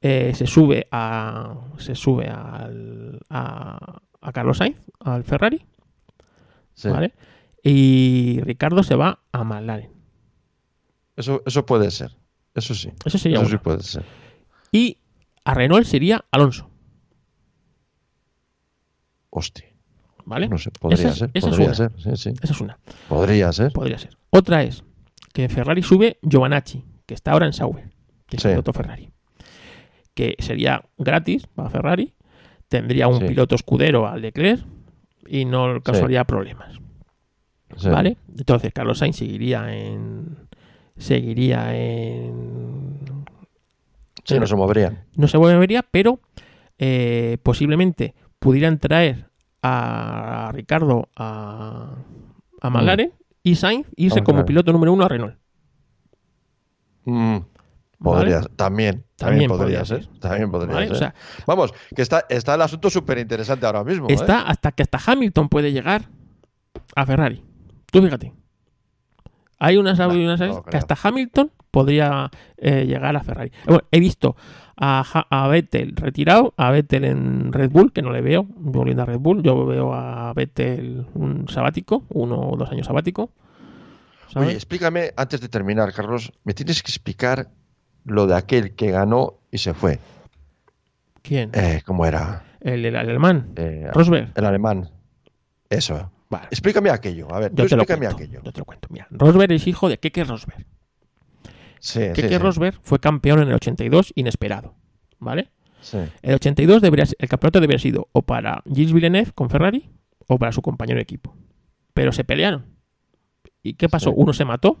eh, se sube a se sube al, a, a Carlos Sainz, al Ferrari, Sí. ¿vale? Y Ricardo se va a McLaren. Eso, eso puede ser. Eso sí. Eso sería Eso sí puede ser. Y a Renault sería Alonso, Hostia. ¿vale? No sé, podría Esa ser. esa es Podría ser. Sí, sí. Esa es una. Podría ser. Podría ser. Otra es que en Ferrari sube Giovanacci, que está ahora en Sauber, que es Sí. el piloto Ferrari. Que sería gratis para Ferrari, tendría un piloto escudero al Leclerc y no causaría problemas. ¿Vale? Entonces Carlos Sainz seguiría en. Seguiría en. Sí, no se moverían. No se volvería, pero eh, posiblemente pudieran traer a Ricardo a, a McLaren y Sainz irse como piloto número uno a Renault. Mm, ¿vale? podría, también, también, También podría, podría ser. ser. También podría ¿Vale? ser. O sea, Vamos, que está, está el asunto súper interesante ahora mismo. ¿eh? está hasta que hasta Hamilton puede llegar a Ferrari. Tú fíjate. Hay unas, no que hasta Hamilton podría eh, llegar a Ferrari. Eh, Bueno, he visto a, a Vettel retirado, a Vettel en Red Bull, que no le veo volviendo a Red Bull. Yo veo a Vettel un sabático, uno o dos años sabático. ¿sabes? Oye, explícame, antes de terminar, Carlos, me tienes que explicar lo de aquel que ganó y se fue. ¿Quién? Eh, ¿Cómo era? El, el alemán. Eh, Rosberg. el alemán. Eso. Vale. Explícame aquello. A ver, tú Yo te, lo explícame cuento, aquello. yo te lo cuento. Mira, Rosberg es hijo de Keke Rosberg. Sí, Keke sí, Rosberg fue campeón en el 82, inesperado. ¿Vale? sí. El 82 debería, ser- el campeonato debería sido o para Gilles Villeneuve con Ferrari o para su compañero de equipo. Pero se pelearon. ¿Y qué pasó? Uno se mató,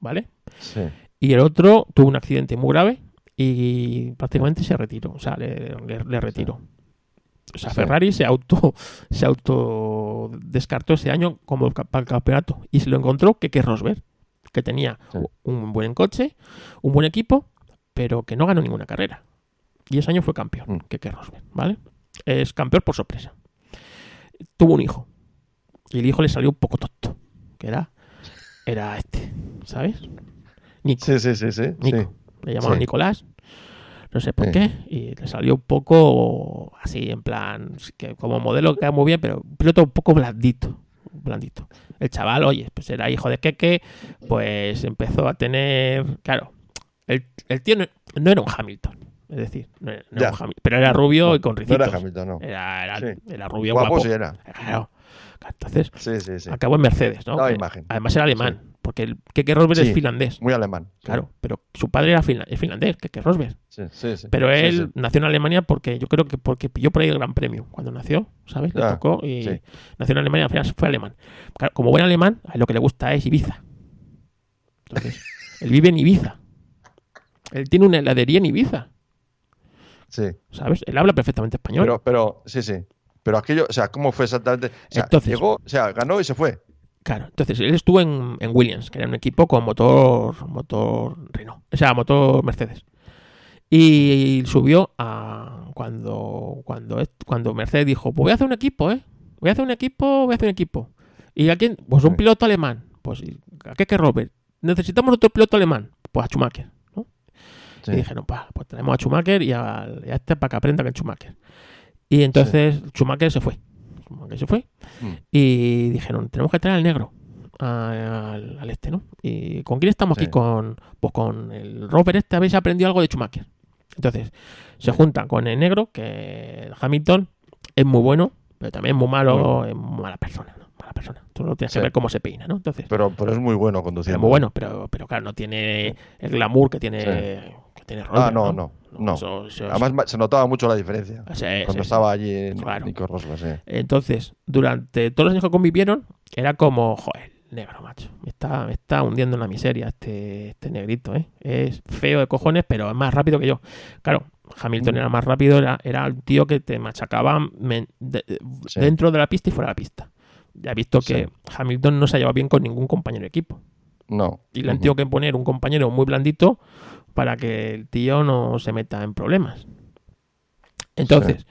¿vale? sí. Y el otro tuvo un accidente muy grave y prácticamente se retiró. O sea, le, le- le retiró. O sea, Sí. Ferrari se auto se auto descartó ese año como para el campeonato y se lo encontró que Rosberg, que tenía Sí. un buen coche, un buen equipo, pero que no ganó ninguna carrera. Y ese año fue campeón, Mm. que Rosberg, ¿vale? Es campeón por sorpresa. Tuvo un hijo. Y el hijo le salió un poco tonto. Que era, era este, ¿sabes? Nico. Sí, sí, sí, sí. Nico. sí. Le llamaban. Nicolás. No sé por Sí. qué. Y le salió un poco así, en plan, que como modelo queda muy bien, pero un piloto un poco blandito. Blandito. El chaval, oye, pues era hijo de Keke, pues empezó a tener. Claro, el, el tío no, no era un Hamilton. Es decir, no era, no un Hamilton, pero era rubio y con No ricitos. era Hamilton, no. Era, era, Sí. era rubio Guapo guapo. sí era. Claro. Entonces, Sí, sí, sí. acabó en Mercedes, ¿no? Daba Que imagen. Además era alemán, porque el Keke Rosberg es finlandés. Muy alemán. Claro, pero su padre era finla- es finlandés, Keke Rosberg. Sí, sí, sí. Pero él nació en Alemania porque yo creo que porque pilló por ahí el Gran Premio cuando nació, ¿sabes? Le Ya, tocó y nació en Alemania, al final fue alemán. Claro, como buen alemán, a él lo que le gusta es Ibiza. Entonces, él vive en Ibiza. Él tiene una heladería en Ibiza, Sí. ¿sabes? Él habla perfectamente español. Pero, pero, sí, sí. Pero aquello, o sea, ¿cómo fue exactamente? O sea, Entonces- llegó, o sea, ganó y se fue. Claro, entonces él estuvo en, en Williams, que era un equipo con motor motor Renault, o sea, motor Mercedes. Y subió a cuando cuando cuando Mercedes dijo, pues voy a hacer un equipo, ¿eh? Voy a hacer un equipo, voy a hacer un equipo. ¿Y a quién? Pues un piloto alemán. Pues ¿a qué que Robert? Necesitamos otro piloto alemán. Pues a Schumacher, ¿no? Sí. Y dije, no, pa, pues tenemos a Schumacher y a, y a este para que aprenda que es Schumacher. Y entonces Schumacher se fue. Schumacher se fue. Mm. Y dijeron, tenemos que traer al negro al, al este, ¿no? ¿Y con quién estamos Sí. aquí? Con, pues con el Robert este, habéis aprendido algo de Schumacher. Entonces, se Sí. juntan con el negro, que Hamilton es muy bueno, pero también es muy malo, es muy mala persona, ¿no? Mala persona. Tú lo tienes Sí. que ver cómo se peina, ¿no? Entonces, Pero, pero es muy bueno conduciendo. es muy bueno, pero, pero claro, no tiene el glamour que tiene, que tiene Robert, Ah, no, no, no. Eso- Además, se notaba mucho la diferencia. Sí, sí, cuando sí. estaba allí en Claro. Nico Rosberg, sí. Entonces, durante todos los años que convivieron, era como, joder, negro, macho. Me está, me está hundiendo en la miseria este, este negrito, ¿eh? Es feo de cojones, pero es más rápido que yo. Claro, Hamilton Mm. era más rápido, era, era un tío que te machacaba men- de- de- Sí. dentro de la pista y fuera de la pista. Ya he visto que Sí. Hamilton no se ha llevado bien con ningún compañero de equipo. No. Y le han tenido que poner un compañero muy blandito para que el tío no se meta en problemas. Entonces,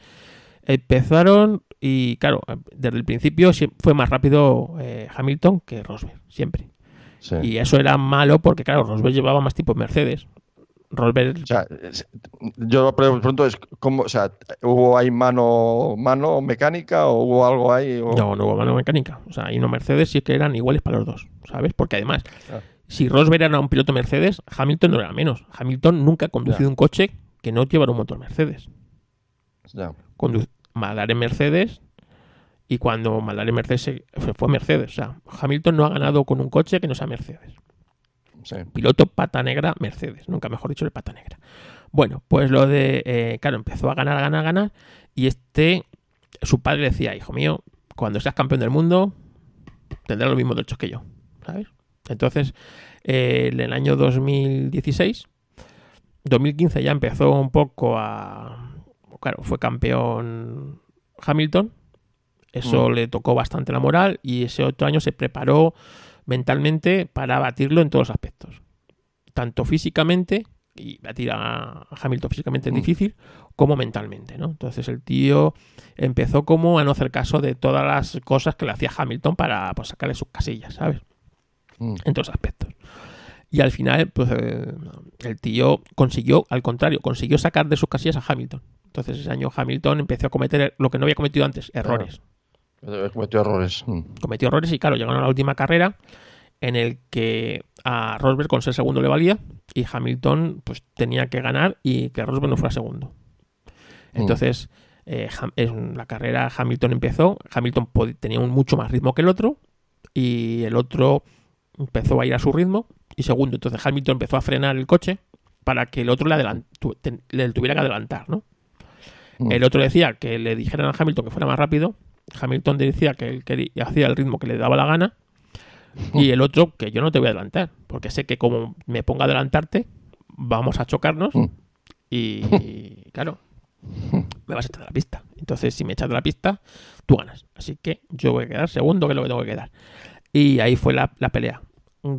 empezaron y claro, desde el principio fue más rápido eh, Hamilton que Rosberg, siempre. Sí. Y eso era malo porque claro, Rosberg llevaba más tiempo en Mercedes. Rosberg, O sea, yo lo pregunto es cómo, o sea, ¿hubo ahí mano, mano mecánica o hubo algo ahí? o- no, no hubo mano mecánica. O sea, y no Mercedes sí que eran iguales para los dos, ¿sabes? Porque además, Ah. Si Rosberg era un piloto Mercedes, Hamilton no era menos. Hamilton nunca ha conducido un coche que no llevara un motor Mercedes. Ya. condu- Mercedes y cuando McLaren Mercedes se- fue, fue Mercedes. O sea, Hamilton no ha ganado con un coche que no sea Mercedes. Sí. Piloto pata negra Mercedes, nunca mejor dicho el pata negra. Bueno, pues lo de, eh, claro, empezó a ganar, a ganar, a ganar y este, su padre decía, hijo mío, cuando seas campeón del mundo tendrás los mismos derechos que yo, ¿sabes? Entonces, eh, en el año 2016, 2015 ya empezó un poco a... Claro, fue campeón Hamilton, eso Mm. le tocó bastante la moral y ese otro año se preparó mentalmente para batirlo en todos los aspectos. Tanto físicamente, y batir a Hamilton físicamente es Mm. difícil, como mentalmente, ¿no? Entonces el tío empezó como a no hacer caso de todas las cosas que le hacía Hamilton para pues, sacarle sus casillas, ¿sabes? Mm. En todos aspectos. Y al final, pues eh, el tío consiguió, al contrario, consiguió sacar de sus casillas a Hamilton. Entonces ese año Hamilton empezó a cometer lo que no había cometido antes, errores He cometido errores. Mm. cometió errores y claro, llegaron a la última carrera en el que a Rosberg con ser segundo le valía y Hamilton pues tenía que ganar y que Rosberg no fuera segundo. Entonces, eh, en la carrera Hamilton empezó, Hamilton tenía un mucho más ritmo que el otro y el otro empezó a ir a su ritmo y segundo, entonces Hamilton empezó a frenar el coche para que el otro le, le tuviera que adelantar, ¿no? Mm. El otro decía que le dijeran a Hamilton que fuera más rápido. Hamilton decía que él quería, hacía el ritmo que le daba la gana. Y el otro que yo no te voy a adelantar. Porque sé que como me ponga a adelantarte, vamos a chocarnos. Mm. Y claro, me vas a echar de la pista. Entonces, si me echas de la pista, tú ganas. Así que yo voy a quedar segundo, que es lo que tengo que quedar. Y ahí fue la, la pelea.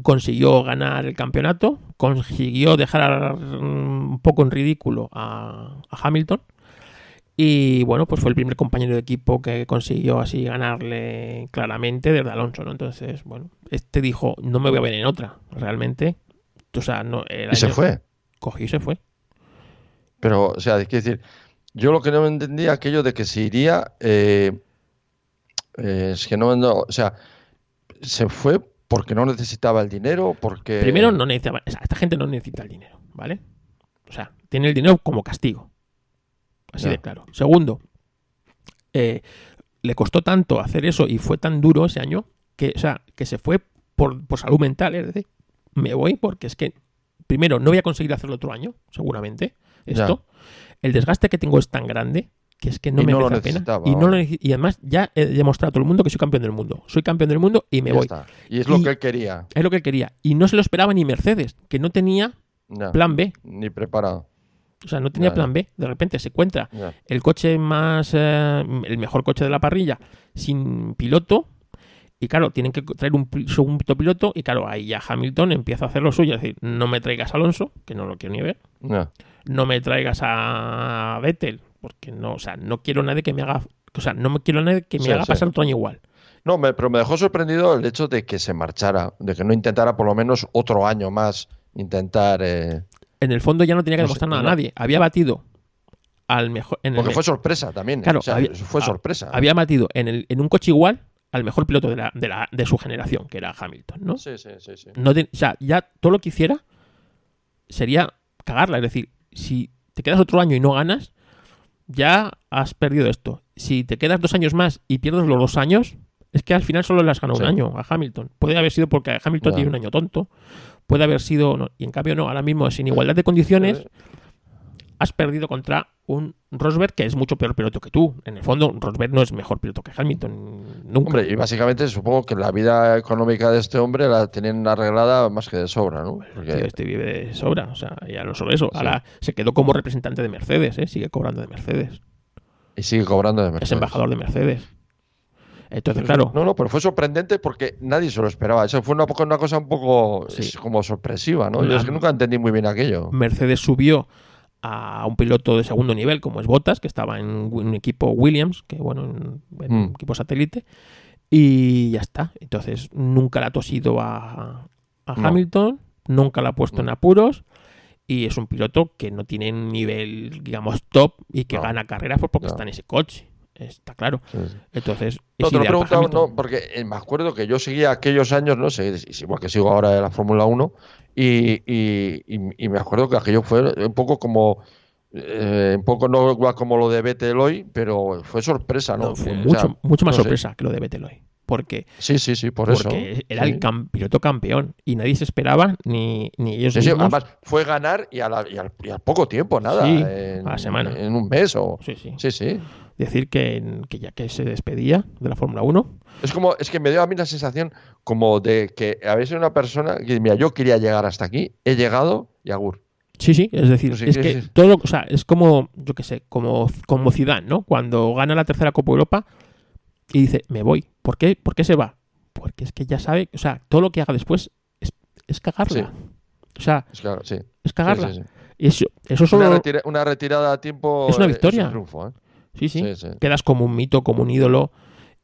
Consiguió ganar el campeonato, consiguió dejar mm, un poco en ridículo a, a Hamilton. Y bueno, pues fue el primer compañero de equipo que consiguió así ganarle claramente desde Alonso, ¿no? Entonces, bueno, este dijo, no me voy a ver en otra, realmente. O sea, no, el Y se fue. Cogió y se fue. Pero, o sea, es que decir, yo lo que no entendía aquello de que se iría, eh, eh, es que no, no, o sea, se fue porque no necesitaba el dinero, porque... Primero, no necesitaba, esta gente no necesita el dinero, ¿vale? O sea, tiene el dinero como castigo. Así Ya. de claro. Segundo, eh, le costó tanto hacer eso y fue tan duro ese año que, o sea, que se fue por, por salud mental. Es decir, me voy porque es que, primero, no voy a conseguir hacerlo otro año, seguramente. Esto. El desgaste que tengo es tan grande que es que no Y me no merece la pena. Y, no lo y además ya he demostrado a todo el mundo que soy campeón del mundo. Soy campeón del mundo y me Ya voy. está. Y es lo Y- que él quería. Es lo que él quería. Y no se lo esperaba ni Mercedes, que no tenía plan B. Ni preparado. O sea, no tenía Ya, plan B. De repente se encuentra Ya. el coche más. eh, el mejor coche de la parrilla sin piloto. Y claro, tienen que traer un segundo piloto. Y claro, ahí ya Hamilton empieza a hacer lo suyo. Es decir, no me traigas a Alonso, que no lo quiero ni ver. Ya. No me traigas a Vettel, porque no, o sea, no quiero a nadie que me haga. O sea, no me quiero nadie que me Sí, haga sí. pasar otro año igual. No, me- pero me dejó sorprendido el hecho de que se marchara, de que no intentara por lo menos otro año más intentar. eh, En el fondo ya no tenía que No sé, demostrar nada a nadie. Había batido al mejor. En el Porque me- fue sorpresa también. Claro, o sea, había- fue sorpresa. había batido en, el, en un coche igual al mejor piloto de, la, de, la- de su generación, que era Hamilton, ¿no? Sí, sí, sí, sí. No te- o sea, ya todo lo que hiciera sería cagarla. Es decir, si te quedas otro año y no ganas, ya has perdido esto. Si te quedas dos años más y pierdes los dos años, es que al final solo le has ganado Sí. un año a Hamilton. Puede haber sido porque Hamilton tiene un año tonto. Puede haber sido. no, y en cambio, no. Ahora mismo, sin igualdad de condiciones, has perdido contra un Rosberg que es mucho peor piloto que tú. En el fondo, Rosberg no es mejor piloto que Hamilton. Nunca. Hombre, y básicamente supongo que la vida económica de este hombre la tienen arreglada más que de sobra, ¿no? Porque- Tío, este vive de sobra, o sea, ya no solo eso, Sí. ahora se quedó como representante de Mercedes, ¿eh? sigue cobrando de Mercedes, Y sigue cobrando de es Mercedes. embajador de Mercedes. Entonces, claro, No, no, pero fue sorprendente porque nadie se lo esperaba. Eso fue una, cosa un poco Sí. es como sorpresiva, ¿no? Yo es que nunca entendí muy bien aquello. Mercedes subió a un piloto de segundo nivel como es Bottas, que estaba en un equipo Williams, que bueno, en, en un Mm. equipo satélite, y ya está. Entonces, nunca la ha tosido a, a No. Hamilton, nunca la ha puesto en apuros. Y es un piloto que no tiene un nivel, digamos, top y que No. gana carreras pues porque está en ese coche. Está claro. Entonces, No, te lo he preguntado, no, porque eh, me acuerdo que yo seguía aquellos años, no sé, igual que sigo ahora de la Fórmula 1, y, y- y- y me acuerdo que aquello fue un poco como, eh, un poco no igual como lo de Vettel hoy, pero fue sorpresa, ¿no? No, fue o mucho, sea, mucho más no sé. sorpresa que lo de Vettel hoy. Porque, Sí, sí, sí, por eso. era Sí. el cam- piloto campeón y nadie se esperaba, ni, ni ellos Sí, sí, mismos. además fue ganar y, a la- y al, y al poco tiempo, nada. Sí, en, a la semana. En un mes o. Sí, sí. Sí, sí. Decir que, que ya que se despedía de la Fórmula 1, Es como, es que me dio a mí la sensación como de que había sido una persona que, mira, yo quería llegar hasta aquí, he llegado y agur. Sí, sí, es decir, Sí, es sí, que sí. todo, o sea, es como, yo qué sé, como, como Zidane, ¿no? Cuando gana la tercera Copa Europa y dice, me voy. ¿Por qué? ¿Por qué se va? Porque es que ya sabe, o sea, todo lo que haga después es, es cagarla. O sea, Es claro, sí. es cagarla. Sí. Y eso, eso solo, Una, retira- una retirada a tiempo Es una victoria. un triunfo, ¿eh? Sí, sí, Sí, sí. quedas como un mito, como un ídolo.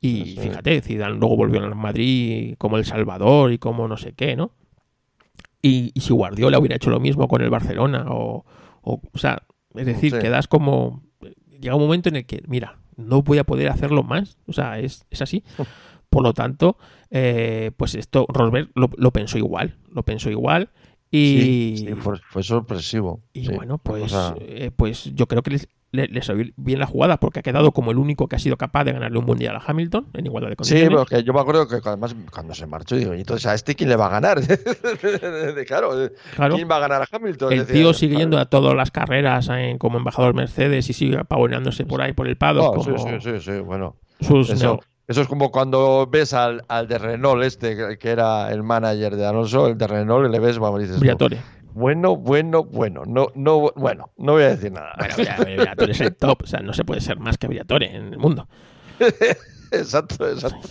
Y fíjate, Zidane luego volvió a Madrid como El Salvador y como no sé qué, ¿no? Y, y si Guardiola hubiera hecho lo mismo con el Barcelona o, o, o sea, es decir, quedas como... Llega un momento en el que, mira, no voy a poder hacerlo más. O sea, es, es así. Por lo tanto, eh, pues esto, Rosberg lo, lo pensó igual, lo pensó igual. Y, Sí, sí, fue, fue sorpresivo. y sí. bueno, pues, eh, pues yo creo que les, le, le salió bien la jugada porque ha quedado como el único que ha sido capaz de ganarle un mundial a Hamilton en igualdad de Sí, condiciones. pero que yo me acuerdo que además cuando se marchó, digo, ¿y entonces a este quién le va a ganar? Claro, eh, claro, ¿quién va a ganar a Hamilton? el tío sigue yendo a todas las carreras eh, como embajador Mercedes y sigue pavoneándose por ahí por el paddock No, sí, como sí, sí, sí, bueno. sus Eso, eso es como cuando ves al, al de Renault este, que- era el manager de Alonso, el de Renault, y le ves, vamos, dices, tú, Briatore. Bueno, bueno, bueno. No, no, bueno, no voy a decir nada. Bueno, Briatore es el top. O sea, no se puede ser más que Briatore en el mundo. exacto, exacto.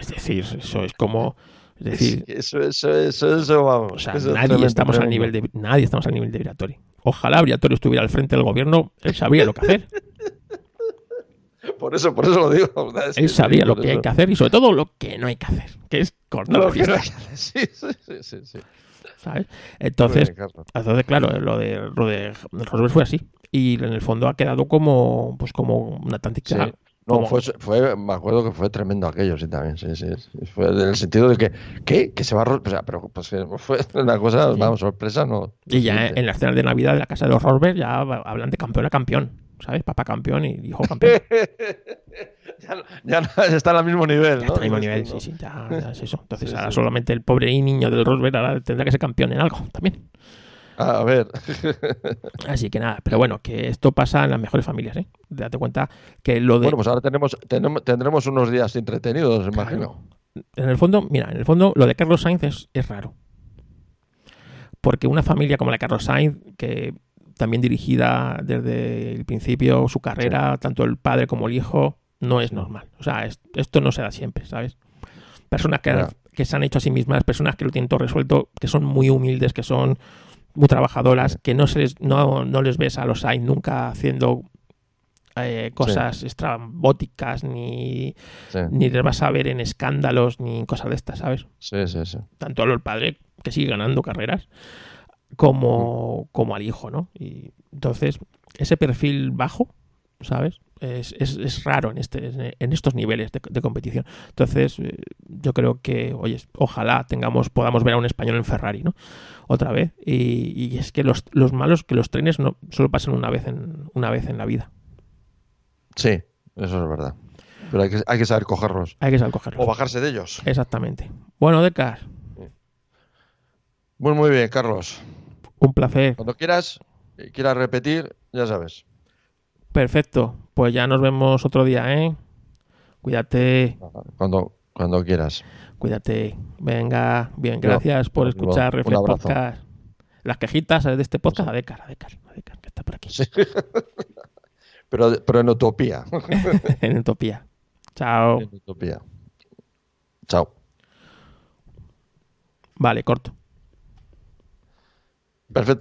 Es decir, eso es como. Es decir, eso, eso, eso, eso, vamos. o sea, eso es nadie estamos al nivel de nadie estamos al nivel de Briatore. Ojalá Briatore estuviera al frente del gobierno, él sabría lo que hacer. Por eso, por eso lo digo. Él sabría lo que hay que hacer y sobre todo lo que no hay que hacer, que es cortar Lo que no fiesta, hay que hacer. Sí, sí, sí, sí, sí. Entonces, entonces claro, lo de lo de Rosberg fue así y en el fondo ha quedado como pues como una Sí. táctica No, como- fue, fue, me acuerdo que fue tremendo aquello, sí, también, sí, sí. sí. Fue en el sentido de que, ¿qué? Que se va a... O sea, pero pues, fue una cosa, Sí. vamos, sorpresa, no. Y ya Sí, en las cenas de Navidad de la casa de los Rosberg ya hablan de campeón a campeón, ¿sabes? Papá campeón y hijo campeón. ya, está al mismo nivel, Ya ¿no? está al mismo nivel, sí, sí, ya, ya es eso. Entonces Sí, ahora sí. solamente el pobre niño del Rosberg ahora tendrá que ser campeón en algo también. A ver. Así que nada, pero bueno, que esto pasa en las mejores familias, ¿eh? Date cuenta que lo de... bueno, pues ahora tenemos, tenemos, tendremos unos días entretenidos, imagino. En el fondo, mira, en el fondo lo de Carlos Sainz es, es raro. Porque una familia como la de Carlos Sainz, que también dirigida desde el principio su carrera, tanto el padre como el hijo, no es normal. O sea, es- esto no se da siempre, ¿sabes? Personas que, se han hecho a sí mismas, personas que lo tienen todo resuelto, que son muy humildes, que son muy trabajadoras, que no, se les, no, no les ves a los Sainz nunca haciendo eh, cosas estrambóticas, ni, Sí, ni les vas a ver en escándalos, ni en cosas de estas, ¿sabes? sí, sí. sí. tanto al padre que sigue ganando carreras como, como al hijo, ¿no? Y entonces, ese perfil bajo, ¿sabes? Es, es- es raro en, este, en estos niveles de, de competición. Entonces, eh, yo creo que, oye, ojalá tengamos, podamos ver a un español en Ferrari, ¿no? Otra vez. Y, y es que los, los malos, que los trenes no solo pasan una vez en, una vez en la vida. Sí, eso es verdad. Pero hay que, hay que saber cogerlos. Hay que saber cogerlos. O bajarse de ellos. Exactamente. Bueno, Decar, Muy, muy bien, Carlos. un placer. Cuando quieras, y quieras repetir, ya sabes. Perfecto. Pues ya nos vemos otro día, ¿eh? Cuídate, Cuando, cuando quieras. cuídate. Venga, bien, Yo, gracias por escuchar Reflex. Podcast. Las quejitas de este podcast a Decar, a Decar, a Decar, que está por aquí. Sí. pero, pero en utopía. en Utopía. Chao. en utopía. Chao. Vale, corto. Perfecto.